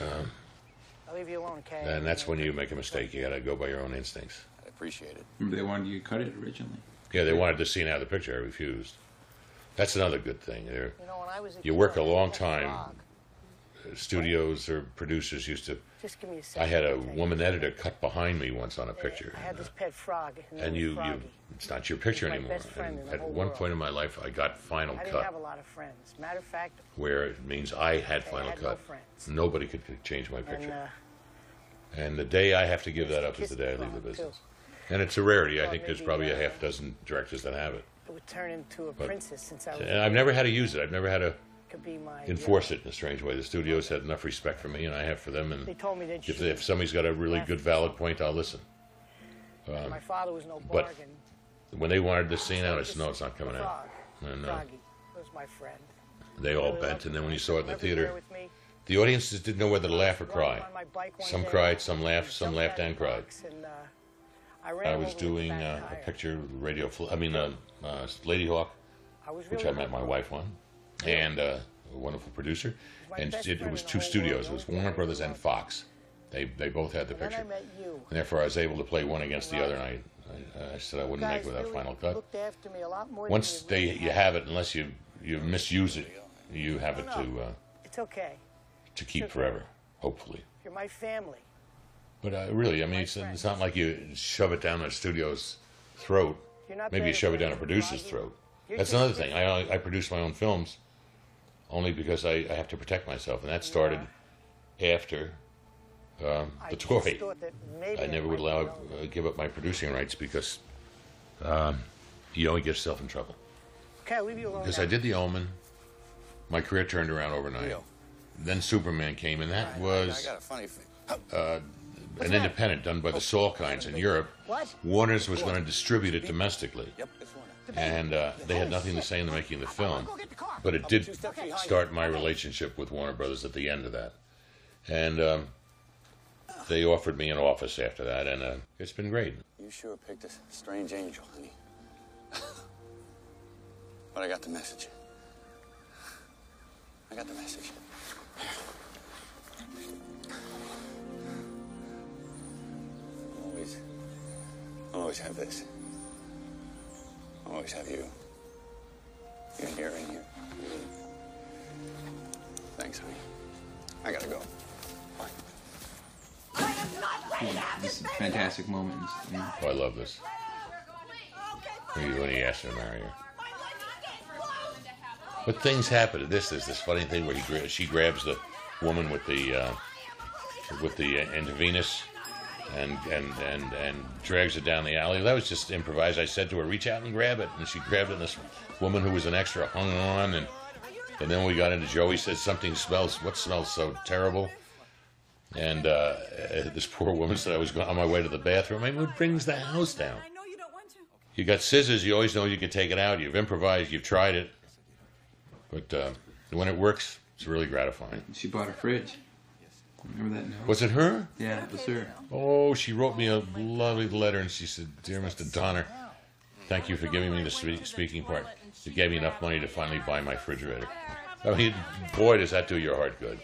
um, I'll leave you alone, Kay. and that's when you make a mistake. You got to go by your own instincts. I appreciate it. Remember they wanted you to cut it originally. Yeah, they wanted the scene out of the picture. I refused. That's another good thing. There, You know, when I was a you kid, work I a had long that time. frog. Studios or producers used to. Just give me a second. I had a I'll tell you. woman editor cut behind me once on a picture, I had this pet frog. and you, you, it's not your picture anymore. best friend And in the at one world. point in my life, I got Final cut. I didn't have a lot of friends. Matter of fact, where it means I had Final had Cut. friends. Nobody could change my picture. and uh, And the day I have to give that up is the day I leave the business. And it's a rarity. I think there's probably a half dozen directors that have it. it would turn into a But- princess since I was. And I've never had to use it. I've never had to Could be my. enforce it in a strange way. The studios had enough respect for me, and I have for them. And They told me that if, if somebody's got a really good, valid point, I'll listen. Um, My father was no but bargain. when they wanted this scene out, I said, no, it's not coming out. frog. And uh, Froggy was my friend. they all Really bent, loved and then when you saw it in the Everywhere theater, with me. the audiences didn't know whether to laugh or cry. on my bike one Some day, cried, some laughed, some jumped laughed out of and the cried. box And, uh, I, ran I was over with doing back uh, a tire. picture, Radio, Fl- I mean, uh, uh, Ladyhawke, I was which really I met my wife on, and uh, a wonderful producer. And it, it was two studios. It was Warner Brothers and Fox. They they both had the And then I picture. And therefore, I was able to play one against the other, and I, I, I said I wouldn't make it without Final Cut. looked after me a lot more Once they you have it, unless you you misuse it, you have it to uh, It's okay. to keep forever, hopefully. You're my family. But uh, really, I mean, it's, it's not like you shove it down a studio's throat. You're not Maybe you shove it down a producer's throat. That's another thing. I, I produce my own films only because I, I have to protect myself, and that started after um, I the just toy. that maybe I never would allow uh, give up my producing rights because um, you only get yourself in trouble. Okay, I'll leave you alone. Because now. I did The Omen, my career turned around overnight. Then Superman came, and that I was got a funny thing. uh, an independent done by the Salkinds in Europe. What? Warner's was going to distribute it domestically, Yep, it's one. And uh, they had nothing to say in the making of the film. But it did start my relationship with Warner Brothers at the end of that, and um, they offered me an office after that, and uh, it's been great. You sure picked a strange angel, honey. but I got the message. I got the message. Always, always have this. I'll always have you. You're here and here. Thanks, honey. I gotta go. This is a fantastic moment. You know. Oh, I love this. When he, when he asked her to marry her. But things happen. This is this funny thing where he she grabs the woman with the uh, with the uh, intravenous and and and and drags it down the alley. That was just improvised. I said to her, "Reach out and grab it," and she grabbed it. And this woman who was an extra hung on, and and then we got into Joey said something smells. What smells so terrible? And uh, this poor woman said I was on my way to the bathroom. I mean, what brings the house down? You got scissors. You always know you can take it out. You've improvised. You've tried it, but uh, when it works, it's really gratifying. She bought a fridge. Remember that note? Was it her? Yeah, it was her. Oh, she wrote me a lovely letter, and she said, "Dear Mr. Donner, thank you for giving me the spe- speaking part. It gave me enough money to finally buy my refrigerator." I mean, boy, does that do your heart good.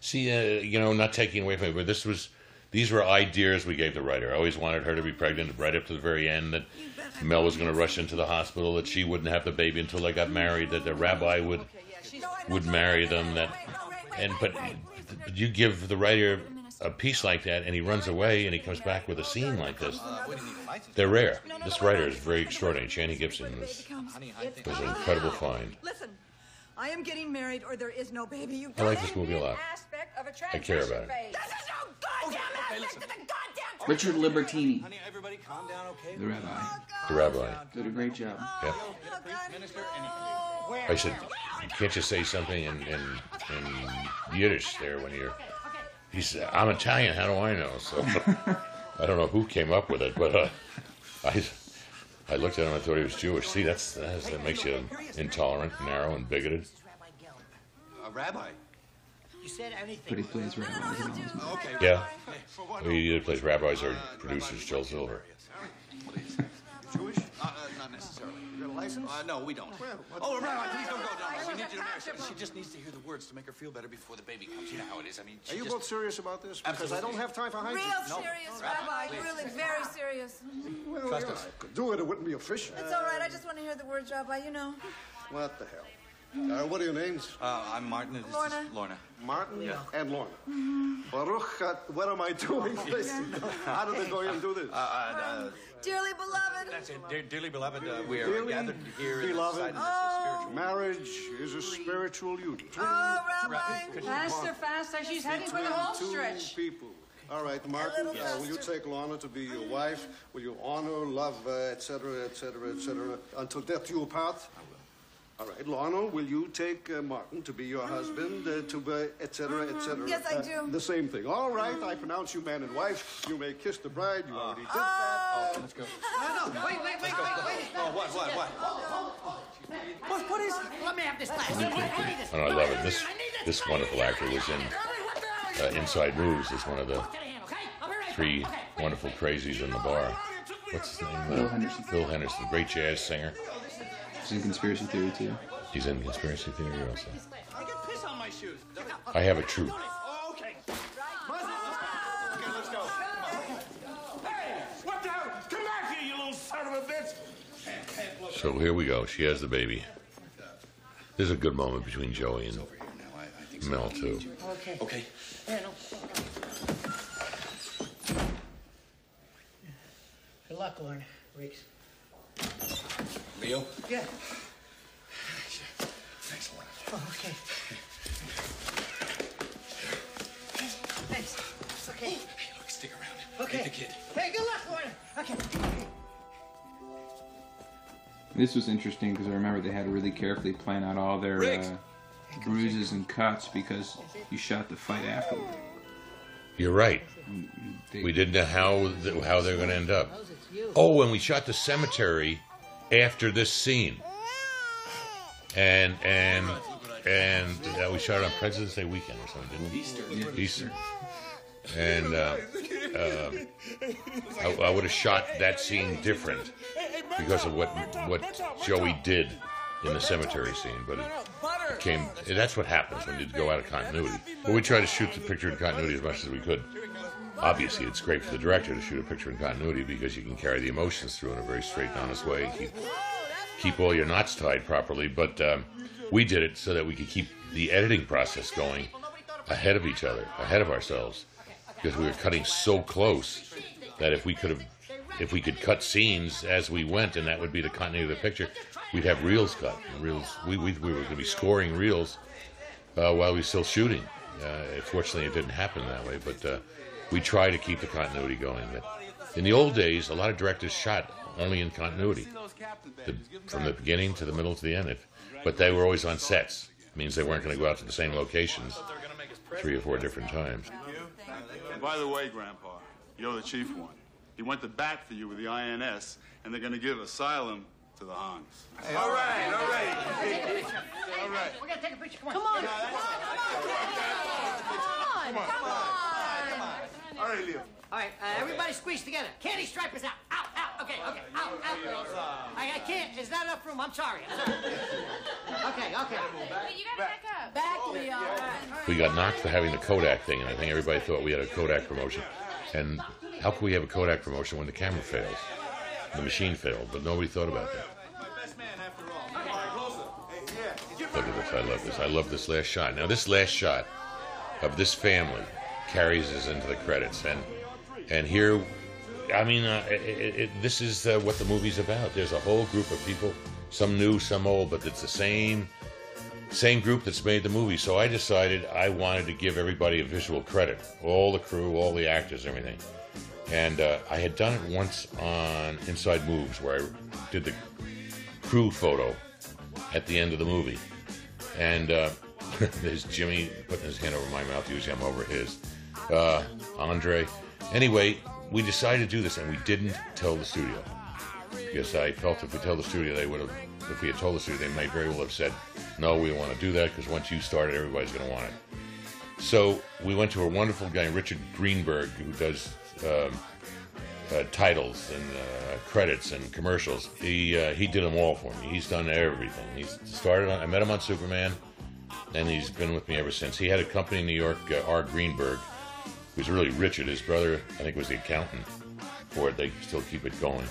See, uh, you know, not taking away from it, but this was, these were ideas we gave the writer. I always wanted her to be pregnant right up to the very end. That Mel was going to rush into the hospital. That she wouldn't have the baby until they got married. That the rabbi would would marry them. That and but, but you give the writer a piece like that, and he runs away, and he comes back with a scene like this. They're rare. This writer is very extraordinary. Channing Gibson was, was an incredible find. Listen, I am getting married or there is no baby. You I like this movie a lot. aspect of a I care about it. This is no goddamn aspect of the goddamn Richard Libertini, Honey, everybody calm down, okay? The rabbi. Oh, the rabbi. did a great job. Oh, yeah. I I said, can't you say something in, in, in Yiddish there when you're. He said, I'm Italian, how do I know? So I don't know who came up with it, but uh, I, I looked at him and I thought he was Jewish. See, that's, that's that makes you intolerant, narrow, and bigoted. A rabbi. You said anything. But he plays rabbis in all his movies. Okay. Yeah. He either plays rabbis or produces Joel Silver. Jewish? Uh, uh, not necessarily. You got a license? Uh, no, we don't. oh, Rabbi, please don't go. No, no, we need you to marry her. She just needs to hear the words to make her feel better before the baby comes. You know how it is. I mean, she Are you just... both serious about this? Because I don't have time for high Real hijinks. serious, Rabbi. Really very serious. Well, Trust yeah, us. I could do it. It wouldn't be official. It's all right. I just want to hear the words, Rabbi. You know. What the hell? Uh, what are your names? Uh, I'm Martin. and This Lorna. is Lorna. Martin Yeah. and Lorna. Baruch, uh, what am I doing? Listen, how did they go and do this? Uh, uh, Dearly beloved. that's it. Dear, dearly beloved, uh, we are Dearly gathered here in beloved. the Oh, Marriage is a spiritual union. oh, Rabbi. Could you- Faster, faster. She's heading for the home Two stretch. people. All right, Martin, uh, will you take Lorna to be your wife? Will you honor, love, uh, etc., etc., etc., until death do you part? I will. All right, Lorna, will you take uh, Martin to be your husband, uh, to be, etc., etc.? Yes, I Uh, do. The same thing. All right, I pronounce you man and wife. You may kiss the bride. You already did that. Oh. Let's go. No, no, wait, wait, wait, wait, wait. Oh, what, what, what? What, what is Let me have this glass. I need this. And I love it. This this wonderful actor was in uh, Inside Moves as one of the three wonderful crazies in the bar. What's his name? Bill Henderson. Bill Henderson, great jazz singer. He's in Conspiracy Theory too. He's in Conspiracy Theory also. I get piss on my shoes. I have a truth. Oh, okay. Okay, let's go. Hey, what the hell? Come back here, you little son of a bitch! So here we go. She has the baby. There's a good moment between Joey and Mel too. Okay. Okay. Yeah, no. Good luck, Lorna. Riggs. Leo? Yeah. Thanks, Lorna. Oh, okay. Thanks. It's okay. Hey, look, stick around. Okay. Take the kid. Hey, good luck, Lorna. Okay. This was interesting because I remember they had to really carefully plan out all their uh, bruises and cuts because you shot the fight afterward. You're right. They- We didn't know how th- how they're going to end up. Oh, and we shot the cemetery after this scene, and and and uh, we shot it on President's Day weekend or something, didn't we? Easter. Easter. And uh, um I, I would have shot that scene different because of what what Joey did in the cemetery scene, but it, it came. That's what happens when you go out of continuity. But we tried to shoot the picture in continuity as much as we could. Obviously, it's great for the director to shoot a picture in continuity because you can carry the emotions through in a very straight and honest way and keep keep all your knots tied properly. But um, we did it so that we could keep the editing process going ahead of each other, ahead of ourselves, because we were cutting so close that if we could have, if we could cut scenes as we went, and that would be the continuity of the picture, we'd have reels cut. Reels. We we, we were going to be scoring reels uh, while we were still shooting. Uh, fortunately, it didn't happen that way, but uh, we try to keep the continuity going. That in the old days, a lot of directors shot only in continuity, the, from the beginning to the middle to the end. If, but they were always on sets. It means they weren't going to go out to the same locations three or four different times. By the way, Grandpa, You're the chief one. He went to bat for you with the INS, and they're gonna give asylum to the Hongs. All right, all right. All right. We're gonna take a picture. come on. Come on. Come on. Come on. Come on. All right, Leo. All right, uh, everybody squeeze together. Candy stripe is out. Out, out. Okay, okay. Out, out. I, I can't. There's not enough room. I'm sorry. I'm sorry. Okay, okay. Wait, you gotta back up. Back, Leo. We got knocked for having the Kodak thing, and I think everybody thought we had a Kodak promotion. And how could we have a Kodak promotion when the camera fails? The machine failed, but nobody thought about that. Look at this. I love this. I love this last shot. Now, this last shot of this family carries us into the credits, and and here, I mean, uh, it, it, this is uh, what the movie's about. There's a whole group of people, some new, some old, but it's the same same group that's made the movie. So I decided I wanted to give everybody a visual credit, all the crew, all the actors, everything. And uh, I had done it once on Inside Moves, where I did the crew photo at the end of the movie. And uh, there's Jimmy putting his hand over my mouth. Usually I'm over his. Uh, Andre. Anyway, we decided to do this, and we didn't tell the studio because I felt if we tell the studio, they would have. If we had told the studio, they might very well have said, "No, we don't want to do that because once you start it, everybody's going to want it." So we went to a wonderful guy, Richard Greenberg, who does um, uh, titles and uh, credits and commercials. He uh, he did them all for me. He's done everything. He's started on. I met him on Superman, and he's been with me ever since. He had a company in New York, uh, R. Greenberg, who's really Richard. His brother, I think, was the accountant for it. They still keep it going,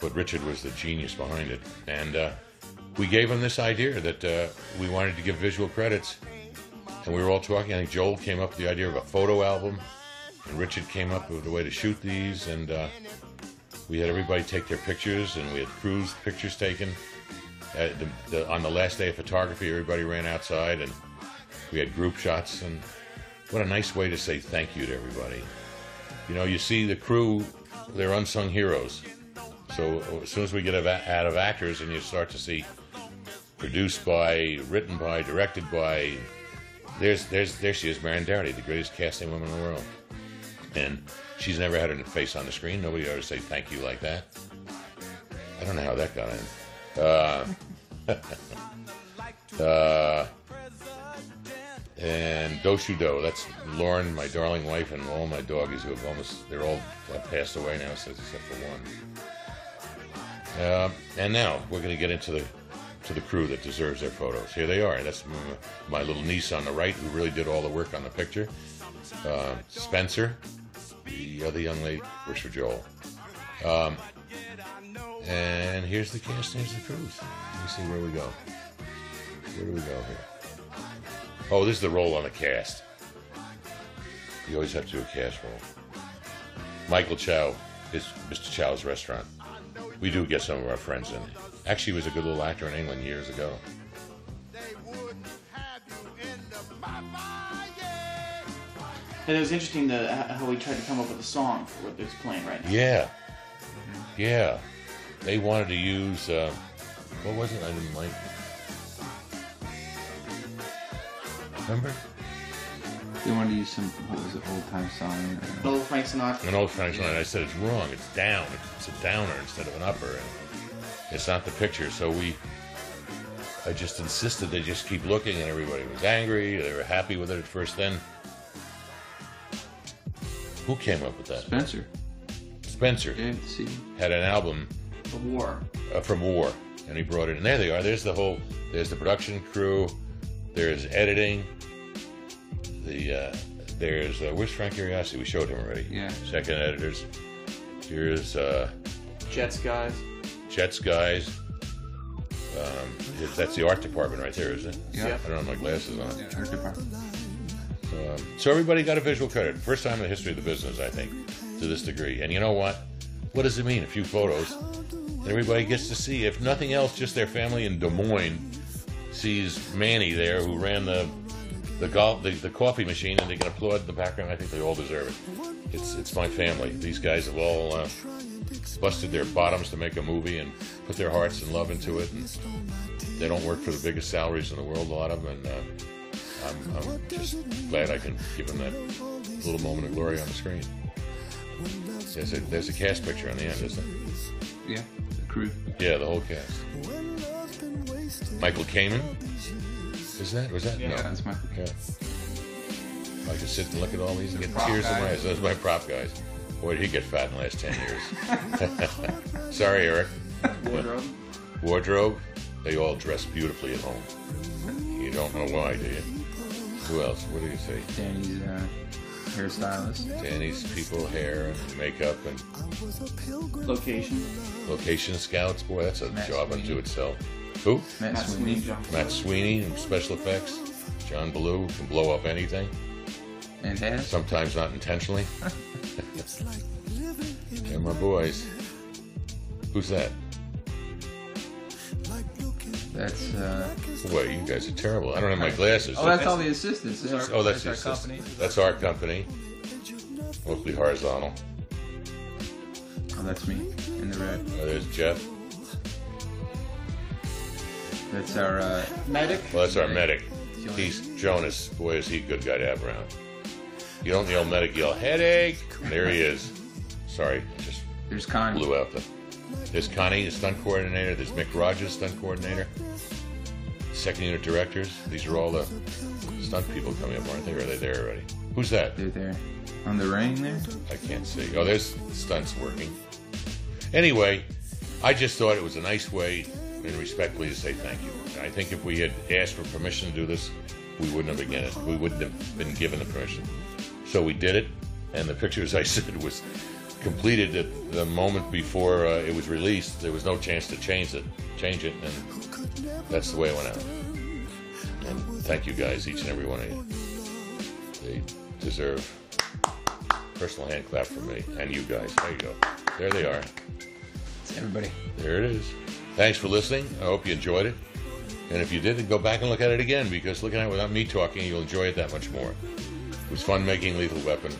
but Richard was the genius behind it. And uh, we gave him this idea that uh, we wanted to give visual credits, and we were all talking. I think Joel came up with the idea of a photo album, and Richard came up with a way to shoot these, and uh, we had everybody take their pictures, and we had crews pictures taken. The, the, on the last day of photography, everybody ran outside, and we had group shots. And what a nice way to say thank you to everybody. You know, you see the crew; they're unsung heroes. So as soon as we get out of actors, and you start to see produced by, written by, directed by, there's there's there she is, Marion Dougherty, the greatest casting woman in the world, and she's never had her face on the screen. Nobody ever say thank you like that. I don't know how that got in. Uh, uh, and Doshu Do, that's Lauren, my darling wife, and all my doggies who have almost, they're all uh, passed away now, except for one. Uh, and now we're going to get into the to the crew that deserves their photos. Here they are. That's my little niece on the right, who really did all the work on the picture. Uh, Spencer, the other young lady, works for Joel. Um, and here's the cast. Here's the crews. Let me see where we go. Where do we go here? Oh, this is the roll on the cast. You always have to do a cast roll. Michael Chow is Mr. Chow's restaurant. We do get some of our friends in. Actually, he was a good little actor in England years ago. And it was interesting the, how we tried to come up with a song for what is playing right now. Yeah. Yeah. They wanted to use, uh, what was it? I didn't like. Remember? They wanted to use some, what was it, old time song? An old Frank Sinatra. An old Frank Sinatra. I said it's wrong. It's down. It's a downer instead of an upper. And it's not the picture. So we, I just insisted they just keep looking, and everybody was angry. They were happy with it at first. Then, who came up with that? Spencer. Spencer Yeah, see. had an album The War. uh, from War, and he brought it. And there they are. There's the whole. There's the production crew. There's editing. The uh, there's uh, where's Frank Urioste? We showed him already. Yeah. Second editors. Here's uh, Jets guys. Jets guys. Um, that's the art department right there, isn't it? Yeah. I don't have my glasses on. Yeah, art department. Um, so everybody got a visual credit. First time in the history of the business, I think, to this degree. And you know what? What does it mean? A few photos. And everybody gets to see, if nothing else, just their family in Des Moines sees Manny there, who ran the the golf the, the coffee machine, and they can applaud in the background. I think they all deserve it. It's it's my family. These guys have all uh, busted their bottoms to make a movie and put their hearts and love into it. And they don't work for the biggest salaries in the world, a lot of them, and uh, I'm, I'm just glad I can give them that little moment of glory on the screen. There's a there's a cast picture on the end, isn't there? Yeah, the crew. Yeah, the whole cast. Michael Kamen. Is that? Was that? Yeah, no. that's Michael. Yeah. I can sit and look at all these and get Prop tears in my eyes. Those are my prop guys. Boy, did he get fat in the last ten years. Sorry, Eric. Wardrobe. Wardrobe. They all dress beautifully at home. You don't know why, do you? Who else? What do you say? Danny's uh, hairstylist. Danny's people, hair, and makeup, and Location. location scouts. Boy, that's a Matt job unto Sweeney. itself. Who? Matt, Matt Sweeney. Sweeney. Matt Sweeney and special effects. John Ballou can blow up anything. And has. Sometimes not intentionally. They're my boys. Who's that? That's uh. Boy, you guys are terrible. I don't have my glasses. Oh, that's all the assistants. That's our, Oh, that's, that's our assistant. company. That's our company. Mostly horizontal. Oh, that's me in the red. Oh, there's Geoff. That's our uh, Medic. Well, that's our medic. Jonas. He's Jonas. Boy, is he a good guy to have around. You don't yell medic, you yell headache. There he is. Sorry, I just There's Connie. blew out the. There's Connie, the stunt coordinator. There's Mic Rodgers, stunt coordinator. Second unit directors. These are all the stunt people coming up, aren't they? Or are they there already? Who's that? They're there. On the ring there. I can't see. Oh, there's stunts working. Anyway, I just thought it was a nice way and respectfully to say thank you. I think if we had asked for permission to do this, we wouldn't have been given it. We wouldn't have been given the permission. So we did it, and the picture, as I said, was completed at the moment before uh, it was released. There was no chance to change it, change it, and that's the way it went out. And thank you guys, each and every one of you. They deserve personal hand clap from me and you guys. There you go. There they are. It's everybody. There it is. Thanks for listening. I hope you enjoyed it. And if you did, then go back and look at it again because looking at it without me talking, you'll enjoy it that much more. It was fun making Lethal Weapon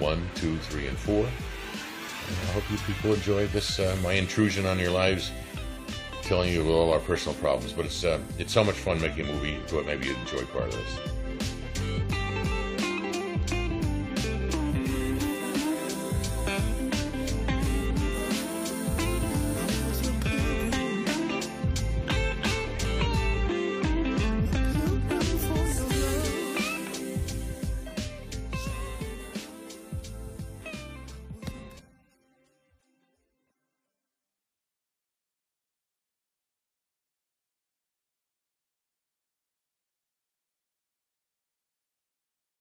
1, 2, 3, and 4. And I hope you people enjoyed this, uh, my intrusion on your lives, telling you all our personal problems. But it's, uh, it's so much fun making a movie, but maybe you'd enjoy part of this.